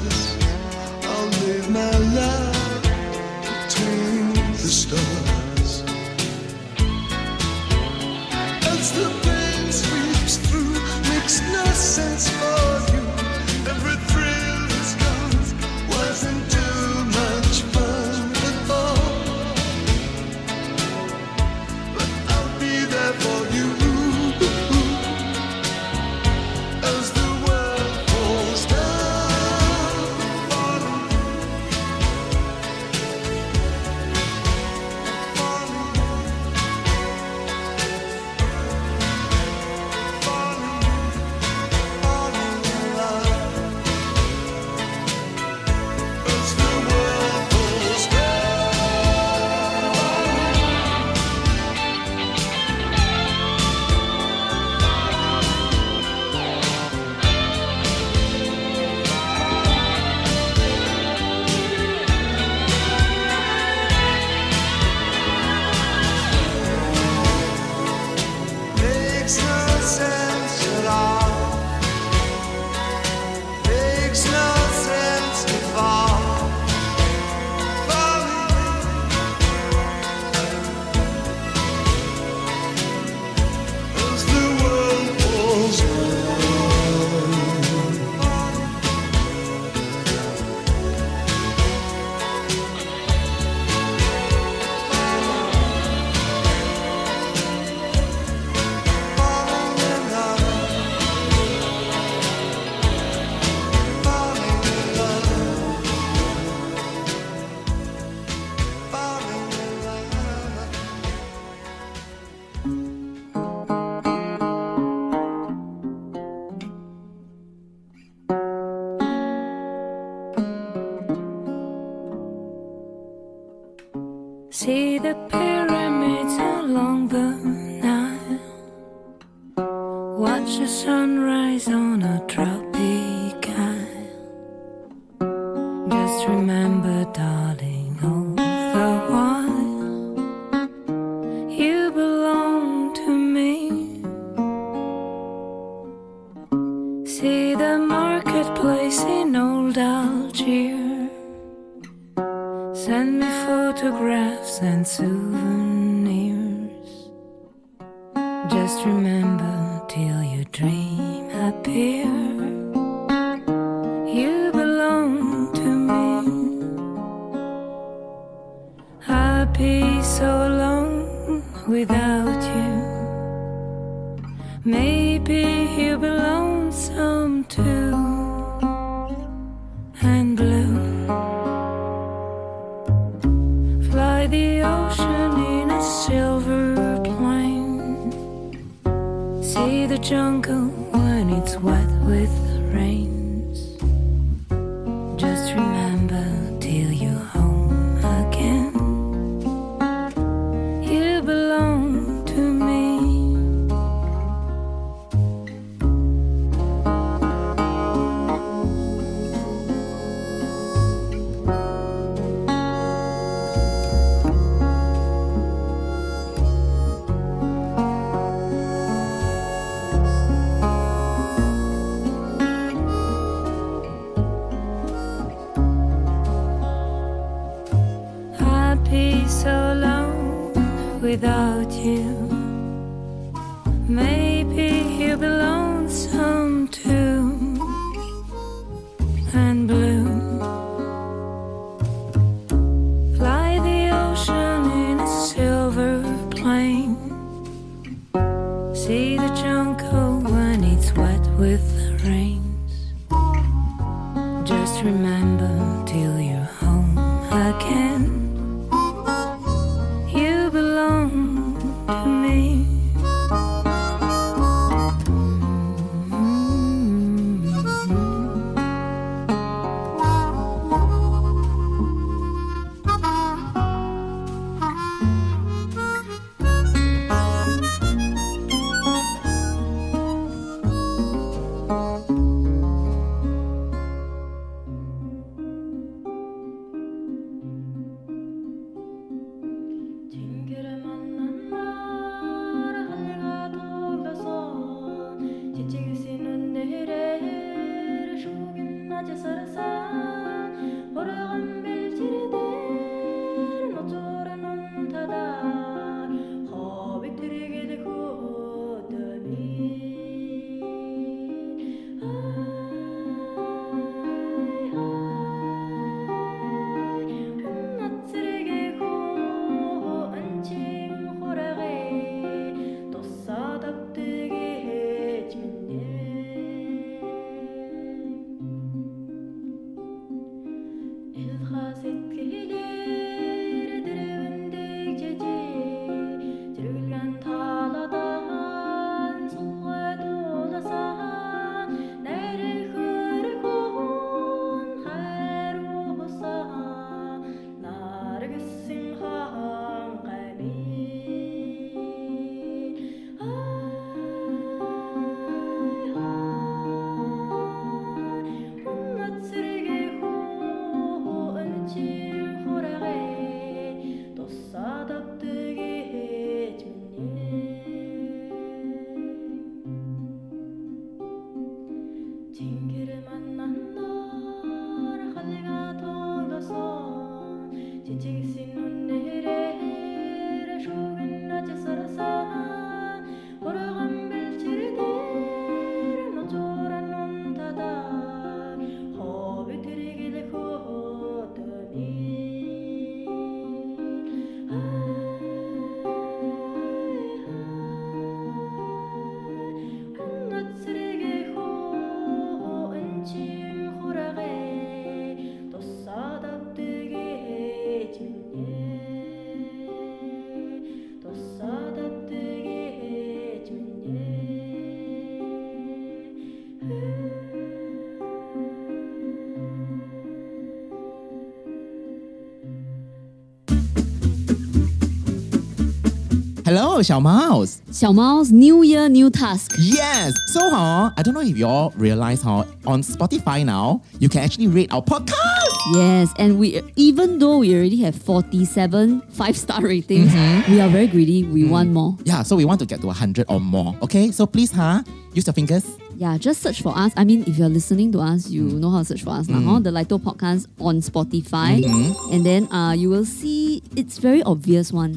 Hello, 小 new year, new task. Yes. So, huh, I don't know if you all realize how on Spotify now, you can actually rate our podcast. Yes, and we even though we already have 47 five-star ratings, hmm. we are very greedy. We mm. want more. Yeah, so we want to get to 100 or more. Okay? So please, huh, use your fingers. Yeah, just search for us. I mean, if you're listening to us, you mm. know how to search for us mm. now, huh? The Lito Podcast on Spotify. Mm-hmm. And then uh, you will see it's very obvious one.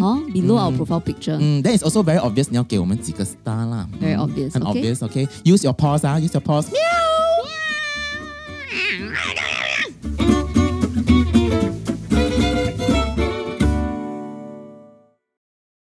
Huh? Below our profile picture. Mm, that is also very obvious. 你要给我们几个 star 啦。 Very 嗯 obvious, 很 okay? obvious. Okay, use your paws. Ah, use your paws. Meow.